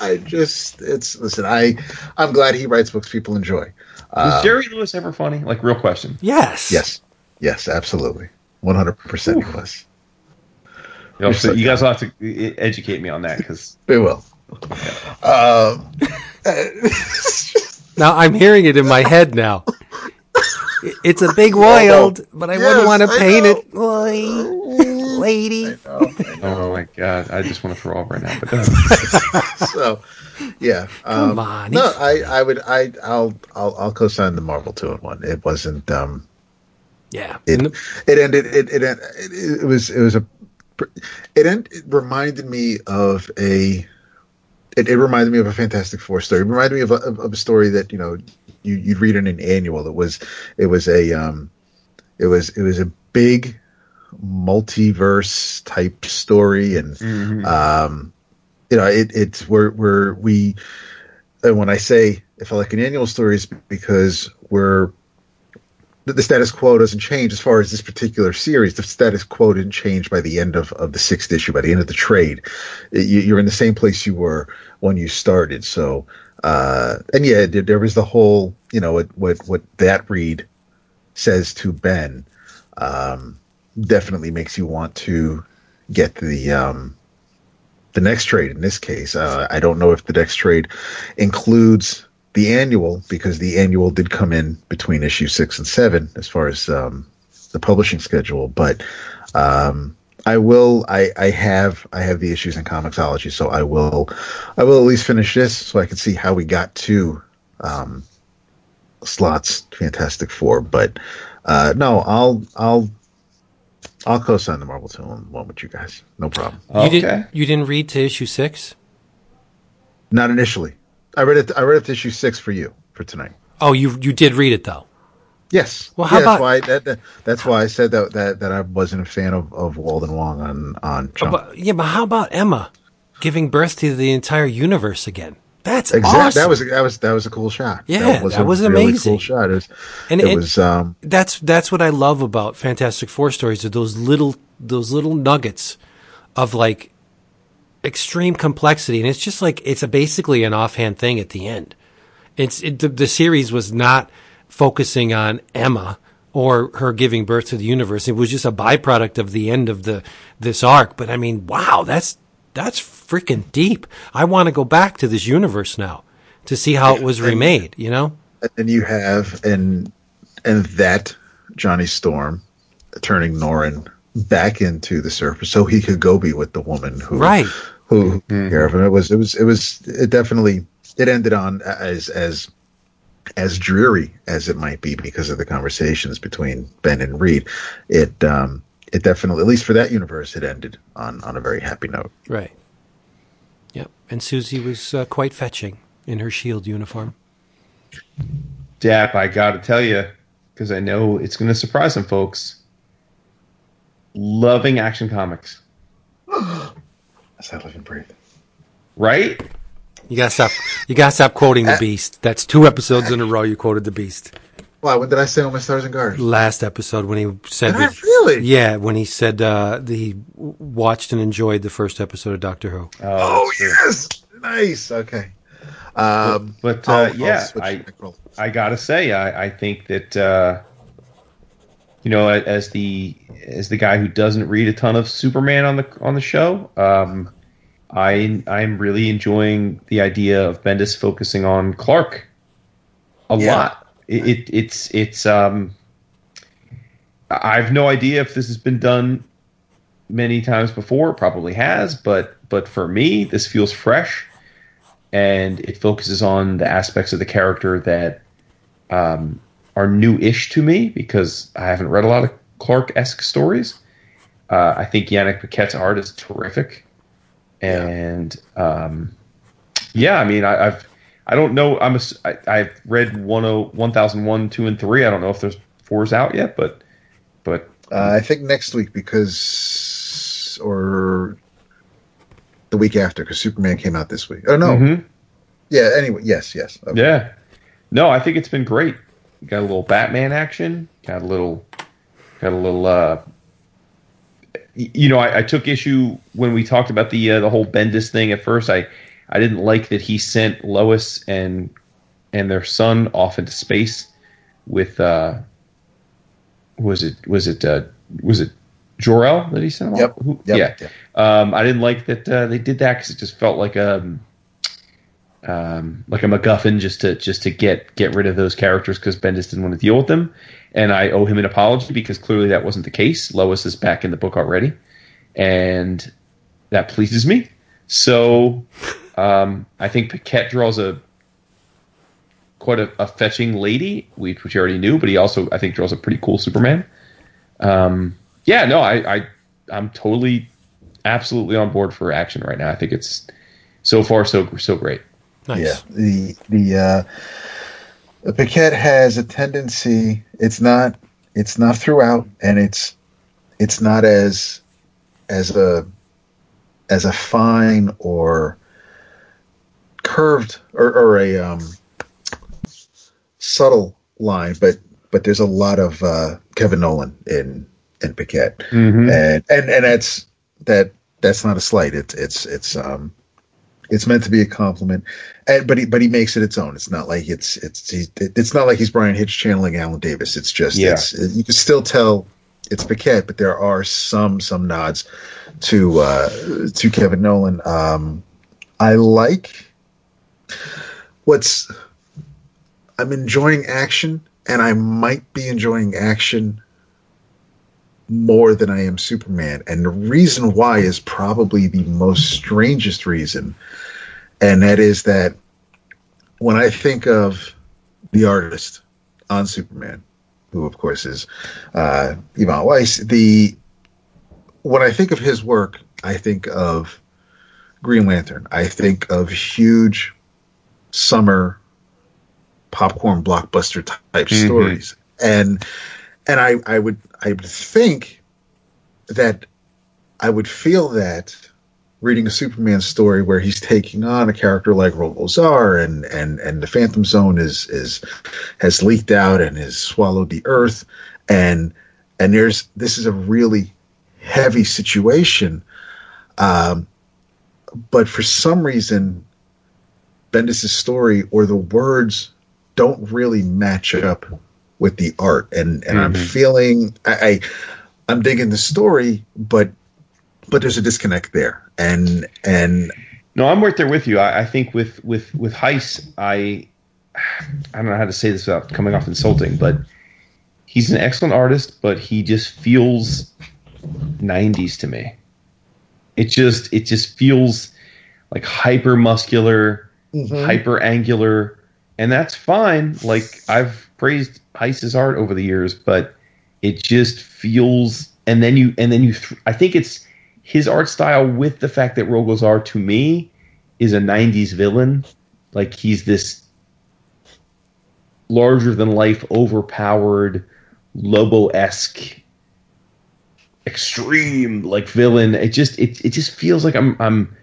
I just it's listen I I'm glad he writes books people enjoy. Was Uh, Jerry Lewis ever funny? Like, real question. yes. yes, yes, absolutely, one hundred percent he was. You, know, You're so so you guys will have to educate me on that because They will. Um, Now I'm hearing it in my head now. It's a big world, but I wouldn't want to paint know. it. Boy, lady. oh my god, I just want to throw up right now. But so yeah, Come um, on, No, I I would I I'll I'll I'll co-sign the Marvel two in one. It wasn't um Yeah. it And- it ended it it, it it was it was a it, end, it reminded me of a it, it reminded me of a Fantastic Four story. It reminded me of a, of, a story that you know you, you'd read in an annual. It was it was a um it was it was a big multiverse type story and Mhm. um, you know, it, it's where where we, and when I say it felt like an annual story, is because we're the, the status quo doesn't change as far as this particular series. The status quo didn't change by the end of, of the sixth issue. By the end of the trade, you, you're in the same place you were when you started. So, uh, and yeah, there, there was the whole, you know, what what what that read says to Ben, um, definitely makes you want to get the um, the next trade in this case. Uh, I don't know if the next trade includes the annual because the annual did come in between issue six and seven as far as um, the publishing schedule. But um, I will. I, I have. I have the issues in Comixology, so I will. I will at least finish this so I can see how we got to um, Slott's Fantastic Four. But uh, no, I'll. I'll. I'll co-sign the Marvel Two one with you guys. No problem. You okay. didn't. You didn't read to issue six. Not initially. I read it. I read it to issue six for you for tonight. Oh, you you did read it though. Yes. Well, how Yeah, about- that's why that, that that's why I said that that, that I wasn't a fan of, of Walden Wong on on Jump. But, yeah, but how about Emma giving birth to the entire universe again? That's Exactly. awesome. That was that was that was a cool shot. Yeah, that was, that a was really amazing. Cool shot. It was. And it, it- was. Um, that's that's what I love about Fantastic Four stories. Are those little those little nuggets of like extreme complexity, and it's just like it's a basically an offhand thing at the end. It's it, the, the series was not focusing on Emma or her giving birth to the universe. It was just a byproduct of the end of the this arc. But I mean, wow, that's that's freaking deep. I want to go back to this universe now to see how it was remade. You know? and then you have and and that Johnny Storm turning Norrin back into the surface so he could go be with the woman who Right. who care of him. It was it was it was it definitely it ended on as as as dreary as it might be because of the conversations between Ben and Reed. It um it definitely at least for that universe it ended on on a very happy note. Right. Yep. And Susie was uh, quite fetching in her shield uniform. Dap, I got to tell you, because I know it's going to surprise some folks. Loving action comics, As I live and breathe. right? You gotta stop. You gotta stop quoting the Beast. That's two episodes in a row you quoted the Beast. Why? When did I say all my stars and guards? Last episode when he said, Did I that- really? yeah, when he said uh, that he watched and enjoyed the first episode of Doctor Who. Oh that's true. yes, nice. Okay. Um, But, uh, I'll- I'll yeah, I- I gotta say, I, I think that uh, you know, as the as the guy who doesn't read a ton of Superman on the on the show, um, I I'm really enjoying the idea of Bendis focusing on Clark a Yeah. lot. It, it it's it's um I have no idea if this has been done many times before. It probably has, but but for me, this feels fresh, and it focuses on the aspects of the character that um, are new-ish to me because I haven't read a lot of Clark-esque stories. Uh, I think Yannick Paquette's art is terrific, and um, yeah, I mean, I, I've I don't know. I'm a, I, I've read 10, 1001, 2, and 3. I don't know if there's fours out yet, but but Uh, I think next week because, or the week after, because Superman came out this week. Oh no, Mhm. yeah. Anyway, yes, yes. Okay. Yeah. No, I think it's been great. Got a little Batman action. Got a little. Got a little. uh You know, I, I took issue when we talked about the uh, the whole Bendis thing. At first, I I didn't like that he sent Lois and and their son off into space with. uh Was it was it uh was it Jor-El that he sent them Yep. Who- Yep. Yeah. Yep. Um, I didn't like that uh, they did that because it just felt like a um, like a MacGuffin just to just to get get rid of those characters because Bendis didn't want to deal with them, and I owe him an apology because clearly that wasn't the case. Lois is back in the book already, and that pleases me. So um, I think Paquette draws a quite a, a fetching lady, which which you already knew, but he also I think draws a pretty cool Superman. Um, yeah, no, I, I I'm totally absolutely on board for action right now. I think it's so far so so great. Nice. Yeah, the the uh, the Paquette has a tendency. It's not. It's not throughout, and it's it's not as as a as a fine or curved or, or a um, subtle line, but but there's a lot of uh, Kevin Nowlan in in Paquette Mm-hmm. and and and that's that that's not a slight. It's it's it's um it's meant to be a compliment, and, but he but he makes it its own. It's not like it's it's he, it's not like he's Bryan Hitch channeling Alan Davis. It's just Yeah. it's you can still tell it's Paquette, but there are some some nods to uh to Kevin Nowlan. Um, I like what's I'm enjoying action, and I might be enjoying action more than I am Superman. And the reason why is probably the most strangest reason. And that is that when I think of the artist on Superman, who of course is uh, Ivan Reis, the when I think of his work, I think of Green Lantern. I think of huge summer popcorn blockbuster type Mhm. stories. And and I, I would I would think that I would feel that reading a Superman story where he's taking on a character like Rogol and and and the Phantom Zone is is has leaked out and has swallowed the Earth and and there's this is a really heavy situation, um, but for some reason, Bendis' story or the words don't really match up with the art and and I'm Mhm. feeling I, I I'm digging the story but but there's a disconnect there and and No, I'm right there with you. I, I think with with with Reis, I I don't know how to say this without coming off insulting, but he's an excellent artist, but he just feels 90s to me. It just it just feels like hyper muscular, mm-hmm. hyper angular, and that's fine. Like I've praised Reis's art over the years, but it just feels. And then you and then you. Th- I think it's his art style with the fact that Rogol Zaar to me is a '90s villain. Like he's this larger than life, overpowered, Lobo esque, extreme like villain. It just it it just feels like I'm I'm.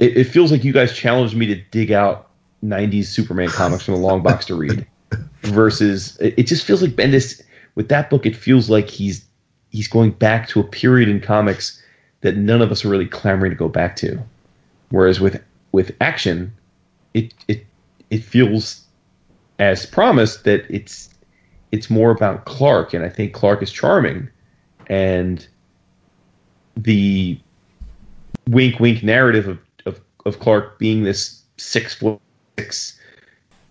It, it feels like you guys challenged me to dig out '90s Superman comics from a long box to read. Versus, it, it just feels like Bendis with that book. It feels like he's he's going back to a period in comics that none of us are really clamoring to go back to. Whereas with with action, it it it feels as promised that it's it's more about Clark, and I think Clark is charming, and the wink wink narrative of of of Clark being this six foot six,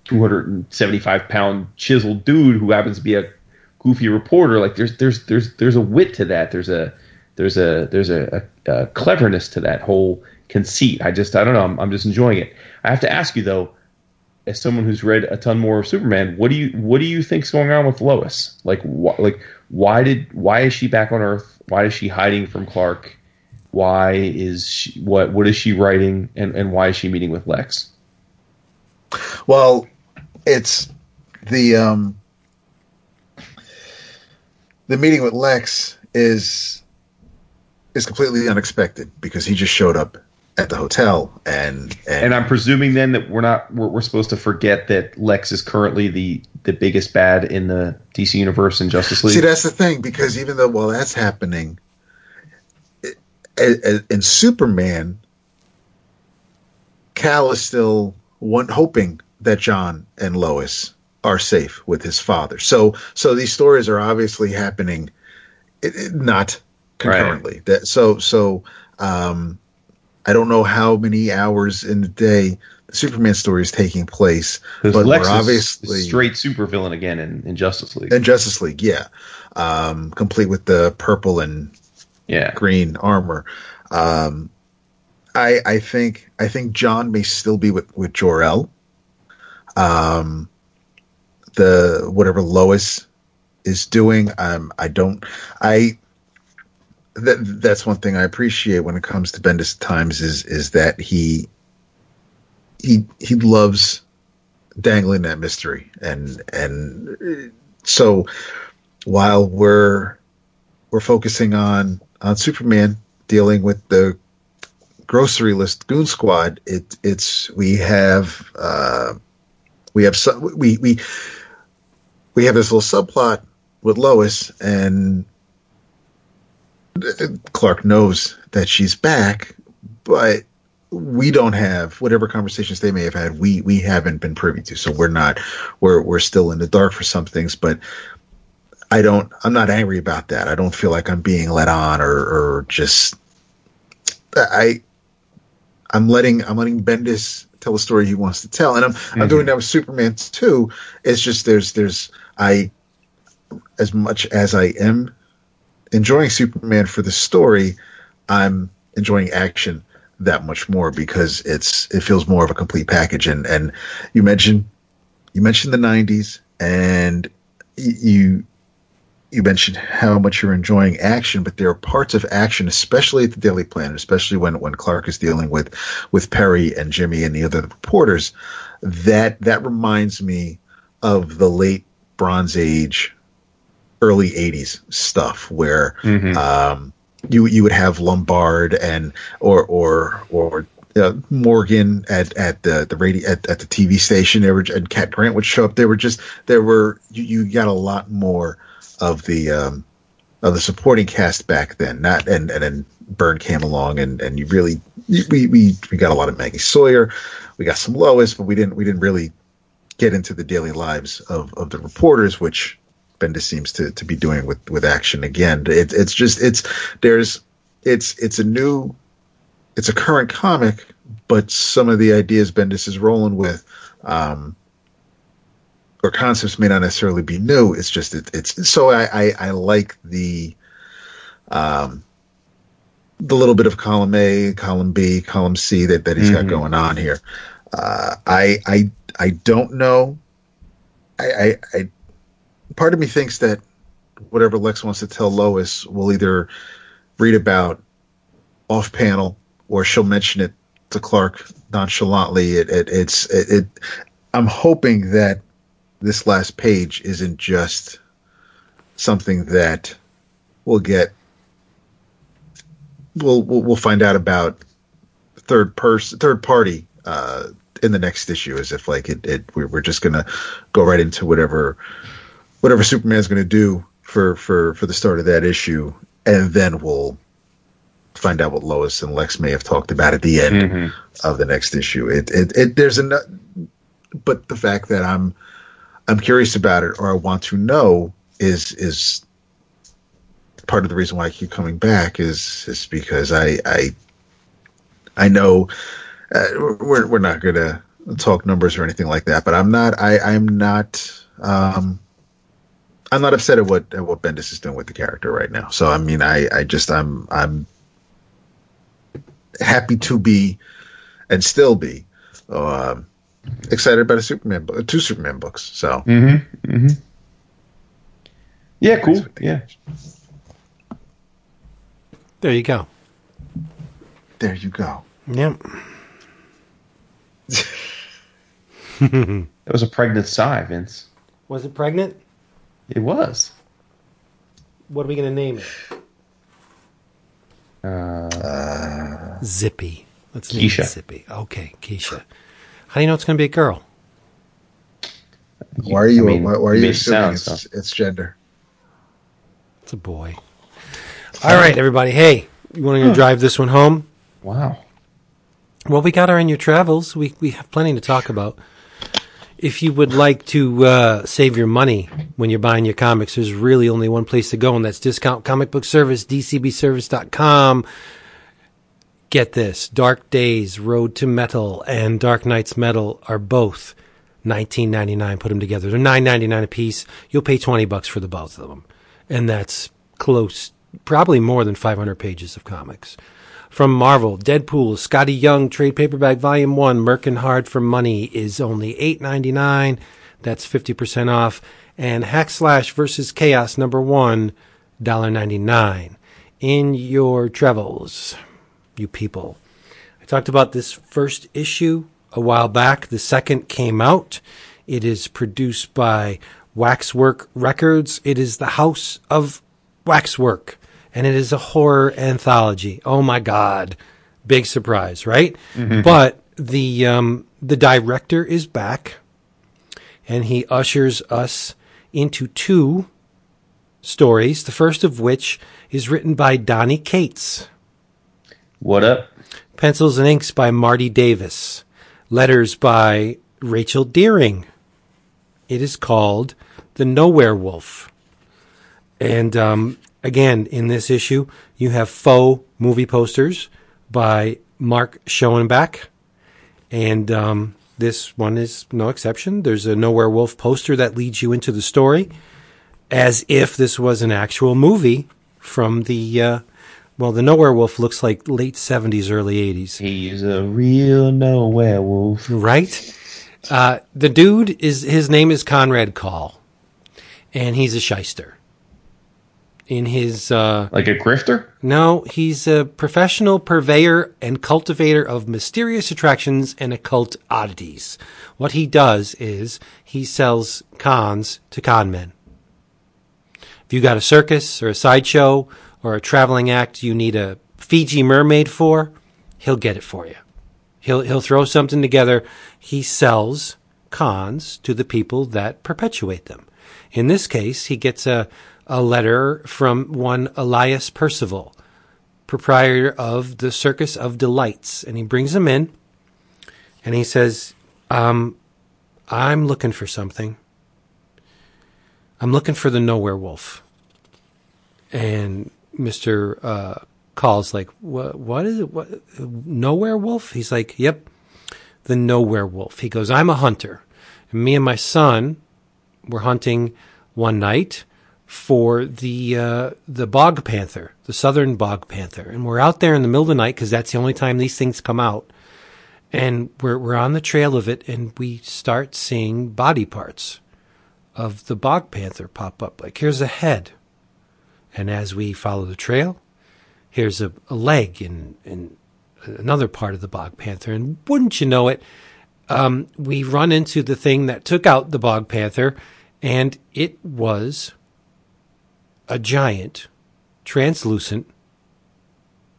two hundred and seventy five pound chiseled dude who happens to be a goofy reporter. Like there's there's there's there's a wit to that. There's a there's a there's a, a, a cleverness to that whole conceit. I just I don't know. I'm, I'm just enjoying it. I have to ask you though, as someone who's read a ton more of Superman, what do you what do you think's going on with Lois? Like wh- like why did why is she back on Earth? Why is she hiding from Clark? Why is she what what is she writing and and why is she meeting with Lex? Well, it's the um the meeting with Lex is is completely unexpected because he just showed up at the hotel and and, And I'm presuming then that we're not we're, we're supposed to forget that Lex is currently the the biggest bad in the DC universe in Justice League. see that's the thing because even though while that's happening it, it, in Superman Cal is still one hoping that Jon and Lois are safe with his father. So so these stories are obviously happening it, it- not concurrently. That so so um I don't know how many hours in the day the Superman story is taking place, but Lex we're is obviously straight supervillain again in, in Justice League. in Justice League, yeah, um, complete with the purple and yeah, green armor. Um, I I think I think Jon may still be with with Jor El. Um, the whatever Lois is doing, um, I don't. I that that's one thing I appreciate when it comes to Bendis Times is is that he he he loves dangling that mystery. And and so while we're we're focusing on on Superman dealing with the grocery list goon squad it it's we have uh we have some we we we have this little subplot with Lois and Clark knows that she's back but we don't have whatever conversations they may have had we we haven't been privy to. So we're not we're we're still in the dark for some things but I don't I'm not angry about that. I don't feel like I'm being let on or or just I I'm letting I'm letting Bendis tell the story he wants to tell. And I'm I'm mm-hmm. doing that with Superman too. It's just there's there's I as much as I am enjoying Superman for the story I'm enjoying action that much more because it's it feels more of a complete package. And and you mentioned you mentioned the 90s and you you mentioned how much you're enjoying action but there are parts of action especially at the daily planet especially when when clark is dealing with with perry and jimmy and the other reporters that that reminds me of the late bronze age early 80s stuff where Mhm. um, you you would have Lombard and or or or uh, Morgan at at the the radio at, at the TV station. There were and Cat Grant would show up. There were just there were you, you got a lot more of the um, of the supporting cast back then. Not and and then Byrne came along and and you really we we we got a lot of Maggie Sawyer. We got some Lois, but we didn't we didn't really get into the daily lives of of the reporters, which Bendis seems to, to be doing with, with action again. It, it's just it's there's it's it's a new it's a current comic, but some of the ideas Bendis is rolling with, um, or concepts may not necessarily be new. It's just it, it's so I, I I like the um the little bit of column A, column B, column C that that he's got Mhm. going on here. Uh, I I I don't know. I, I I part of me thinks that whatever Lex wants to tell Lois will either read about off panel or she'll mention it to Clark nonchalantly. It, it it's it, it. I'm hoping that this last page isn't just something that we'll get. We'll we'll, find out about third person, third party uh, in the next issue, as if like it, it we're, we're just gonna go right into whatever whatever Superman's going to do for for for the start of that issue, and then we'll find out what Lois and Lex may have talked about at the end Mhm. of the next issue. It it, it there's a but the fact that I'm I'm curious about it or I want to know is is part of the reason why I keep coming back is is because I I I know uh, we're we're not going to talk numbers or anything like that. But I'm not. I I'm not. Um, I'm not upset at what at what Bendis is doing with the character right now. So I mean, I I just I'm I'm happy to be and still be um, excited about a Superman book, two Superman books. So Mm-hmm. Mm-hmm. Yeah, cool. Yeah. There you go. there you go. Yep. That was a pregnant sigh, Vince. Was it pregnant? It was. What are we going to name it? Uh, Zippy. Let's name Keisha. it Zippy. Okay, Keisha. How do you know it's going to be a girl? Why are you? I mean, why, why are you you made it assuming sound, it's, it's gender? It's a boy. All right, everybody. Hey, you want to drive this one home? wow. Well, we got our in your travels. We we have plenty to talk about. If you would like to uh, save your money when you're buying your comics, there's really only one place to go, and that's Discount Comic Book Service, dcbservice.com. Get this Dark Days, Road to Metal, and Dark Knights Metal are both 19.99. Put them together. They're 9.99 a piece. You'll pay 20 bucks for the both of them. And that's close, probably more than 500 pages of comics. From Marvel, Deadpool, Skottie Young, trade paperback volume one, Mercin' Hard for Money is only eight ninety nine. That's fifty percent off. And Hack Slash versus Chaos number one, $1.99. In your travels, you people. I talked about this first issue a while back. The second came out. It is produced by Waxwork Records. It is the House of Waxwork, and it is a horror anthology. Oh my God. Big surprise, right? But the, um, the director is back, and he ushers us into two stories, the first of which is written by Donny Cates. What up? Pencils and inks by Marty Davis. Letters by Rachel Deering. It is called The Nowhere Wolf. And um, again, in this issue, you have faux movie posters by Mark Schoenbach. And um, this one is no exception. There's a Nowhere Wolf poster that leads you into the story as if this was an actual movie from the, uh, well, the Nowhere Wolf looks like late 70s, early 80s. He's a real Nowhere Wolf. Right? Uh, the dude is his name is Conrad Call, and he's a shyster. In his uh, Like a grifter? no, he's a professional purveyor and cultivator of mysterious attractions and occult oddities. What he does is he sells cons to con men. If you got a circus or a sideshow or a traveling act you need a Fiji mermaid for, he'll get it for you. He'll he'll throw something together. He sells cons to the people that perpetuate them. In this case, he gets a a letter from one Elias Percival, proprietor of the Circus of Delights, and he brings him in, and he says, um, "I'm looking for something. I'm looking for the Nowhere Wolf." And Mister uh, Call's like, "What? What is it? What? Nowhere Wolf?" He's like, "Yep, the Nowhere Wolf." He goes, "I'm a hunter, and me and my son were hunting one night." For the uh, the bog panther, the southern bog panther, and we're out there in the middle of the night because that's the only time these things come out, and we're we're on the trail of it, and we start seeing body parts of the bog panther pop up. Like here's a head, and as we follow the trail, here's a, a leg and and another part of the bog panther, and wouldn't you know it, um, we run into the thing that took out the bog panther, and it was a giant, translucent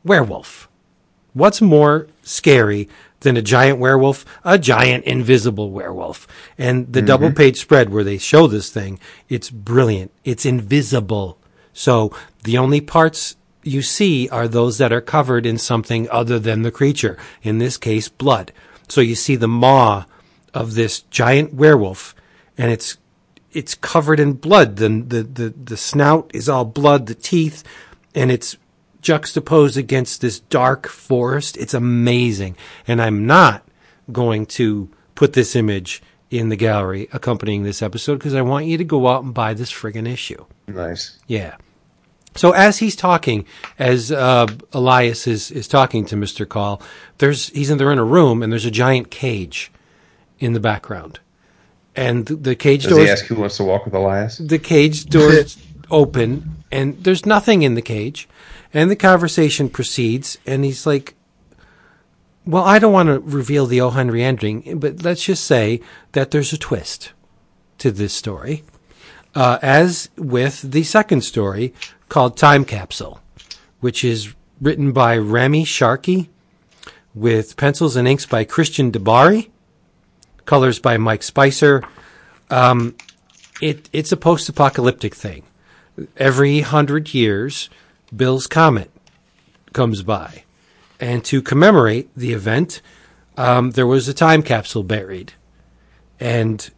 werewolf. What's more scary than a giant werewolf? A giant invisible werewolf. And the mm-hmm. double page spread where they show this thing, it's brilliant. It's invisible. So the only parts you see are those that are covered in something other than the creature. In this case, blood. So you see the maw of this giant werewolf and it's it's covered in blood. The, the the the snout is all blood, the teeth, and it's juxtaposed against this dark forest. It's amazing. And I'm not going to put this image in the gallery accompanying this episode because I want you to go out and buy this friggin' issue. Nice. Yeah. So as he's talking, as uh, Elias is, is talking to Mister Call, there's he's in they're in a room and there's a giant cage in the background, and the, the cage Does doors he ask who wants to walk with Elias? the cage doors open and there's nothing in the cage, and the conversation proceeds, and he's like, "Well, I don't want to reveal the O. Henry ending, but let's just say that there's a twist to this story." uh, as with the second story called Time Capsule, which is written by Remy Sharkey, with pencils and inks by Christian DiBari, colors by Mike Spicer. Um, it, it's a post apocalyptic thing. Every hundred years, Bill's Comet comes by. And to commemorate the event, um, there was a time capsule buried. And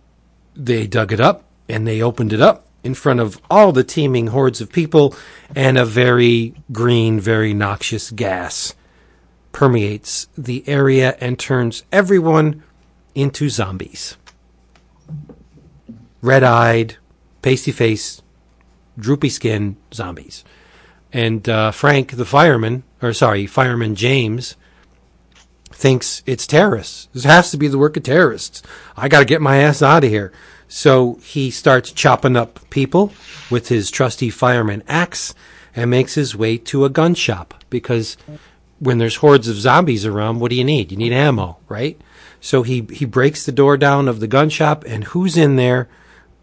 they dug it up and they opened it up in front of all the teeming hordes of people, and a very green, very noxious gas permeates the area and turns everyone into zombies. Red eyed, pasty faced, droopy skin zombies. And uh, Frank, the fireman, or sorry, fireman James, thinks it's terrorists. This has to be the work of terrorists. I got to get my ass out of here. So he starts chopping up people with his trusty fireman axe and makes his way to a gun shop because when there's hordes of zombies around, what do you need? You need ammo, right? So he, he breaks the door down of the gun shop and who's in there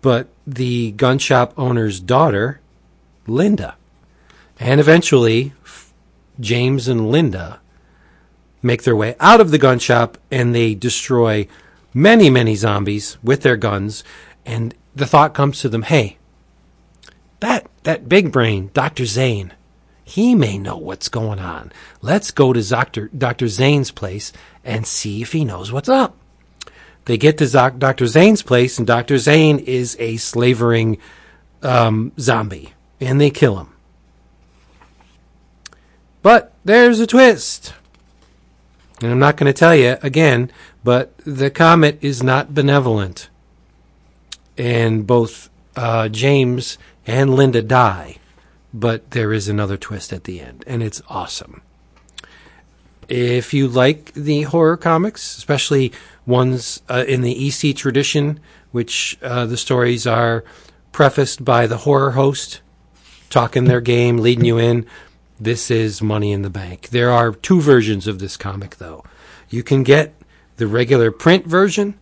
but the gun shop owner's daughter, Linda. And eventually, James and Linda make their way out of the gun shop and they destroy many, many zombies with their guns. And the thought comes to them, hey, that, that big brain, Dr. Zane, he may know what's going on. Let's go to Dr. Dr. Zane's place and see if he knows what's up. They get to Zoc- Dr. Zane's place, and Dr. Zane is a slavering um, zombie, and they kill him. But there's a twist. And I'm not going to tell you again, but the comet is not benevolent. And both uh, James and Linda die, but there is another twist at the end, and it's awesome. If you like the horror comics, especially ones uh, in the EC tradition, which uh, the stories are prefaced by the horror host talking their game, leading you in, this is Money in the Bank. There are two versions of this comic, though. You can get the regular print version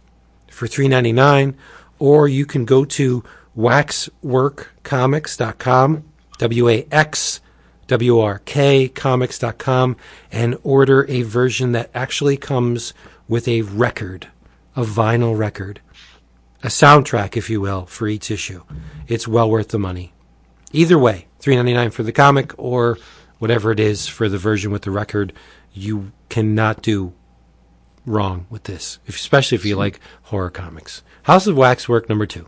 for $3.99, or you can go to waxworkcomics.com, W A X W R K comics.com, and order a version that actually comes with a record, a vinyl record, a soundtrack, if you will, for each issue. It's well worth the money. Either way, $3.99 for the comic or whatever it is for the version with the record, you cannot do wrong with this, especially if you like horror comics. House of Wax work number two.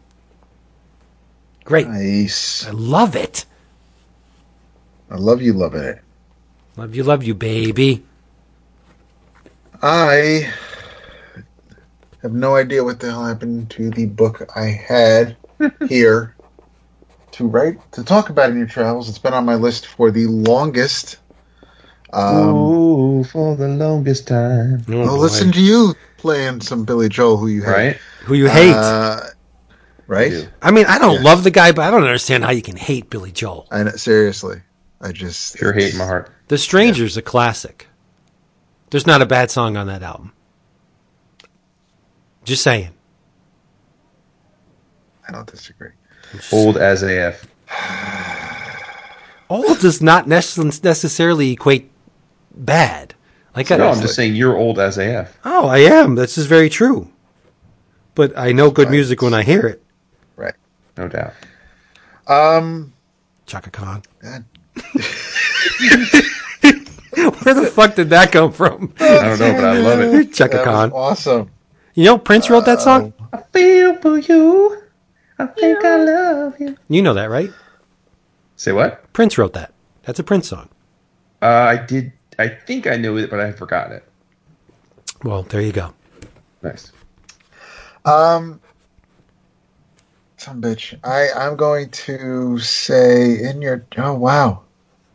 Great. Nice. I love it. I love you loving it. Love you, love you, baby. I have no idea what the hell happened to the book I had here to write to talk about in your travels. It's been on my list for the longest. Um, oh, for the longest time. Oh, well, boy. listen to you playing some Billy Joel, who you hate. Right? Who you hate. Uh, right? do. I mean, I don't yeah. love the guy, but I don't understand how you can hate Billy Joel. I know, seriously. I just Pure hate in my heart. The Stranger's a classic. There's not a bad song on that album. Just saying. I don't disagree. Old as AF. Old does not necessarily equate bad. Like I, No, I'm just saying you're old as AF. oh, I am. This is very true. But I know good Right. music when I hear it. Right. No doubt. Um. Chaka Khan. God. Where the fuck did that come from? I don't know, but I love it. Chaka Khan. awesome. You know, Prince wrote that song. I feel for you. I think I love you. You know that, right? Say what? Prince wrote that. That's a Prince song. Uh, I did. I think I knew it, but I forgot it. Well, there you go. Nice. Um, some bitch. I I'm going to say in your. Oh wow,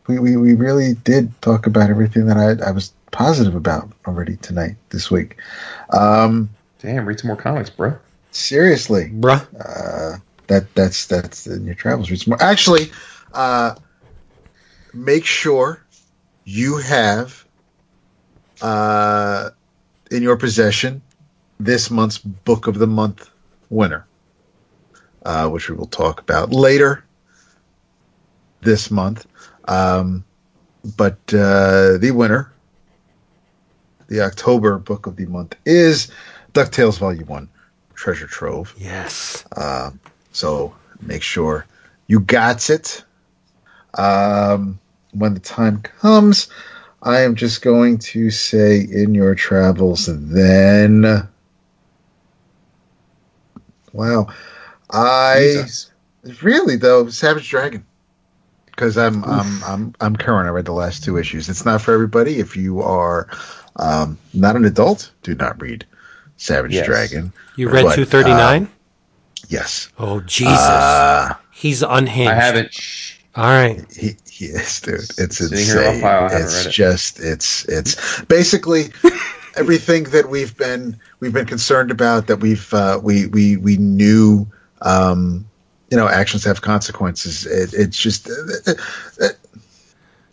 we we, we really did talk about everything that I I was positive about already tonight this week. Um, Damn, read some more comics, bro. seriously, Bruh. uh, that that's that's in your travels. Read some more. Actually, uh, make sure you have uh, in your possession this month's book of the month winner, uh, which we will talk about later this month. Um, but uh, the winner, the October book of the month, is DuckTales Volume 1 Treasure Trove. Yes. Uh, so make sure you got it. Um, when the time comes, I am just going to say in your travels, then. Wow. I Jesus. really though Savage Dragon because I'm I'm I'm I'm current. I read the last two issues. It's not for everybody. If you are um, not an adult, do not read Savage Yes. Dragon. You read 239? Yes. oh, Jesus. Uh, He's unhinged. I haven't. Shh. All right. He, he is, dude. It's Sitting here insane. file, It's it. just, it's, it's basically everything that we've been, we've been concerned about. That we've, uh, we, we, we knew, um, you know, actions have consequences. It, it's just, uh, uh,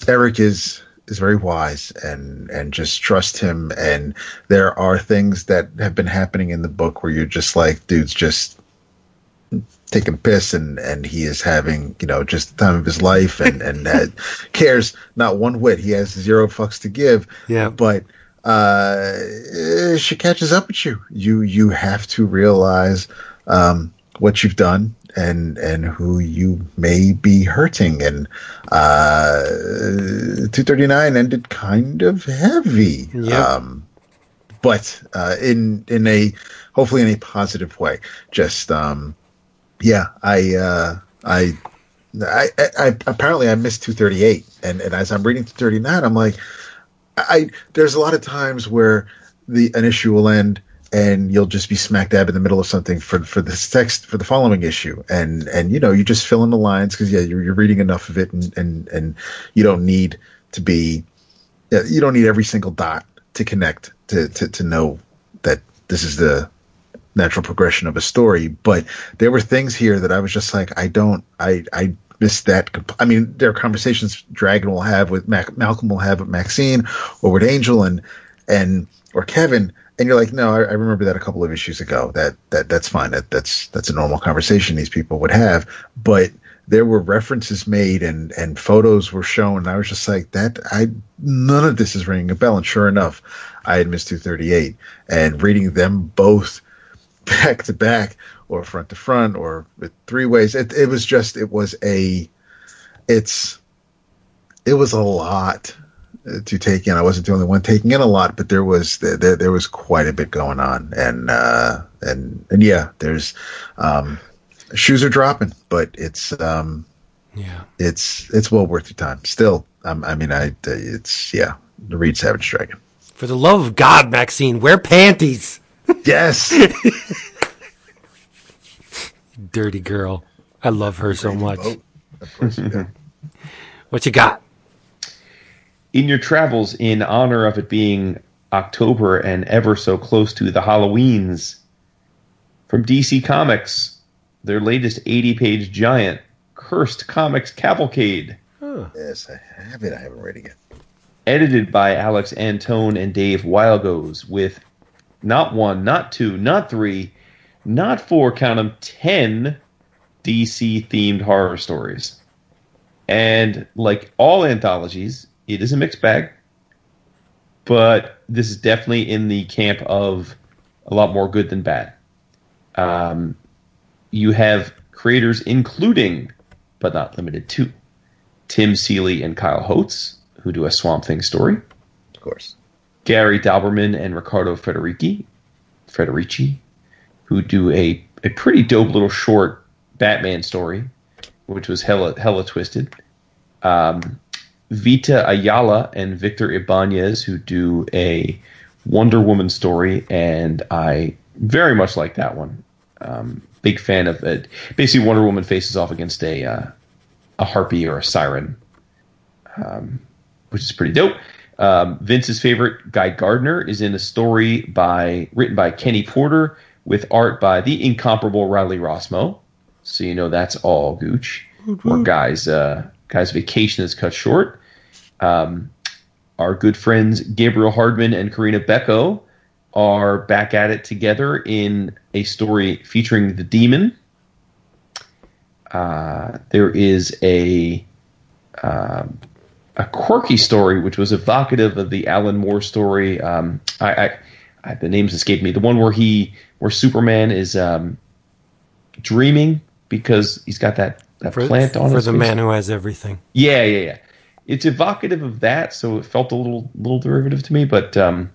Eric is is very wise, and and just trust him. And there are things that have been happening in the book where you're just like, dude's just taking a piss and and he is having you know just the time of his life and and uh, cares not one whit he has zero fucks to give Yeah. but uh she catches up with you you you have to realize um what you've done and and who you may be hurting. And uh 239 ended kind of heavy. Yep. um but uh in in a hopefully in a positive way. Just um yeah, I, uh, I, I, I, apparently I missed 238, and, and as I'm reading 239, I'm like, I, there's a lot of times where the an issue will end, and you'll just be smack dab in the middle of something for for this text for the following issue, and and you know you just fill in the lines because yeah you're you're reading enough of it, and and and you don't need to be, you don't need every single dot to connect to to to know that this is the natural progression of a story. But there were things here that I was just like, I don't, I, I miss that. comp- I mean, there are conversations Dragon will have with Mac, Malcolm will have with Maxine or with Angel and, and, or Kevin. And you're like, no, I, I remember that a couple of issues ago. That, that, that's fine. That, that's, that's a normal conversation these people would have. But there were references made and, and photos were shown. And I was just like, that, I, none of this is ringing a bell. And sure enough, I had missed 238 and reading them both back to back or front to front or three ways. It, it was just, it was a, it's, it was a lot to take in. I wasn't the only one taking in a lot, but there was, there, there was quite a bit going on. And, uh, and, and yeah, there's, um, shoes are dropping, but it's, um, Yeah. it's, it's well worth your time. Still, um, I mean, I, it's, yeah, the read Savage Dragon. For the love of God, Maxine, wear panties. Yes. Dirty girl. I love her so much. Of course, yeah. What you got? In your travels in honor of it being October and ever so close to the Halloweens from DC Comics, their latest 80 page giant, Cursed Comics Cavalcade, Yes, I have it. I haven't read it yet. edited by Alex Antone and Dave Wielgosz, with not one, not two, not three, not four, count them, 10 DC themed horror stories. And like all anthologies, it is a mixed bag. But this is definitely in the camp of a lot more good than bad. Um, you have creators including, but not limited to, Tim Seeley and Kyle Hotz, who do a Swamp Thing story. Of course. Gary Dauberman and Ricardo Federici, Federici, who do a, a pretty dope little short Batman story, which was hella hella twisted. Um, Vita Ayala and Victor Ibanez, who do a Wonder Woman story, and I very much like that one. Um, big fan of it. Basically, Wonder Woman faces off against a uh, a harpy or a siren, um, which is pretty dope. Um, Vince's favorite, Guy Gardner, is in a story by written by Kenny Porter with art by the incomparable Riley Rossmo. So you know that's all Gooch. Or guys, uh, guys' vacation is cut short. Um, our good friends Gabriel Hardman and Corinna Bechko are back at it together in a story featuring the demon. Uh, there is a um, a quirky story which was evocative of the Alan Moore story. Um, I, I, I, the names escape me. The one where he where Superman is um, dreaming because he's got that, that For, plant on for his the face. man who has everything. Yeah, yeah, yeah. It's evocative of that, so it felt a little little derivative to me, but um,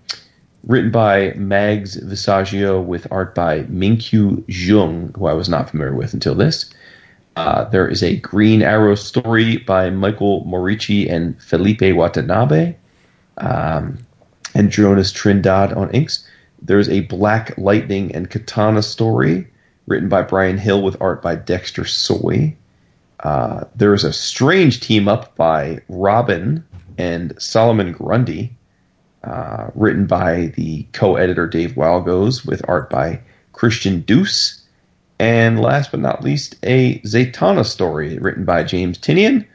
written by Mags Visaggio with art by Minkyu Jung, who I was not familiar with until this. Uh, there is a Green Arrow story by Michael Moreci and Felipe Watanabe, um, and Jonas Trindade on inks. There's a Black Lightning and Katana story written by Bryan Hill with art by Dexter Soy. Uh, there is a strange team up by Robin and Solomon Grundy, uh, written by the co-editor Dave Wielgosz with art by Christian Deuce. And last but not least, a Zatanna story written by James Tynion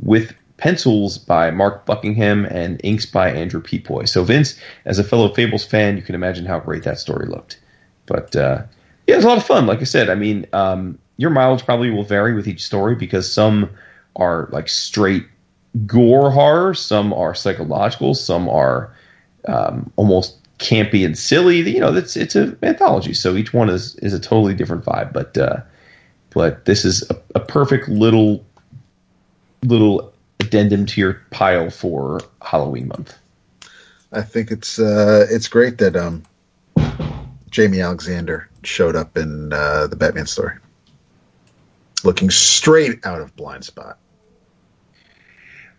with pencils by Mark Buckingham and inks by Andrew Pepoy. So Vince, as a fellow Fables fan, you can imagine how great that story looked. But uh, yeah, it was a lot of fun. Like I said, I mean, um, your mileage probably will vary with each story because some are like straight gore horror, some are psychological, some are um, almost campy and silly. You know, it's it's an anthology, so each one is is a totally different vibe. But uh, but this is a, a perfect little little addendum to your pile for Halloween month. I think it's uh, it's great that um, Jaimie Alexander showed up in uh, the Batman story, looking straight out of Blind Spot.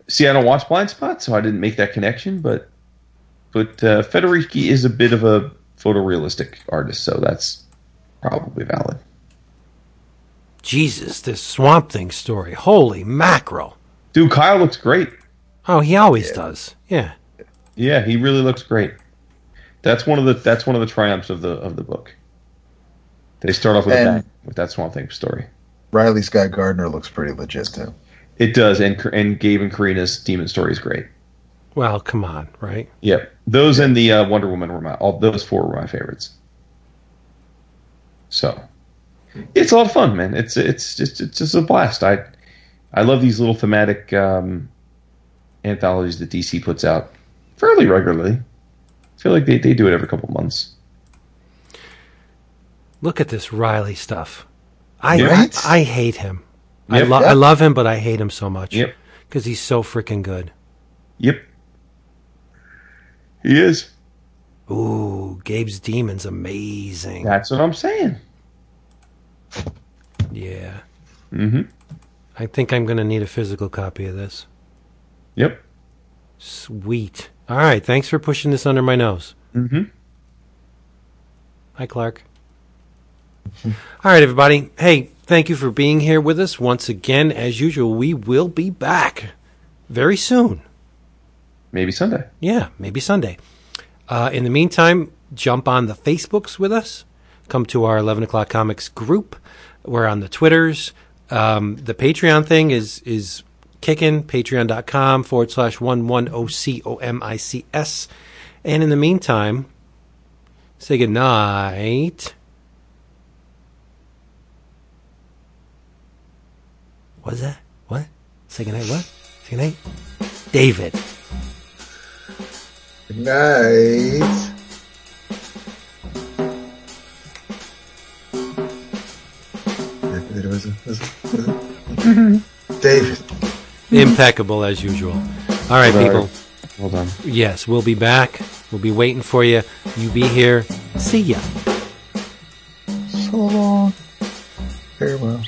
See, I don't watch Blind Spot, so I didn't make that connection. But but uh, Federici is a bit of a photorealistic artist, so that's probably valid. Jesus, this Swamp Thing story. Holy mackerel. Dude, Kyle looks great. Oh, he always does. Yeah. Yeah, he really looks great. That's one of the that's one of the triumphs of the of the book. They start off with a And- bang with that Swamp Thing story. Riley's Scott Gardner looks pretty legit too. It does, and and Gabe and Corinna's Demon story is great. Well, come on, right? Yep, those and the uh, Wonder Woman were my all those four were my favorites. So, it's a lot of fun, man. It's it's just it's just a blast. I I love these little thematic um, anthologies that DC puts out fairly regularly. I feel like they, they do it every couple months. Look at this Riley stuff. I Right? I hate him. I, Yep. lo- Yeah. I love him, but I hate him so much. Yep. Because he's so freaking good. Yep, he is. Ooh, Gabe's Demon's amazing. That's what I'm saying. Yeah. Mm-hmm. I think I'm going to need a physical copy of this. Yep. Sweet. All right. Thanks for pushing this under my nose. Mm-hmm. Hi, Clark. All right, everybody. Hey, thank you for being here with us once again. As usual, we will be back very soon. Maybe Sunday. Yeah, maybe Sunday. Uh, in the meantime, jump on the Facebooks with us. Come to our 11 o'clock comics group. We're on the Twitters. Um, the Patreon thing is is kicking. Patreon.com forward slash 11OCOMICS. And in the meantime, say good night. What's that? What? Say good night. What? Say good night. David. Good night. Was was it- was it- mm-hmm. David. Impeccable as usual. All right, Right. people. Well done. Yes, we'll be back. We'll be waiting for you. You be here. See ya. So long. Farewell.